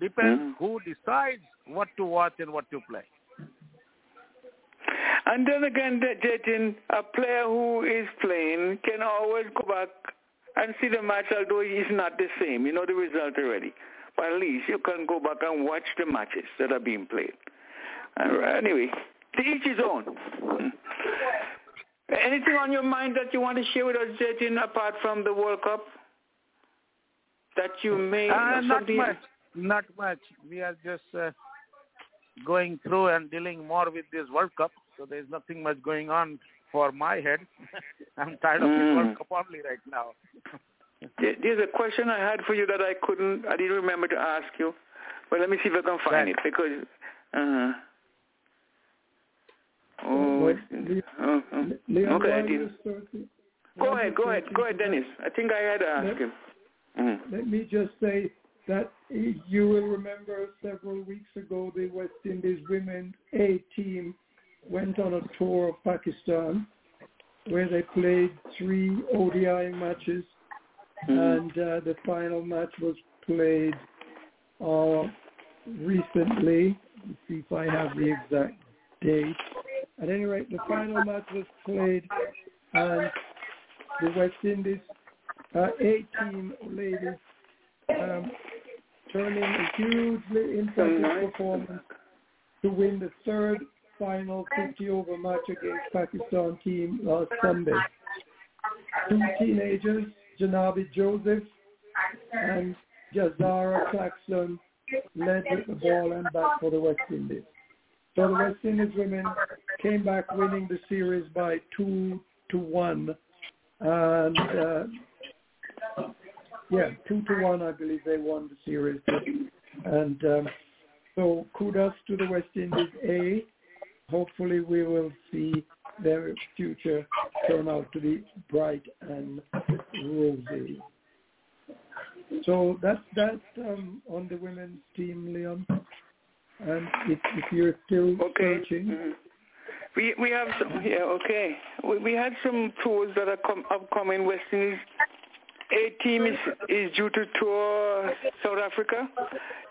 Depends Mhm. who decides what to watch and what to play. And then again, that- Jatin, a player who is playing can always go back and see the match, although he's not the same. You know the result already. But at least you can go back and watch the matches that are being played. Anyway, to each his own. [laughs] Anything on your mind that you want to share with us, Jatin, apart from the World Cup? That you may Uh, not something much. Not much. We are just uh, going through and dealing more with this World Cup. So there's nothing much going on for my head. [laughs] I'm tired of Mm. this World Cup only right now. [laughs] There's a question I had for you that I couldn't, I didn't remember to ask you. But let me see if I can find Right. it because, uh, oh, Well, Leon, oh, oh. Okay, I did. Go ahead, go ahead, go ahead, Dennis. I think I had to ask Let- him. Mm. Let me just say that you will remember several weeks ago the West Indies women's A team went on a tour of Pakistan where they played three ODI matches Mhm. and uh, the final match was played uh, recently. Let's see if I have the exact date. At any rate, the final match was played and the West Indies uh, A team ladies um, turning a hugely impressive performance to win the third final 50 over match against Pakistan team last Sunday. Two teenagers, Djenaba Joseph and Jahzara Claxton, led with the ball and bat for the West Indies. So the West Indies women came back winning the series by two to one, and uh, yeah, two to one, I believe they won the series. And um, so kudos to the West Indies A. Hopefully we will see their future turn out to be bright and rosy. So that's that um, on the women's team, Leon. And if, if you're still Okay. searching, Mhm. We we have some yeah okay. We we had some tours that are com- upcoming. West Indies A team is is due to tour South Africa.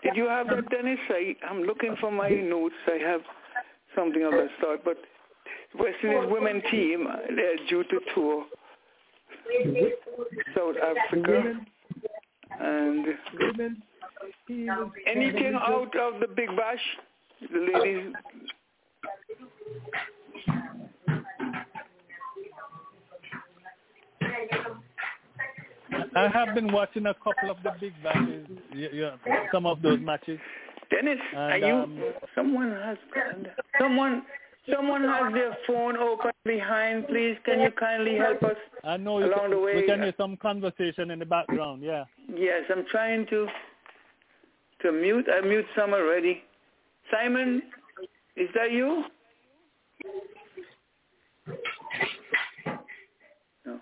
Did you have that, Dennis? I I'm looking for my notes. I have something of that sort, but West Indies women team they're due to tour South Africa and the anything out of the Big Bash. The ladies I have been watching a couple of the big matches, yeah, yeah, some of those matches. Dennis, are And, you? um, someone has someone. Someone has their phone open behind. Please, can you kindly help us? I know you Along can, the way, we can uh, hear some conversation in the background. Yeah. Yes, I'm trying to to mute. I mute some already. Simon, is that you? No.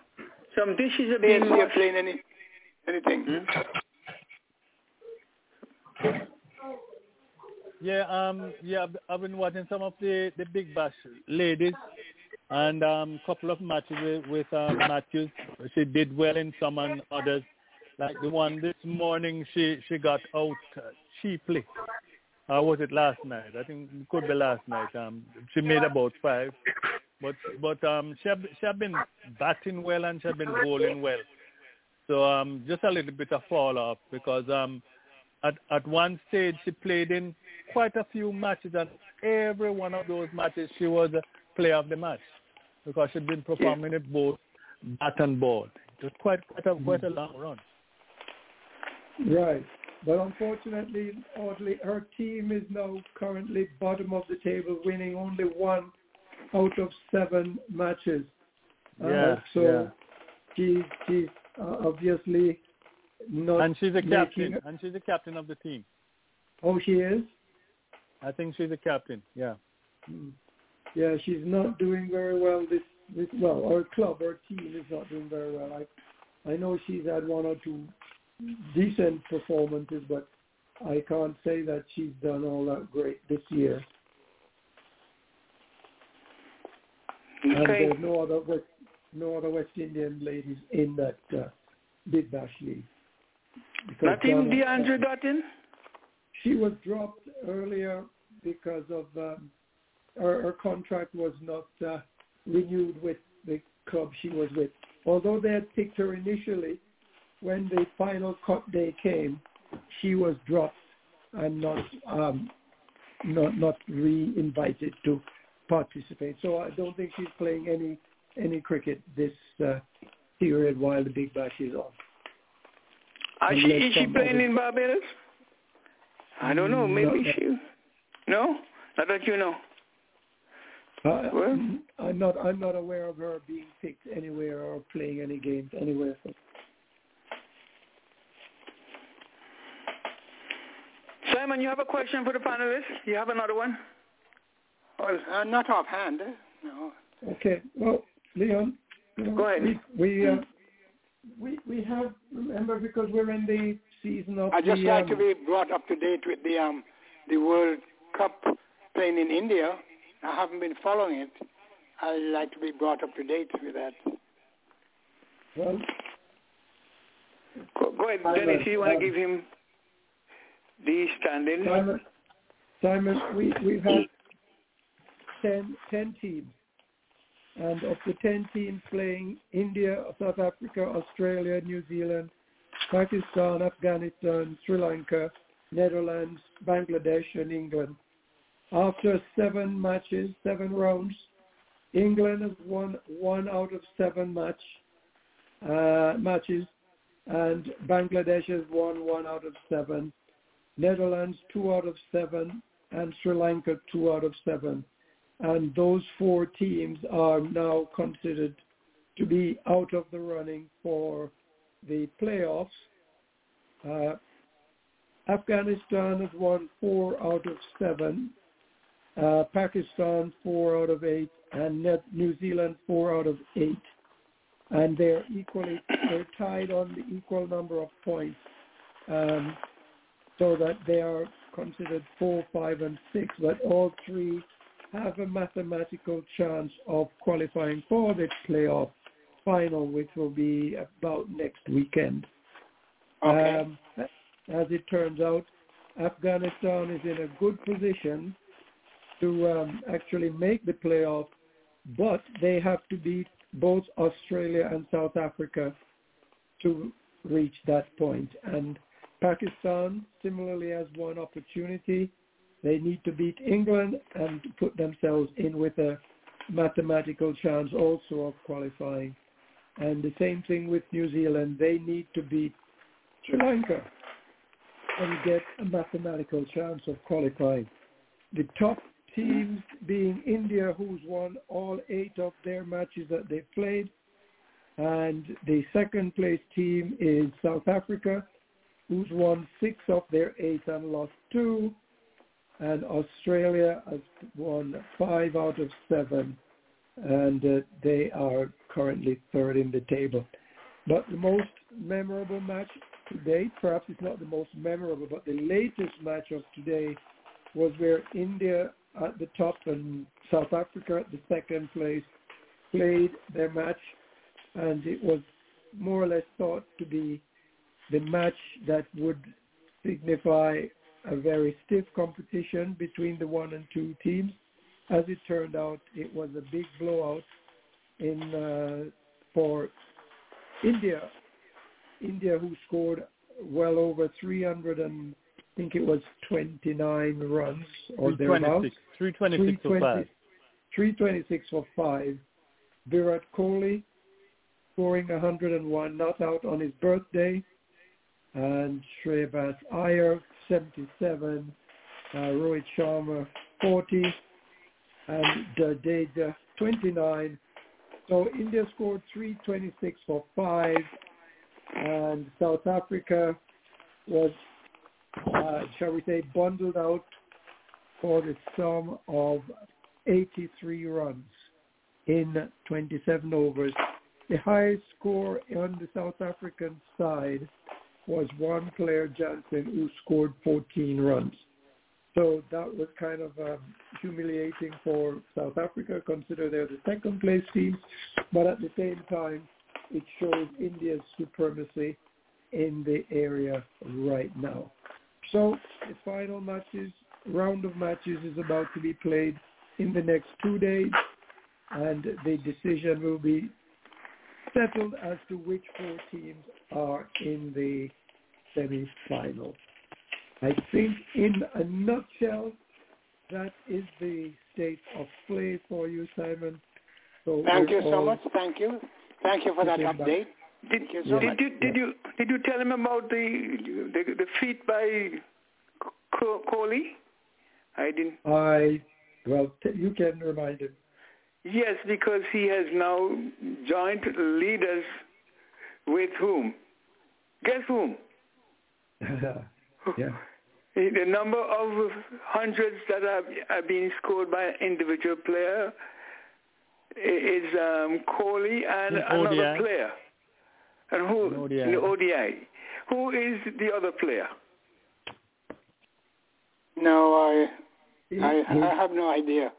Some dishes are Yes, being you're washed. playing any anything. Hmm? Yeah, um, yeah. I've- been watching some of the the Big Bash ladies, and um, couple of matches with, with um, Matthews. She did well in some and others. Like the one this morning, she she got out cheaply. Or was it last night? I think it could be last night. Um, she made about five, but but um, she have, she been batting well and she have been bowling well. So um, just a little bit of fall off because um, at at one stage she played in quite a few matches and every one of those matches she was a player of the match because she'd been performing at both bat and ball. It was quite quite a quite a long run. Right. But unfortunately, oddly, her team is now currently bottom of the table, winning only one out of seven matches. Uh, Yeah, so yeah. she's she's uh, obviously not. And she's a captain. And she's a captain of the team. Oh, she is. I think she's a captain. Yeah. Mm. Yeah, she's not doing very well. This, this well, our club, our team is not doing very well. I, I know she's had one or two decent performances, but I can't say that she's done all that great this year. And there's no other West, no other West Indian ladies in that uh, Big Bash league. Not even Donna- Deandra Dottin? She was dropped earlier because of um, her, her contract was not uh, renewed with the club she was with. Although they had picked her initially, when the final cut day came, she was dropped and not um, not not re-invited to participate. So I don't think she's playing any any cricket this uh, period while the Big Bash is on. Are she, is she playing in Barbados? I don't know. Maybe No. she. No? Not that you know. Uh, Well- I'm not. I'm not aware of her being picked anywhere or playing any games anywhere. Simon, you have a question for the panelists? You have another one? Well, uh, not offhand. eh? No. Okay. Well, Leon, Go ahead. We we, uh, we we have remember because we're in the season of I just the, like um, to be brought up to date with the um the World Cup playing in India. I haven't been following it. I'd like to be brought up to date with that. well, Go, go ahead, Simon, Dennis. You want um, to give him the standings? Simon, Simon, we we've had 10, 10 teams, and of the ten teams playing, India, South Africa, Australia, New Zealand, Pakistan, Afghanistan, Sri Lanka, Netherlands, Bangladesh, and England. After seven matches, seven rounds, England has won one out of seven match uh, matches, and Bangladesh has won one out of seven. Netherlands two out of seven, and Sri Lanka two out of seven. And those four teams are now considered to be out of the running for the playoffs. Uh, Afghanistan has won four out of seven, uh, Pakistan four out of eight, and New Zealand four out of eight. And they're equally they're tied on the equal number of points, um, so that they are considered four, five, and six. But all three have a mathematical chance of qualifying for the playoff final, which will be about next weekend. Okay. Um, as it turns out, Afghanistan is in a good position to um, actually make the playoff, but they have to beat both Australia and South Africa to reach that point. And Pakistan similarly has one opportunity. They need to beat England and put themselves in with a mathematical chance also of qualifying. And the same thing with New Zealand. They need to beat Sri Lanka and get a mathematical chance of qualifying. The top teams being India, who's won all eight of their matches that they played, and the second place team is South Africa, who's won six of their eight and lost two, and Australia has won five out of seven, and uh, they are currently third in the table. But the most memorable match to date, perhaps it's not the most memorable, but the latest match of today was where India at the top and South Africa at the second place played their match, and it was more or less thought to be the match that would signify a very stiff competition between the one and two teams. As it turned out, it was a big blowout in uh, for India. India, who scored well over 300 and I think it was 29 runs or thereabouts. 326 for 5. 326 for five. Virat Kohli scoring 101, not out on his birthday. And Shreyas Iyer, 77. Uh, Rohit Sharma, 40. And Jadeja, 29. So India scored 326 for five. And South Africa was, uh, shall we say, bundled out for the sum of 83 runs in 27 overs. The highest score on the South African side was one player, Jansen, who scored 14 runs. So that was kind of um, humiliating for South Africa, consider they're the second place team. But at the same time, it shows India's supremacy in the area right now. So the final matches, round of matches is about to be played in the next two days, and the decision will be settled as to which four teams are in the semi-final. I think in a nutshell, that is the state of play for you, Simon. So Thank you so much. Thank you. Thank you for that Okay, bye. update. Did, Thank you so did you did you did you tell him about the the, the feat by Co- Kohli? I didn't. I well, t- you can remind him. Yes, because he has now joined leaders with whom? Guess whom? [laughs] yeah. [laughs] The number of hundreds that have, have been scored by an individual player is um, Kohli and In another ODI. player. And who? In ODI. the ODI. Who is the other player? No, I, I, his, I have no idea.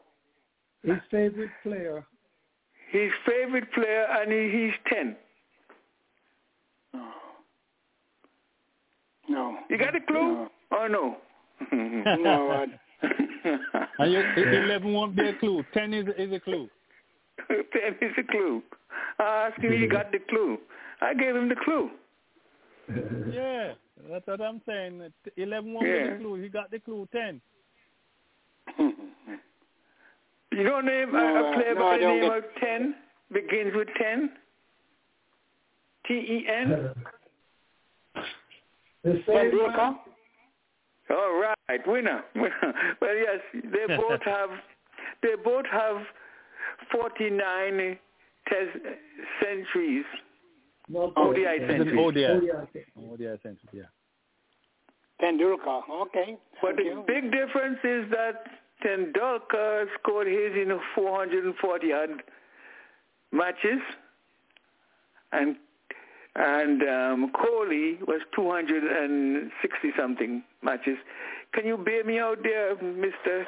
his favorite player. His favorite player, and he, he's 10. No. You got a clue? Or no? Oh, [laughs] no, I, [laughs] And you, e- 11 won't be a clue. 10 is, is a clue. [laughs] 10 is a clue. I asked him if he got the clue. I gave him the clue. Yeah, that's what I'm saying. 11 won't be Yeah. the clue. He got the clue. 10. You don't name a, No, a player no, by the name get- of 10? Begins with 10? T-E-N? The same Tendulkar? man, All right, winner. winner. [laughs] Well, yes, they [laughs] both have they both have 49 test centuries. not ODI the- It's centuries. an ODI. ODI. ODI century, yeah. Tendulkar. Okay. But Thank the you. big difference is that Tendulkar scored his in 440 odd matches, and and um, Kohli was 260 something matches. Can you bear me out there, Mr.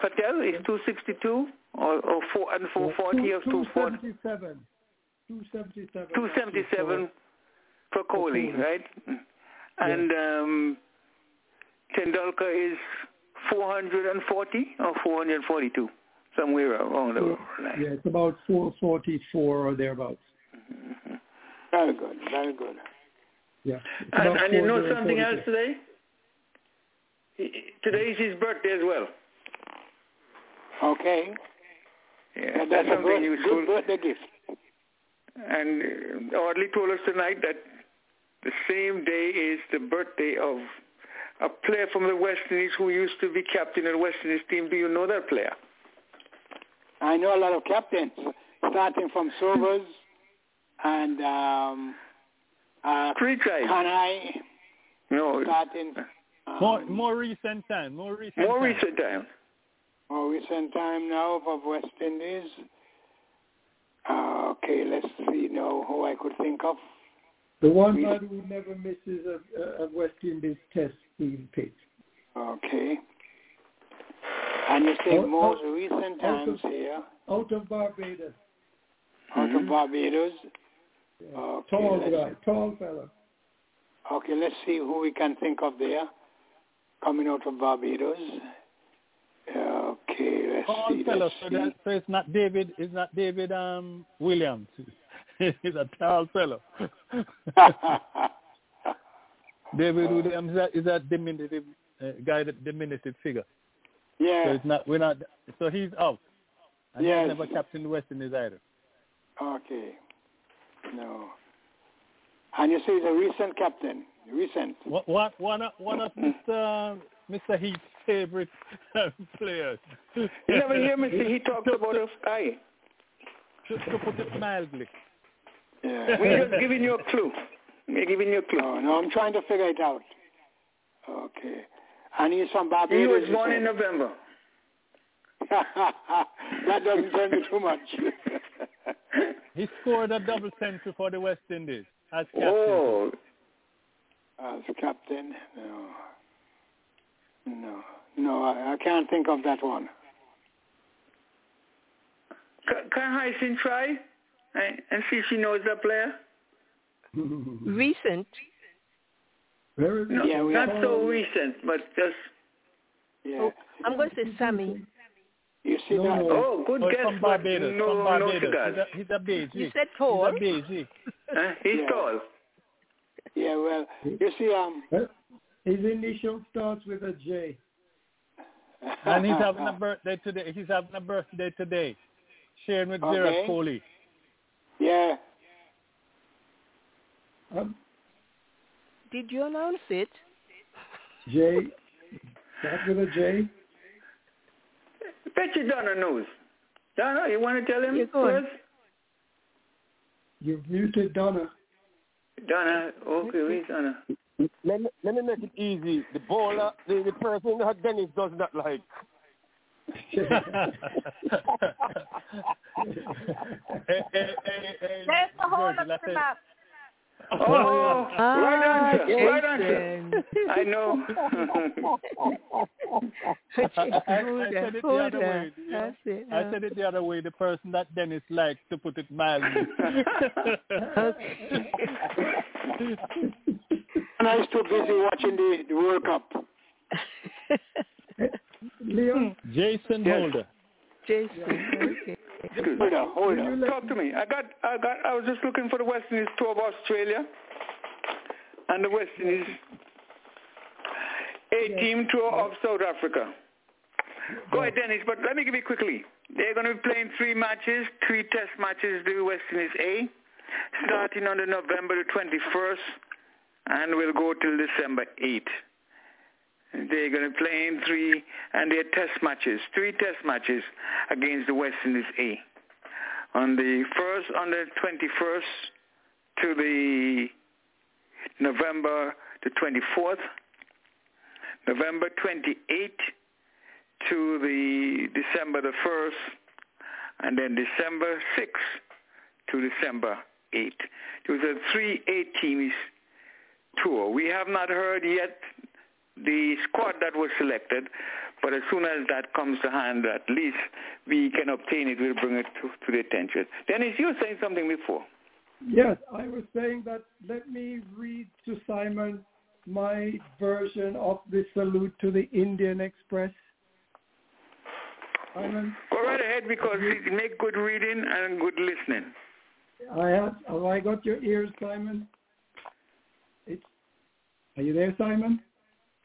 Patel? Is 262 or, or four and 440 or 240? 277. 277. 277 for Kohli, Kohli. right? And um, Tendulkar is 440 or 442, somewhere around So, there. yeah, it's about 444 or thereabouts. Very good. Very good. Yeah. And, and you know something else today? Today is his birthday as well. Okay. Yeah, Well, that's that's a something good, useful. good birthday gift. And uh, Audley told us tonight that the same day is the birthday of a player from the West Indies who used to be captain of the West Indies team. Do you know that player? I know a lot of captains, starting from Sobers and um, uh, Three tries. Kanhai, No, starting um, More, more recent time. More recent more time. recent time. more recent time now of West Indies. Uh, okay, let's see now who I could think of. The one We- man who never misses a, a West Indies test team pitch. Okay. And you say Out- most out- recent out times of- here, Out of Barbados. out Mhm. of Barbados. Okay, Tall let's- guy, tall fella. Okay, let's see who we can think of there coming out of Barbados. Okay, let's Tall see. fellow, Let's so, see. that, so it's not David. It's not David um, Williams. [laughs] He's a tall fellow. [laughs] David Williams is a, is a diminutive uh, guy, that diminutive figure. Yeah. So it's not. We're not. So he's out. And Yes. he's never captained the West Indies either. okay. No. And you say he's a recent captain. Recent. What, what, one of one of Mr. Mr. Heat's favorite um, players. You never hear me say he talks about a guy. Just to put it mildly. Yeah. We're just giving you a clue. We're giving you a clue. No, no, I'm trying to figure it out. Okay. And he's from Barbados. He was born in November. [laughs] that doesn't tell me too much. [laughs] He scored a double century for the West Indies as captain. Oh, As captain, no. No. No, I, I can't think of that one. can, can Hyacinth try and, and see if she knows that player? [laughs] Recent. Very No, Yeah, not so recent, but just Yeah. Oh, I'm going to say Sammy. You see No, that? no. oh, good Oh, guess, from but Barbados. no, from no Barbados. cigars. He's a, he's a Bajan. You said tall. He's a Bajan. [laughs] Huh? He's Yeah. tall. Yeah, well, you see, um, His initial starts with a J. [laughs] And he's having a [laughs] birthday today. He's having a birthday today. Sharing with Virat Okay. Kohli. yeah, Um, Did you announce it? J. Start with a J. Bet you Donna knows. Donna, you want to tell him You're first? You've muted Donna. Donna, okay, where's Donna? Let me, let me make it easy. The bowler, uh, the, the person that Dennis does not like. hey, hey, hey, hey, There's the whole of the map. Oh, [laughs] Ah, right answer, right answer. Jason. I know. [laughs] I, I, I said it the other way. you know. That's it. I said it the other way. The person that Dennis likes, to put it mildly. [laughs] and I was too busy watching the, the World Cup. Leo, Jason Yes. Holder. Jason. Okay. Excuse Hold me. on, hold on. Talk to me. I got, I got, I was just looking for the West Indies tour of Australia and the West Indies A team tour of South Africa. Go ahead, Dennis, but let me give you quickly. They're going to be playing three matches, three test matches, the West Indies A, starting on the November the 21st, and will go till December 8th. They're going to play in three, and they're test matches, three test matches against the West Indies A. On the first, on the 21st to the November the 24th, November 28th to the December the 1st, and then December 6th to December 8th. It was a three eight teams tour. We have not heard yet the squad that was selected, but as soon as that comes to hand, at least we can obtain it. We'll bring it to, to the attention. Dennis, you were saying something before. Yes, I was saying that let me read to Simon my version of the salute to the Indian Express. Simon, Go right ahead because you make good reading and good listening. I have, have I got your ears, Simon? It's, are you there, Simon?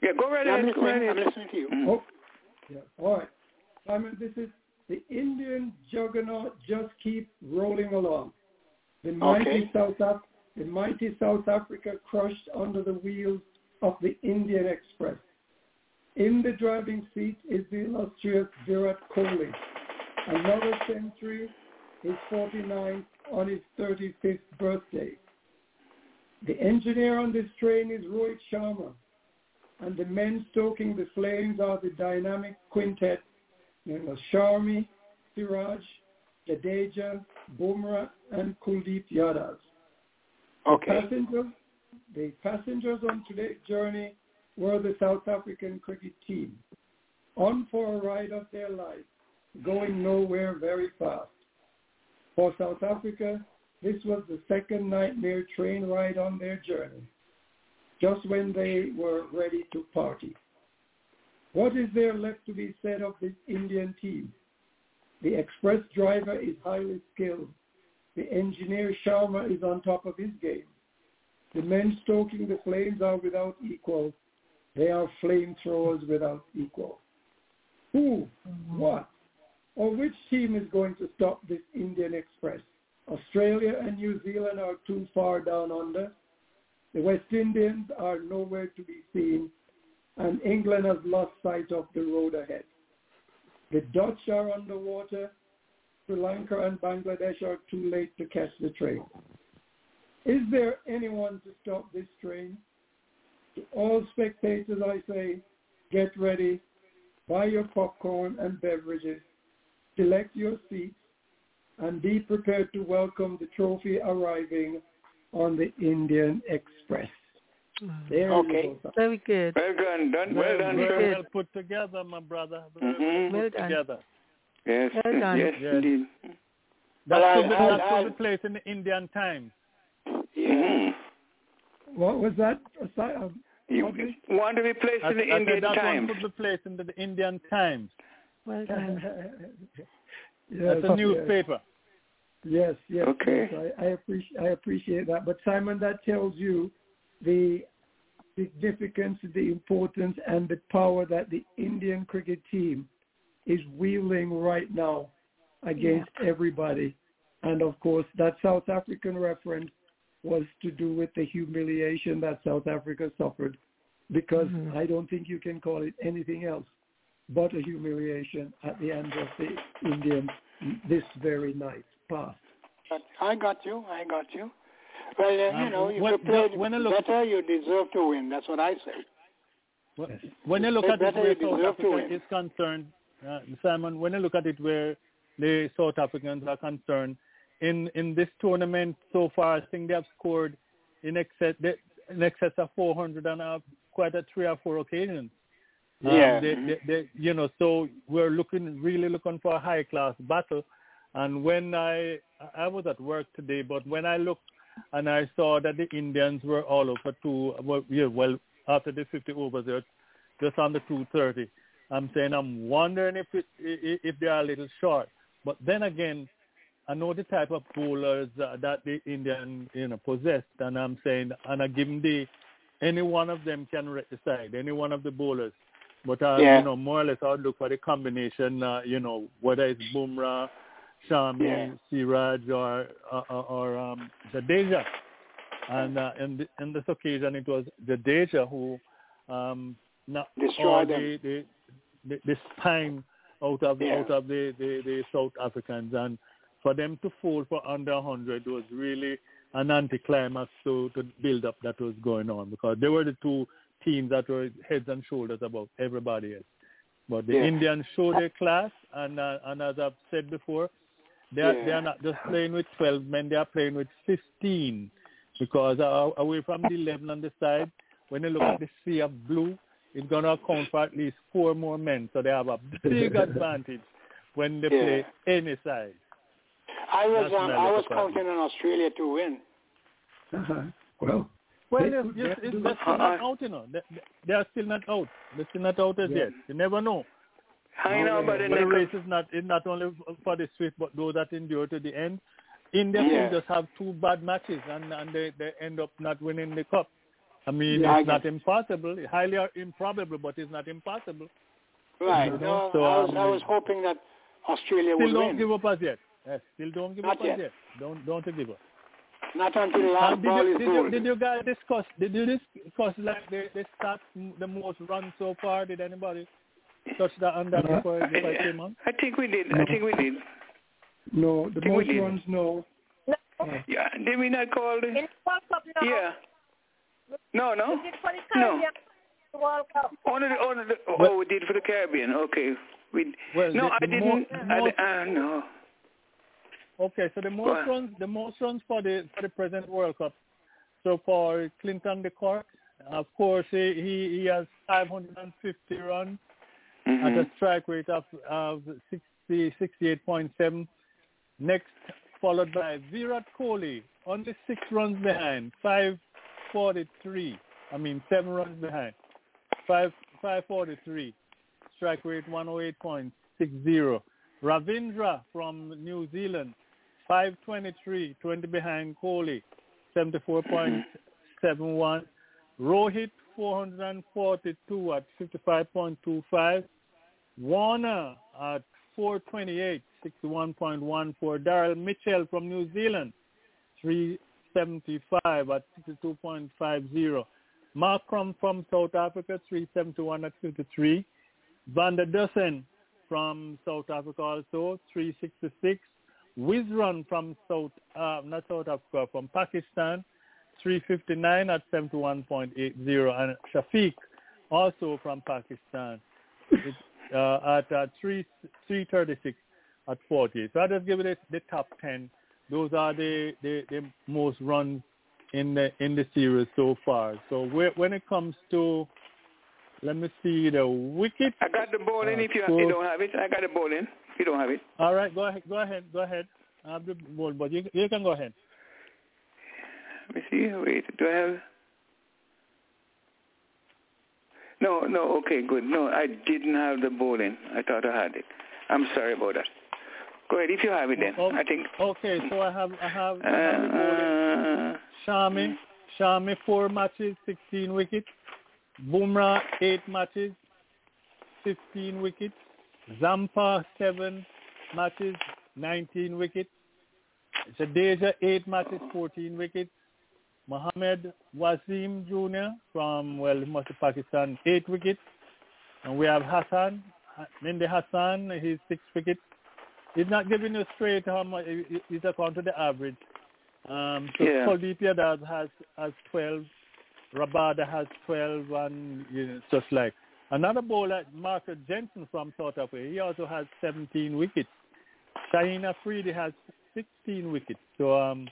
Yeah, go right Yeah, I'm ahead. Go right listening. I'm listening to you. Mm. Oh, yeah. All right. Simon, this is the Indian juggernaut just keep rolling along. The mighty Okay. South Af- the mighty South Africa crushed under the wheels of the Indian Express. In the driving seat is the illustrious Virat Kohli. Another century, his 49th on his 35th birthday. The engineer on this train is Rohit Sharma, and the men stoking the flames are the dynamic quintet, you know, Shami, Siraj, Jadeja, Bumrah, and Kuldeep Yadav. Okay. Passengers, the passengers on today's journey were the South African cricket team. on for a ride of their life, going nowhere very fast. For South Africa, this was the second nightmare train ride on their journey, just when they were ready to party. What is there left to be said of this Indian team? The express driver is highly skilled. The engineer Sharma is on top of his game. The men stoking the flames are without equal. They are flamethrowers without equal. Who, mm-hmm. what, or which team is going to stop this Indian Express? Australia and New Zealand are too far down under. The West Indians are nowhere to be seen, and England has lost sight of the road ahead. The Dutch are underwater. Sri Lanka and Bangladesh are too late to catch the train. Is there anyone to stop this train? To all spectators, I say, get ready, buy your popcorn and beverages, select your seats, and be prepared to welcome the trophy arriving on the Indian Express. There Okay. you go. sir. Very good. Well done, done, well done, Very sir. well put together, my brother. Very Mhm. well Well put done. together. Yes, Well done. yes, Yes. indeed. That Well, should be, that should be placed in the Indian Times. Mhm. What was that? Aside- um, You Audley? want to be placed I, in the I Indian that Times. one should be placed in the Indian Times. Well done. [laughs] yes, That's a yes. newspaper. Yes, yes. Okay. yes, I, I appreciate I appreciate that. But Simon, that tells you the significance, the importance, and the power that the Indian cricket team is wielding right now against everybody. And of course, that South African reference was to do with the humiliation that South Africa suffered, because Mhm. I don't think you can call it anything else but a humiliation at the end of the Indian this very night But I got you. I got you. Well, uh, you Um, know, if when- you played when look- better, you deserve to win. That's what I say. When- When you look at it where South Africa is concerned, uh, Simon, when you look at it where the South Africans are concerned, in, in this tournament so far, I think they have scored in excess, they, in excess of 400 on uh, quite a three or four occasions. Um, Yeah. they, they, they, you know, so we're looking, really looking for a high class battle. And when I, I was at work today, but when I looked and I saw that the Indians were all over two, well, yeah, well, after the 50 overs, they're just under 230. I'm saying I'm wondering if it, if they are a little short. But then again, I know the type of bowlers uh, that the Indian you know possessed, and I'm saying, and I give them the any one of them can wreck the side, any one of the bowlers. But uh, Yeah. you know, more or less, I would look for the combination. Uh, you know, whether it's Bumrah, Shami, Yeah. Siraj, or or, or, um, Jadeja. And uh, in, the, in this occasion, it was Jadeja who um, not Destroyed them. the, the, the, the spine out of Yeah. out of the, the, the South Africans, and for them to fall for under 100 was really an anticlimax to, to build up that was going on because they were the two teams that were heads and shoulders above everybody else. But the Yeah. Indians show their class, and uh, and as I've said before, they are, they're not just playing with 12 men; they are playing with 15 because uh, away from the 11 on the side, when you look at the sea of blue, it's going to account for at least four more men, so they have a big [laughs] advantage when they Yeah. play any side. I was um, I was look at it. counting on Australia to win. Uh-huh. Well, Well, They it's, could it's, do it's, it. they're still not out, you know. They, they are still not out. They're still not out as Yeah. yet. You never know. I know, but in But the race is not is not only for the swift, but those that endure to the end. India Yeah. just have two bad matches and and they, they end up not winning the cup. I mean, Yeah, I it's not impossible, highly improbable, but it's not impossible. Right. You No, know, so, I was um, I was hoping that Australia will Still would don't win. give up as yet. Yes, still don't give Not up yet. as yet. Don't don't give up. Not until the last did, ball you, is did, you, did you guys discuss? Did you discuss like the the stats, the most runs so far? Did anybody touch that on that No. before, before I came on? I think we did. I think we did. no, the most did. runs, no. No, Yeah, did we not call the? in World Cup now. Yeah. No, no. We did for the No. Caribbean World Cup. Only the, only the, oh, Well- we did for the Caribbean. Okay. We. Well, no, the- I the didn't. more- I, more- di- uh, no. Okay, so the Go most ahead. runs, the most runs for the for the present World Cup. So for Quinton de Kock, of course he he, he has 550 runs. At a strike rate of, of 60, 68.7. Next, followed by Virat Kohli, only six runs behind, 543. I mean, seven runs behind, 5, 543. Strike rate 108.60. Ravindra from New Zealand, 523, 20 behind Kohli, 74.71. Rohit, 442 at 55.25. Warner at 428, 61.14. Daryl Mitchell from New Zealand, 375 at 62.50. Markram from South Africa, 371 at 53. Van der Dussen from South Africa also, 366. Rizwan from South, uh, not South Africa, from Pakistan, 359 at 71.80. And Shafiq, also from Pakistan, uh, at uh, 3, 336 at 40. So I just give it the top 10. Those are the, the, the most runs in the in the series so far. So when it comes to let me see the wicket. I got the ball in. Uh, if you, so- you don't have it, I got the ball in. If you don't have it, All right, go ahead, go ahead, go ahead. I have the ball, but you you can go ahead. let me see. Wait, do I have? No, no. Okay, good. No, I didn't have the bowling. I thought I had it. I'm sorry about that. Go ahead if you have it then. Oh, I think. Okay, so I have I have, I have the ball in. Uh, Shami, Shami four matches, 16 wickets. Bumrah eight matches, 15 wickets. Zampa seven matches, 19 wickets. Jadeja eight matches, 14 wickets. Mohammed Wasim Jr. from, well, he must be Pakistan, eight wickets. And we have Hassan, Mende Hassan, he's six wickets. He's not giving you straight how much, he- he- he's according to the average. Um, so Yeah. Kuldeep Yadav has, has 12, Rabada has 12, and you know, just like. Another bowler, Marcus Jansen from South Africa, he also has 17 wickets. Shaheen Afridi has 16 wickets. So um,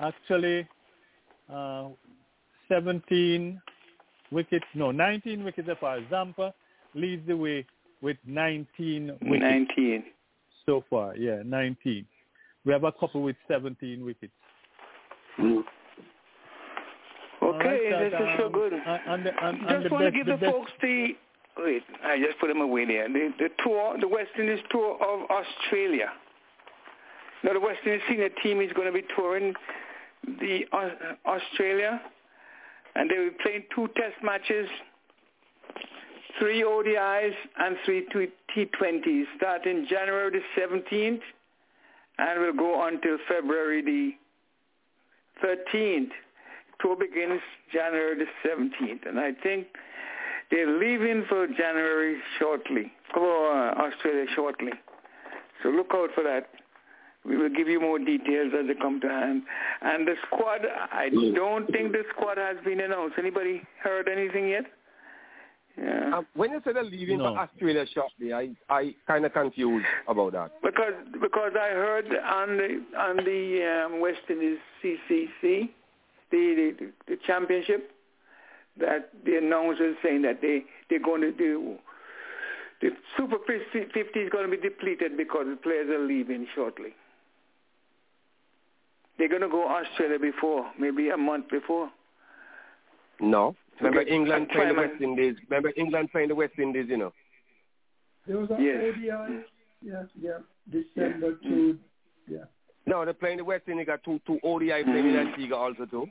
actually, uh, 17 wickets, no, 19 wickets for. Zampa leads the way with 19 wickets 19. so far. Yeah, 19. We have a couple with 17 wickets. All Okay, right, this is so um, good. uh, and the- and- and just the want to give the the, folks the wait. I just put them away there. The, the tour, the West Indies tour of Australia. Now the West Indies senior team is going to be touring the uh, Australia, and they will be playing two Test matches, three ODIs, and three T20s, starting January the 17th, and will go until February the 13th. Tour begins January the 17th, and I think they're leaving for January shortly, for uh, Australia shortly. So look out for that. We will give you more details as they come to hand. And the squad, I don't think the squad has been announced. Anybody heard anything yet? Yeah. Um, when you said they're leaving No. for Australia shortly, I I kind of confused about that. Because because I heard on the on the um, West Indies CCC, the, the the championship, that the announcer is saying that they they're going to do the Super 50 is going to be depleted because the players are leaving shortly. They're going to go Australia before, maybe a month before. No. Remember Okay. England I'm playing the West Indies. Remember England playing the West Indies, you know. There was a Yes. ODI. Yeah, yeah. December to, yeah. No, they're playing the West Indies. Got two two ODI playing in Antigua also too.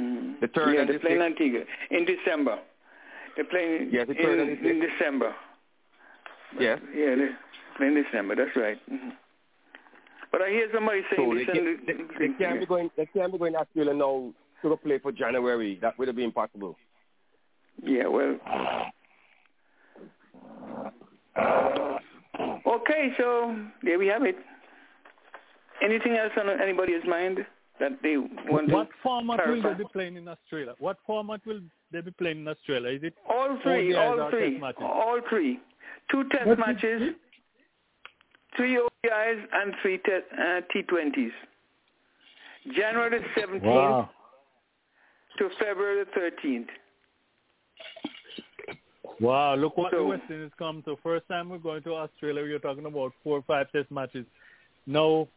Mm. The third yeah, and they're the playing sixth. Antigua in December. They're playing Yeah, the third in, and the in. December. Yes. Yeah, they're playing December. That's right. hmm But I hear somebody So saying they, can, they, they, can't be going. They can't be going to Australia now to go play for January. That would have been impossible. Yeah, well. Okay, so there we have it. Anything else on anybody's mind that they want to... What to format will they be playing in Australia? What format will they be playing in Australia? Is it All three, all or three, test matches? all three. Two test What's it- matches, three ODIs, and three te- uh, T20s. January 17th Wow. to February 13th. Wow, look what So- the West Indies come to. First time we're going to Australia, we are talking about four or five test matches. No,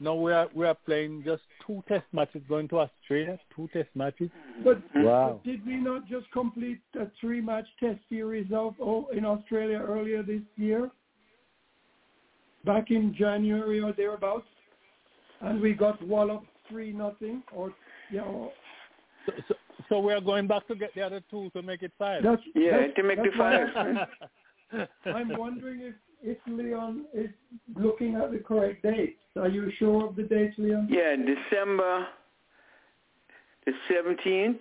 no, we are we are playing just two test matches going to Australia. Two test matches. But, Wow. but did we not just complete a three-match test series of oh, in Australia earlier this year? Back in January or thereabouts, and we got walloped three nothing, or yeah. know, So, so, so we are going back to get the other two to make it five. that's Yeah, that's, to make the five. I'm wondering if if Leon is looking at the correct dates. Are you sure of the dates, Leon? Yeah, December the 17th,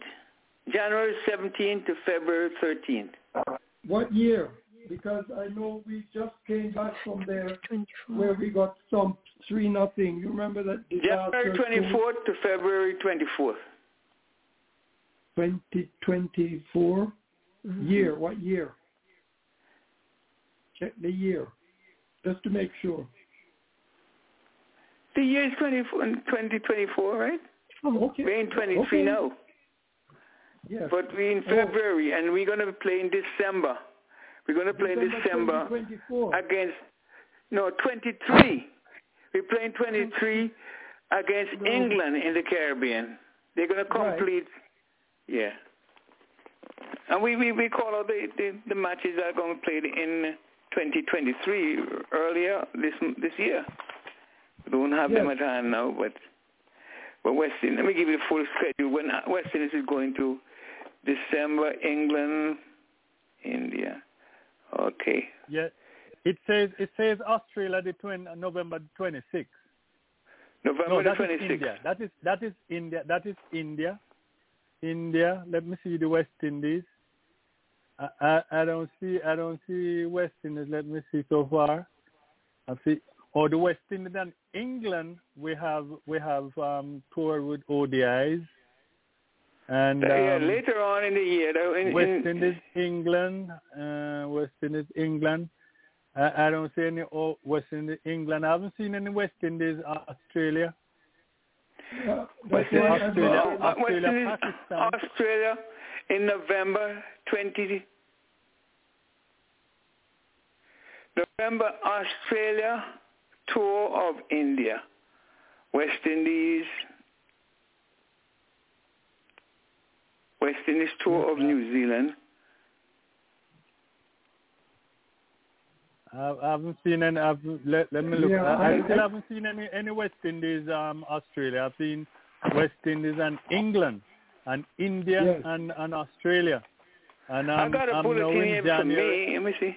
January 17th to February 13th. What year? Because I know we just came back from there where we got some three nothing. You remember that January 24th to February 24th. 2024 mm-hmm. year. What year? Check the year, just to make sure. The year is 24, 2024, right? Oh, okay. We're in 23 Okay. now. Yes. But we're in oh. February, and we're going to play in December. We're going to play in December 2024. against, no, 23. We're playing 23 against. England in the Caribbean. They're going to Right. complete, yeah. And we, we, we call out the, the, the matches that are going to play in 2023 earlier this this year. We don't have them Yes. at hand now, but but West Indies, let me give you the full schedule. When uh, West Indies is going to December, England, India. Okay. Yeah. It says it says Australia the twen- uh, November twenty sixth. November No, the that is 26th. India. That is that is India. That is India. India. Let me see the West Indies. I, I, I don't see I don't see West Indies. Let me see so far. I see or the West Indies and England. We have we have um, tour with ODIs. And yeah, um, later on in the year, though, in, West in, Indies, England, uh, West Indies, England. I, I don't see any oh, West Indies, England. I haven't seen any West Indies, uh, Australia. Yeah, West that's Indies, why I'm Australia, uh, West Australia, Indies, Pakistan. Australia in November 20. November, Australia, tour of India. West Indies, West Indies tour of New Zealand. I, I haven't seen any. I've, let, let me look. Yeah, I, I I- still haven't seen any any West Indies, um, Australia. I've seen West Indies and England and India Yes. and, and Australia. And I I'm, got a I'm bulletin here for me. Let me see.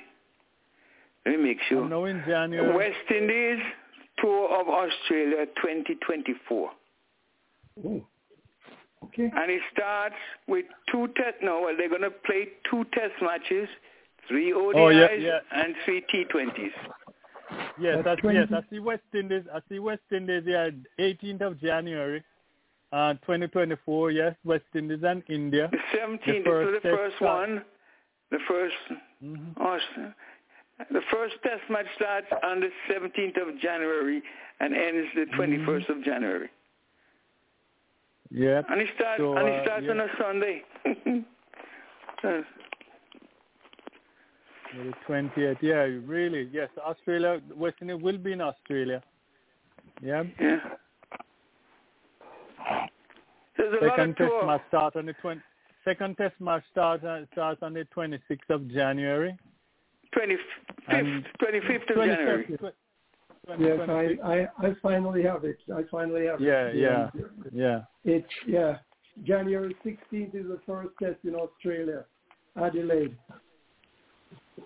Let me make sure. I'm now in January. West Indies tour of Australia 2024. Oh, okay. And it starts with two test. No, well, they're going to play two test matches, three ODIs Oh, yeah, yeah. and three T20s. Yes, That's I, yes, I see West Indies. I see West Indies. Yeah, 18th of January, uh, 2024. Yes, West Indies and India. The 17th The is first the test first start. one. The first, Mhm. Aus- the first test match starts on the 17th of January and ends the Mm-hmm. 21st of January. Yeah. And it starts, So, and uh, it starts yeah. on a Sunday. [laughs] Uh, The 20th. Yeah, really. Yes, Australia. West Indies will be in Australia. Yeah. yeah. There's a Second test tour. match start on the 20. Second test match starts uh, starts on the 26th of January. Twenty fifth, twenty fifth of January. 25th, Yes, I, I, I finally have it. I finally have Yeah, it. yeah, yeah. yeah. It's yeah. January 16th is the first test in Australia, Adelaide.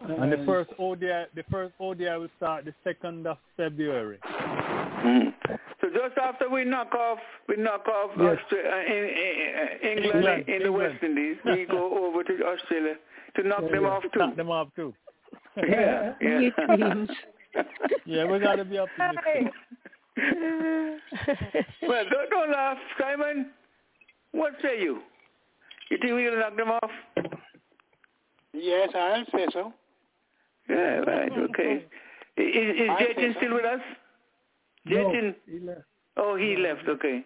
And the first ODI, the first ODI will start the second of February. Mhm. So just after we knock off, we knock off Yes. Austra- uh, in, in, England, England, in the England. West Indies. We go [laughs] over to Australia to knock Yeah, them yeah. off too. Knock them off too. [laughs] Yeah, yeah. You dreams. Yeah, we gotta be up optimistic. well, don't, don't laugh, Simon. What say you? You think we're gonna knock them off? Yes, I'll say so. Yeah, right. Okay. Is, is I Jatin so. still with us? No, Jatin? he left. Oh, he left. Okay.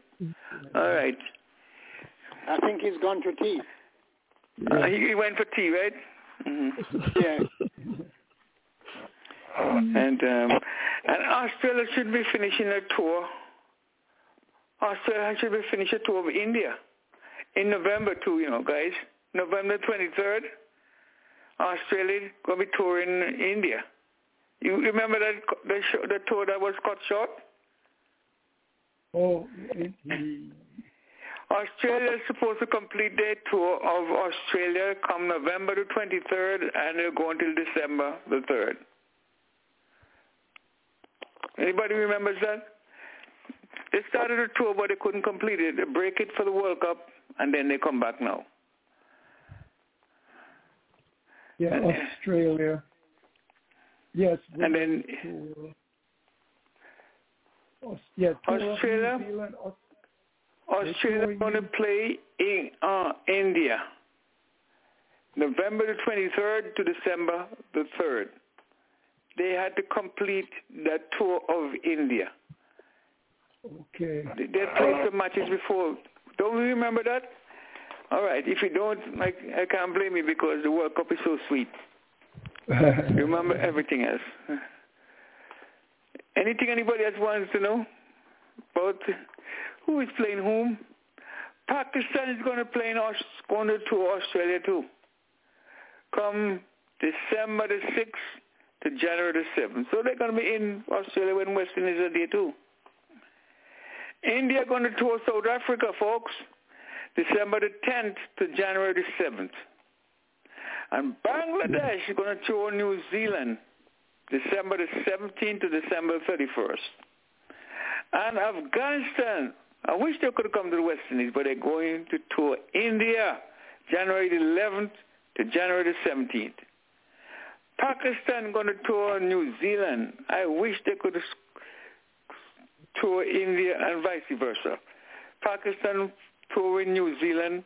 All right. I think he's gone to tea. Uh, he, he went for tea, right? hmm Yeah. [laughs] And um, and Australia should be finishing a tour. Australia should be finishing a tour of India in November too. You know, guys, November twenty third. Australia gonna be touring India. You remember that the show, the tour that was cut short? Oh, Australia is supposed to complete their tour of Australia come November the 23rd and they'll go until December the 3rd. Anybody remembers that? They started a tour but they couldn't complete it. They break it for the World Cup and then they come back now. yeah, Australia. Yes. And then tour. Yeah, Australia? Zealand, Australia going to play in uh, India, November the 23rd to December the 3rd. They had to complete that tour of India. Okay. They they played some matches before. Don't you remember that? All right. If you don't, I, I can't blame you because the World Cup is so sweet. [laughs] Remember everything else. Anything anybody else wants to know about who is playing whom? Pakistan is going to play in Aus- going to tour Australia too. Come December the 6th to January the 7th. So they're going to be in Australia when West Indies are there too. India going to tour South Africa, folks. December the 10th to January the 7th. And Bangladesh is going to tour New Zealand December the 17th to December 31st. And Afghanistan, I wish they could have come to the West Indies, but they're going to tour India January the 11th to January the 17th. Pakistan going to tour New Zealand. I wish they could tour India and vice versa. Pakistan touring New Zealand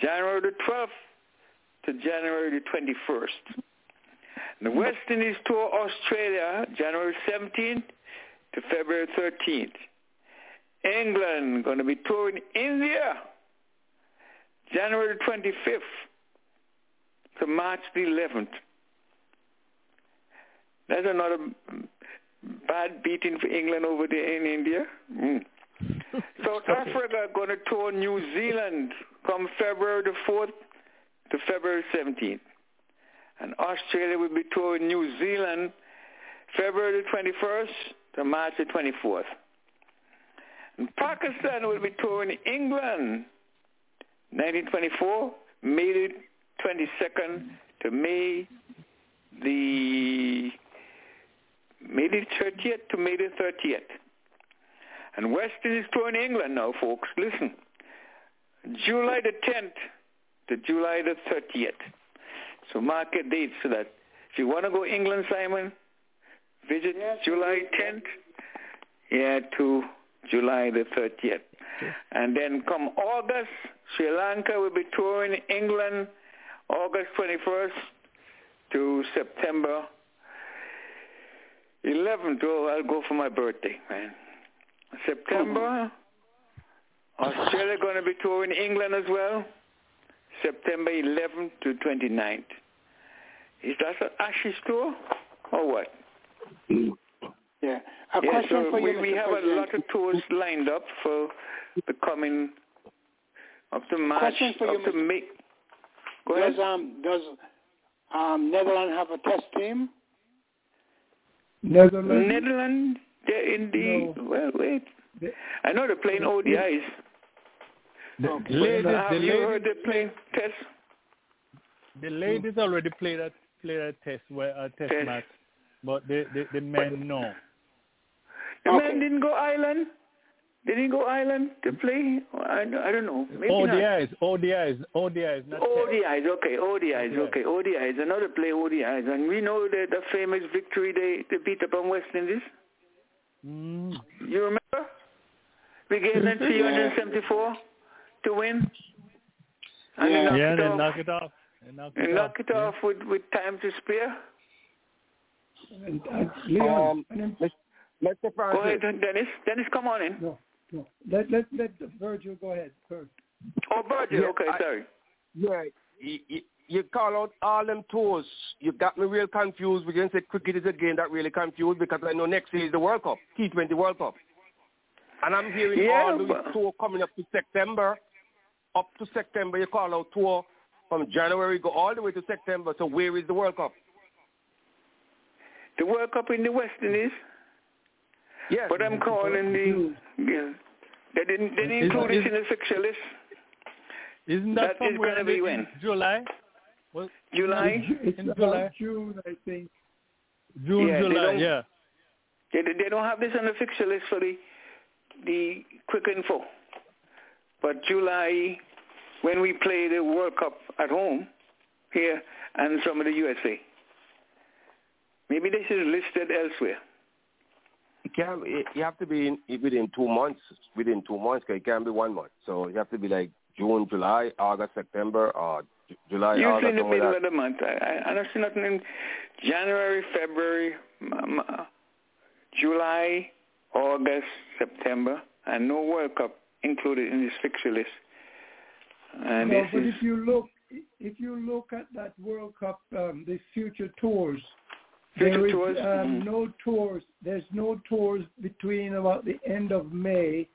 January the 12th to January the 21st. The West Indies tour Australia January 17th to February 13th. England going to be touring India January 25th to March the 11th. That's another bad beating for England over there in India. Mm. South [laughs] Africa going to tour New Zealand come February the 4th to February 17th. And Australia will be touring New Zealand February the 21st to March the 24th. And Pakistan will be touring England 1924, May the 22nd to May the May the 30th to May the 30th. And West Indies touring England now, folks. Listen. July the 10th to July the 30th. So mark your dates so that if you want to go England, Simon, visit July 10th, yeah, to July the 30th. And then come August, Sri Lanka will be touring England August 21st to September 11th. Oh, I'll go for my birthday, man. September, Australia going to be touring England as well, September 11th to 29th. Is that an Ashes tour or what? Yeah. A yeah, question so for you, we, we have a lot of tours lined up for the coming up to March, you, up to Mr. May. Go ahead. Does um does um Netherlands have a test team? Netherlands. Netherlands, they're in the, well, wait. I know they're playing ODIs. The Okay. ladies, Have the you ladies, heard they're playing tests? the ladies already played a played a test where a test Test. match, but the the, the men no. The Okay. man didn't go island. Did he go island to play? I, I don't know. Maybe not. ODIs, ODIs, ODIs, not test. ODIs, okay, ODIs, Yeah. okay, ODIs. Another play ODIs, and we know that the famous victory they, they beat up on West Indies. Mm. You remember? We gave them 374 to win, and they knocked Yeah, it they off. knock it off. They knock and it knock off. yeah. with, with time to spare. And, and Leon, Um, and then, Mr. Go ahead, Dennis. Dennis, come on in. no, no. Let let let Virgil go ahead first. Oh, Virgil. Yeah, okay, I- sorry. yeah, y- y- you call out all them tours. You got me real confused. We can say cricket is a game that really confused because I know next year is the World Cup, T20 World Cup. And I'm hearing Yeah, all these but- tour coming up to September. Up to September, you call out tour from January, go all the way to September. So where is the World Cup? The World Cup in the West Indies. Yes. But I'm calling the. Yeah. They didn't. They didn't include is- this in the fixture list. Isn't that, That is gonna be when? July? Well, July. It's in July. June, I think. June, Yeah, July, don't- yeah. They, they don't have this on the fixture list for the the quick info. But July, when we play the World Cup at home here and some of the USA. Maybe this is listed elsewhere. It can it, you have to be in, within two months. Within two months, 'cause it can't be one month. So you have to be like June, July, August, September, or Ju- July, Usually August, in the middle like of the month. I, I, I don't see nothing in January, February, um, July, August, September, and no World Cup included in this fixture list. And no, this but is if you look, if you look at that World Cup, um, the future tours, Future there is tours, um, no tours. There's no tours between about the end of May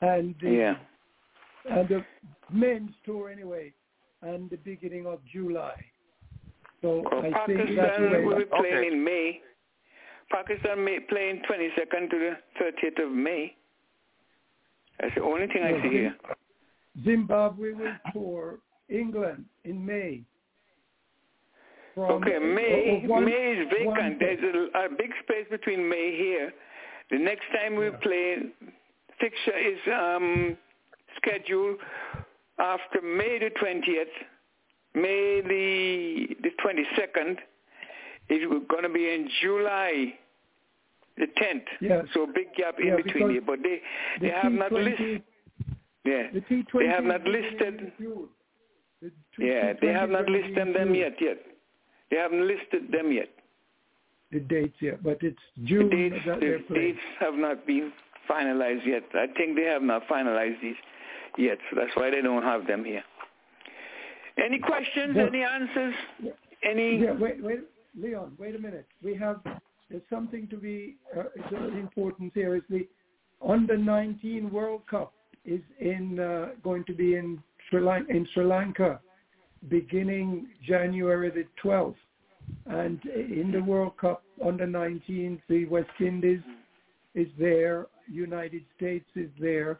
and the yeah. and the men's tour anyway, and the beginning of July. So Well, I think that's Pakistan where will be playing Okay. in May. Pakistan may playing 22nd to the 30th of May. That's the only thing I Yeah, see here. Zimbabwe will tour England in May. From- Okay, May oh, one- May is vacant. There's a, a big space between May here. The next time we play, fixture is um, scheduled after May the 20th. May the the 22nd is going to be in July the 10th. Yes. So big gap in Yeah, between here. But they the they have not T20 listed. Yeah. The T20 They have not listed. The T- Yeah, they have not listed them yet. Yet they haven't listed them yet. The dates yet, but it's The June dates, the dates have not been finalized yet. I think they have not finalized these yet, so that's why they don't have them here. Any questions? Any answers? Any? Yeah, wait, wait, Leon, wait a minute. We have there's something to be uh, it's uh, important seriously. Under 19 World Cup is in uh, going to be in Sri Lanka, in Sri Lanka, beginning January the 12th, and in the World Cup under 19, the West Indies is there, United States is there,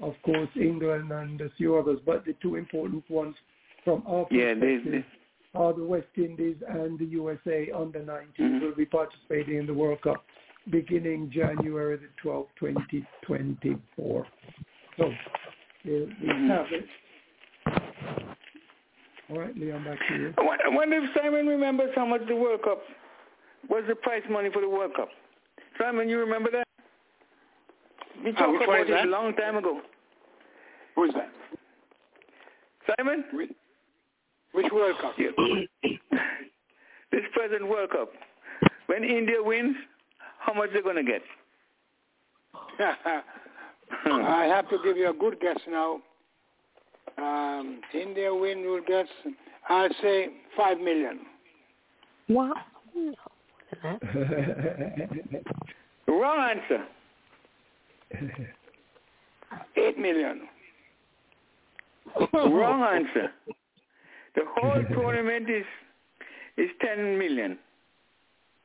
of course England and a few others, but the two important ones from our Yeah, perspective they, are the West Indies and the USA under 19 Mhm. will be participating in the World Cup beginning January the 12th, 2024. So there we Mhm. have it. All right, Leon, back to you. I wonder- I wonder if Simon remembers how much the World Cup was the prize money for the World Cup. Simon, you remember that? We Uh, talked which one about is it that? a long time ago. Who is that? Simon, Which, which World Cup? You- [coughs] this present World Cup, when India wins, how much they're going to get? [laughs] I have to give you a good guess now. Um, India win will get, I'll say, five million. Wow. [laughs] Wrong answer. Eight million. [laughs] Wrong answer. The whole tournament is is ten million.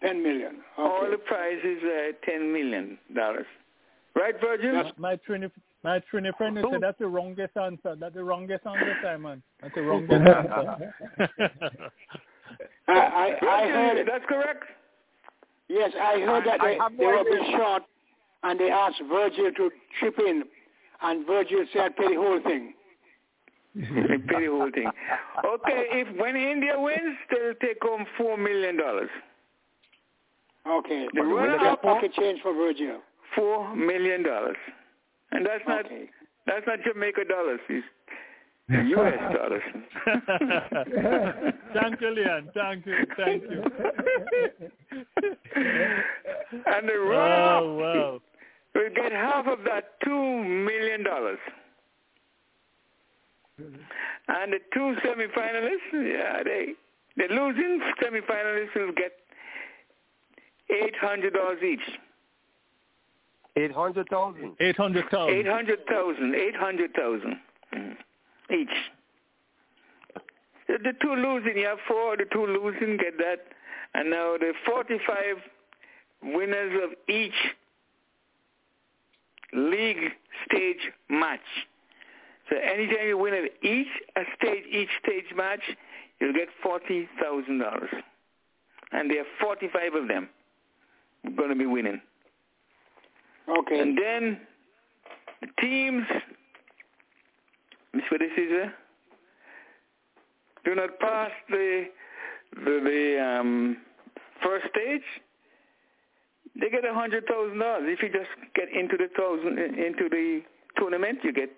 Ten million. All the prize is uh, ten million dollars. Right, Virgil? My, my Trini, my Trini friend said that's the wrongest answer. That's the wrongest answer, Simon. That's the wrongest [laughs] answer. [laughs] I, I, I heard that's correct. Yes, I heard that I- I they, have they were a idea. bit short, and they asked Virgil to chip in, and Virgil said, "Pay the whole thing." They pay the whole thing. Okay, if when India wins, they'll take home four million dollars. Okay. The runner Get up pocket change for Virgil. four million dollars, and that's not Okay. that's not Jamaica dollars. It's U.S. dollars. [laughs] thank you, Leon. Thank you. Thank you. [laughs] and the runner up Oh, wow. will get half of that two million dollars. And the two semifinalists, yeah, they the losing semifinalists will get eight hundred dollars each. Eight hundred thousand. Eight hundred thousand. Eight hundred thousand. Eight hundred thousand mm. each. The, the two losing, you have four. The two losing get that, and now the forty-five winners of each league stage match. So anytime you win at each a stage, each stage match, you'll get forty thousand dollars, and there are forty-five of them going to be winning. Okay. And then the teams, is, uh, do not pass the the, the um, first stage. They get a hundred thousand dollars. If you just get into the thousand into the tournament, you get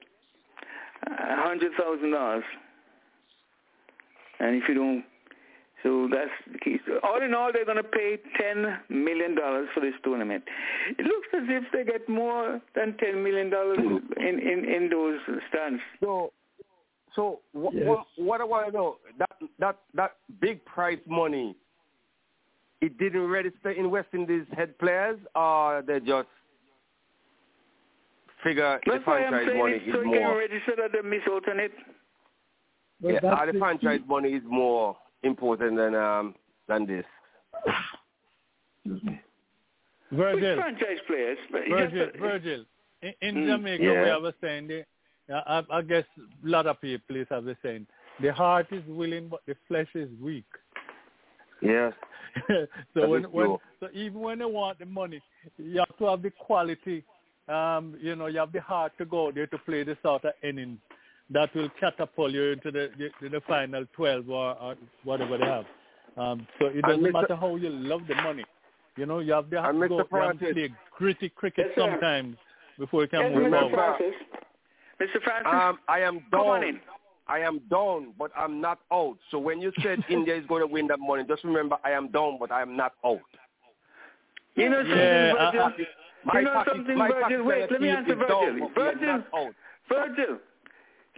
a hundred thousand dollars. And if you don't, so that's the key. So all in all, they're going to pay ten million dollars for this tournament. It looks as if they get more than ten million dollars hmm. in, in in those stands. So, so wh- Yes. what, what I want to know that that that big prize money, it didn't register in West Indies head players, or they just figure the That's why I'm franchise saying money it is so you can more. register that they miss out on it. Well, Yeah, the the franchise money is more important than um than this. Excuse me. Which franchise players? But Virgil, just- Virgil. In, in Mm, Jamaica, yeah. we have a saying. They, I, I guess a lot of people please have the saying. The heart is willing, but the flesh is weak. Yes. [laughs] so That when, is when true. so even when they want the money, you have to have the quality. Um, you know, you have the heart to go there to play the sort of innings that will catapult you into the the, the final twelve or, or whatever they have. Um, so it doesn't Mr. matter how you love the money. You know, you have to, have And to go you have to Francis. play gritty cricket Yes, sometimes before you can Yes, move Mr. Remember- forward. Francis. Mr. Francis, Um, I am come on down. in. I am down, but I'm not out. So when you said [laughs] India is going to win that money, just remember I am down, but I am not out. You know something, Yeah, Virgil? I- My you know something, Virgil? Wait, let me answer is down, Virgil. but we are Virgil. Virgil,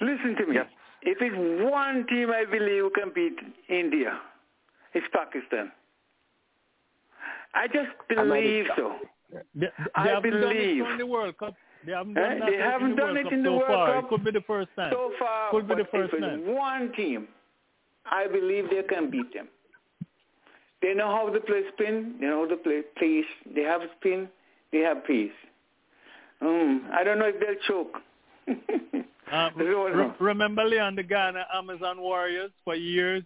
listen to me. Yes. If it's one team I believe who can beat India, it's Pakistan. I just believe so. They, they I haven't done believe. it in the World Cup. They haven't Eh? done that They haven't in the done World it Cup in the so World far. Cup It could be the first time. So far, Could be the first if time. one team, I believe they can beat them. They know how to play spin. They know how to play pace. They have spin. They have pace. Mm, I don't know if they'll choke. Um, I re- remember Leon the Guyana Amazon Warriors for years?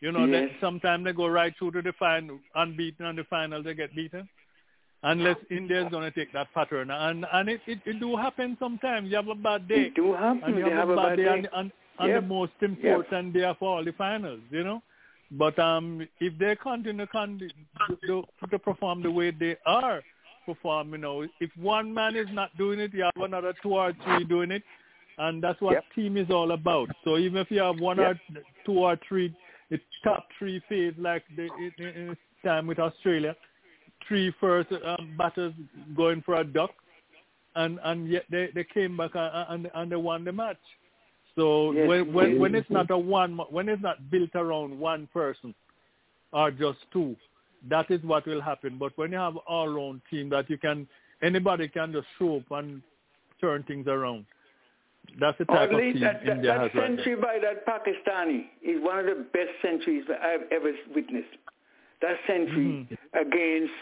You know, Yes. they, sometimes they go right through to the final, unbeaten, and the final they get beaten. Unless India is going to take that pattern, and and it, it it do happen sometimes. You have a bad day, It do happen. and you They have, have a bad day, day. and, and, and Yep. the most important day for all the finals. You know, but um, if they continue con- to, to, to perform the way they are performing, you know, if one man is not doing it, you have another two or three doing it, and that's what Yep. team is all about. So even if you have one Yep. or two or three, the top three phase like the, in, in in time with Australia, three first um, batters going for a duck, and and yet they they came back and and, and they won the match. So Yes, when when when yes. it's not a one when it's not built around one person or just two, that is what will happen. But when you have all round team that you can anybody can just show up and turn things around. That's the Or type at of least team that, that, India that has right now. century by that Pakistani is one of the best centuries that I've ever witnessed. That century Mm-hmm. against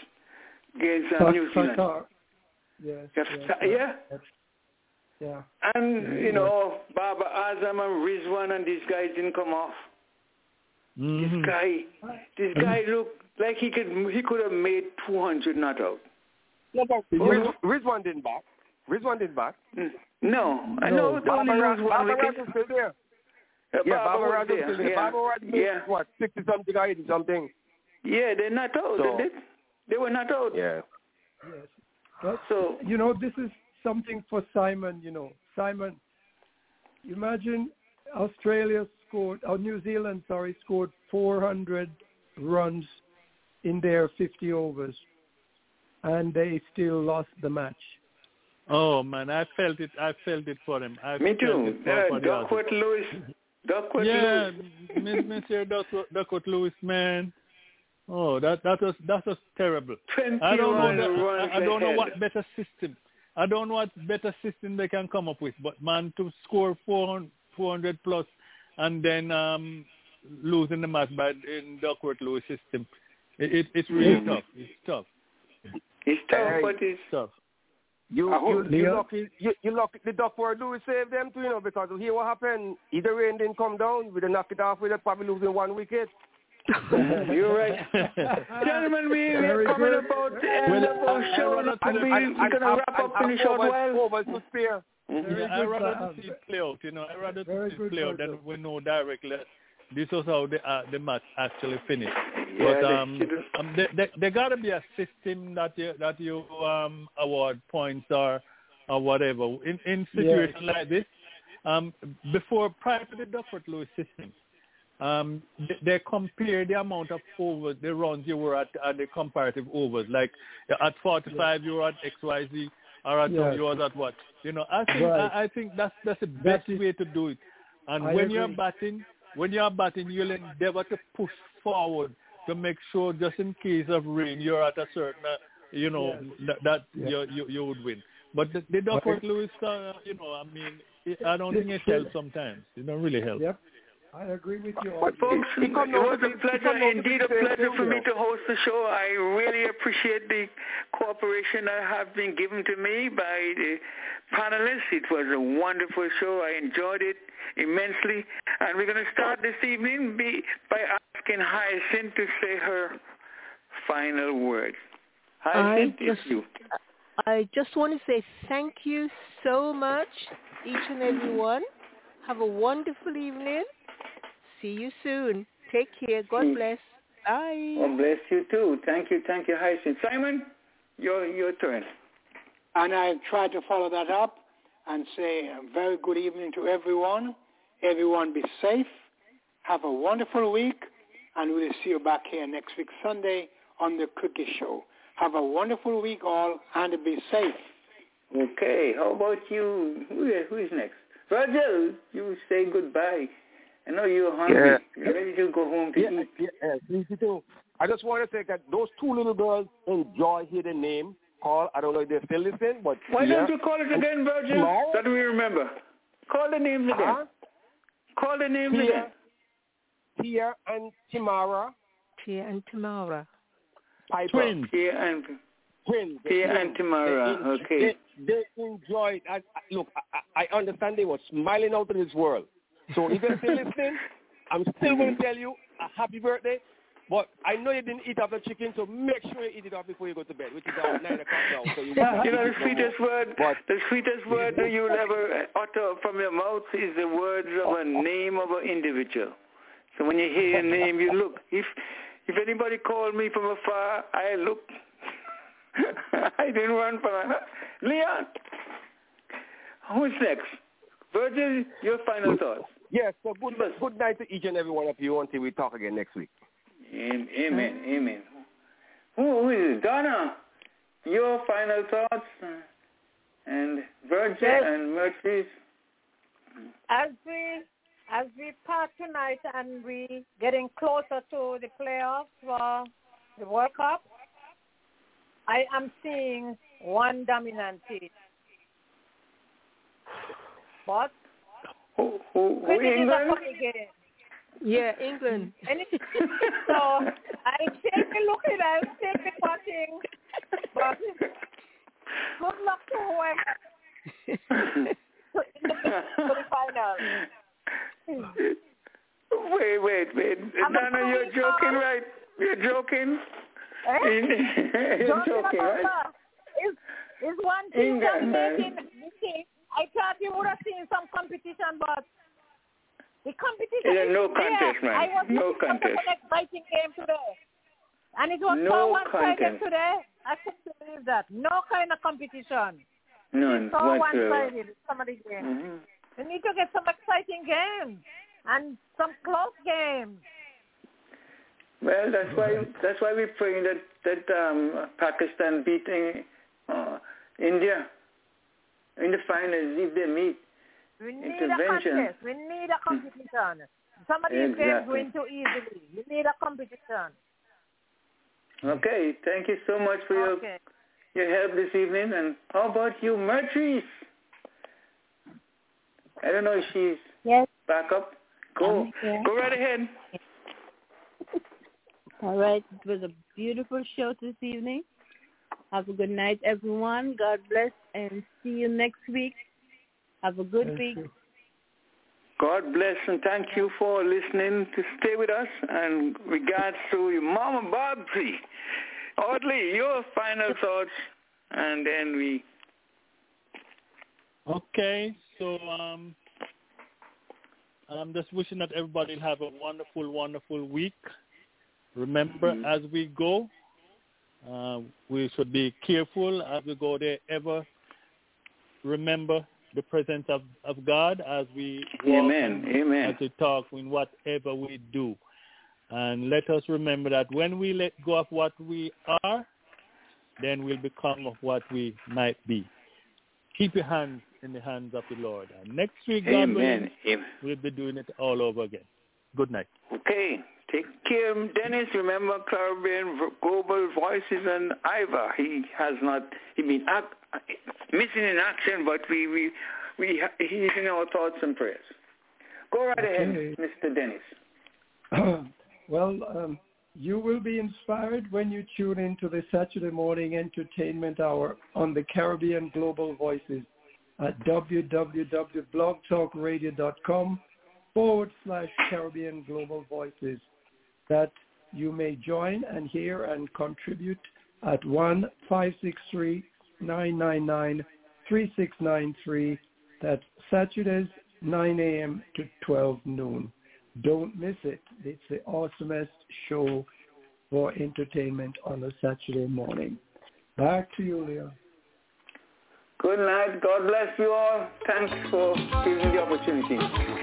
against uh, New Zealand. Fakhar. Yes. Yes, yes, yeah. That's- Yeah. And you know, Babar Azam and Rizwan and these guys didn't come off. Mhm. This guy, this guy looked like he could he could have made two hundred not out. No, but Riz, Rizwan didn't back. Rizwan didn't back. Mm. No, I No, know they only Babar lose one Babar wicket. Is still there. Uh, Yeah, Babar Babar was is there. still there. Yeah. Babar Raj made, yeah, what, 60 something or 80 something? yeah, they're not out. So- they, they were not out. Yeah. Yes. But, So you know, this is something for Simon, you know. Simon, imagine Australia scored, or New Zealand, sorry, scored 400 runs in their 50 overs, and they still lost the match. Oh man, I felt it. I felt it for him. I Me felt too. It for, Yeah, for the others. Duckworth Lewis. Duckworth yeah, Lewis. [laughs] Miss Monsieur Duckworth, Duckworth Lewis, man. Oh, that that was that was terrible. I don't know. 21 The, I, I don't know what better system. I don't know what better system they can come up with. But man, to score 400, 400 plus, and then um losing the match by in Duckworth Lewis system, it, it it's really Mhm. tough. It's tough. It's tough, Hey. but it's tough. You I you you Leon? lucky you, you lucky the Duckworth Lewis save them too, you know, because here what happened, if the rain didn't come down, we'd have knocked it off, we'd have probably losing one wicket. [laughs] You're right. [laughs] Gentlemen, we, we are coming good. about the end Well, of our I- I show, wanna and we, we're going to wrap up in a short while. Overs to spare. Very Yeah, I good, rather Sam. see it play out. You know, I rather Very see good, it play out than we know directly. This was how the uh, the match actually finished. Yeah, but um, um there, there, there got to be a system that you that you um award points or or whatever in in situations like this. Um, before prior to the Duckworth Lewis system, um, they, they compare the amount of overs, the runs you were at, at the comparative overs. Like at 45, you were at X, Y, Z, or at Yes. you was at what? You know, I think Right. I, I think that's that's the best is- way to do it. And I when you're batting, when you're batting, you'll endeavor to push forward to make sure, just in case of rain, you're at a certain, uh, you know, that, that Yes. you, you you would win. But the, the Duckworth Lewis, uh, you know, I mean, I don't think it helps sometimes. It don't really help. Yep. I agree with you. But folks, He it was a pleasure, come down to indeed a pleasure for me to host the show. I really appreciate the cooperation that have been given to me by the panelists. It was a wonderful show. I enjoyed it immensely. And we're going to start this evening by asking Hyacinth to say her final words. Hyacinth, it's just- you. I just want to say thank you so much, each and every one. Have a wonderful evening. See you soon. Take care. God bless. Bye. God bless you too. Thank you, thank you, Hyacinth. Simon, your your turn. And I try to follow that up and say a very good evening to everyone. Everyone be safe. Have a wonderful week. And we'll see you back here next week, Sunday, on the Cricket Show. Have a wonderful week all and be safe. Okay, how about you? Who is, who is next? Virgil, you say goodbye. I know you're hungry. Yeah. You're ready to go home to Yeah, eat. yeah, yeah, easy too. I just want to say that those two little girls enjoy hearing the name call. I don't know if they're still listen, but Why yeah. don't you call it again, Virgil? Tomorrow? That we remember. Call the names again. Huh? Call the names Tia, again. Tia and Timara, Tia and Tamara. Piper. Twins. Tia and Twins. Tia Twins. and Tamara. They Okay. They, they enjoyed. I, I, look, I, I understand they were smiling out of this world. So if they're still listening, I'm still going to tell you a happy birthday. But I know you didn't eat up the chicken, so make sure you eat it up before you go to bed, which is about 9 o'clock now. So you, [laughs] You know, the sweetest word, But- the sweetest word that you'll ever utter from your mouth is the words of a name of an individual. So when you hear a name, you look. If if anybody called me from afar, I look. [laughs] I didn't run from her. Leon, who's next? Virgil, your final thoughts. Yes, so good, good night to each and every one of you until we talk again next week. Am- Amen. Amen. Who, who is it? Donna, your final thoughts? And Virgil Yes. and Mercedes. As we as we part tonight and we getting closer to the playoffs for the World Cup, I am seeing one dominant team. But Who, who, who cricket is a England? Yeah, England. [laughs] And it, so I'll still be looking, I'll still be watching. But good luck to whoever to the final. Wait, wait, wait. I'm Donna, you're approving joking, right? You're joking? Eh? [laughs] you're Joking joking, right? that. Is is one thing England, man. dominating you see, I thought you would have seen some competition but the competition Yeah, is no there. man. I was No for contest. an exciting game today. And it was No so one contest. today. I couldn't believe that. No kind of competition. None so one whatsoever. sided some of the games. Mhm. We need to get some exciting games and some close games. Well, that's why that's why we're praying that that um, Pakistan beating uh, India. In the finals if they meet. We need a Intervention. contest. We need a competition. Some of these games Exactly. win too easily. We need a competition. Okay, thank you so much for your Okay. your help this evening. And how about you, Myrtrice? I don't know if she's Yes. back up. Go, go right ahead. All right. It was a beautiful show this evening. Have a good night, everyone. God bless, and see you next week. Have a good Yes, week. sir. God bless and thank you for listening to stay with us. And regards to your Mama Bobsy. Audley, your final thoughts, and then we. Okay, so um, I'm just wishing that everybody will have a wonderful, wonderful week. Remember, Mhm. as we go, uh, we should be careful as we go there. Ever remember the presence of, of God as we walk Amen. Amen. as we talk in whatever we do. And let us remember that when we let go of what we are, then we'll become of what we might be. Keep your hands in the hands of the Lord. And next week, God Amen. willing, Amen. we'll be doing it all over again. Good night. Okay. Take care, Dennis. Remember Caribbean Global Voices and Iva. He has not, he been act, missing in action, but we, we, we, he's in our thoughts and prayers. Go right ahead, Mr. Dennis. [clears throat] well, um, you will be inspired when you tune into the Saturday morning entertainment hour on the Caribbean Global Voices at www.blogtalkradio.com forward slash Caribbean Global Voices that you may join and hear and contribute at 1-563-999-3693. That's Saturdays 9 a.m. to 12 noon. Don't miss it. It's the awesomest show for entertainment on a Saturday morning. Back to you, Leah. Good night. God bless you all. Thanks for giving the opportunity.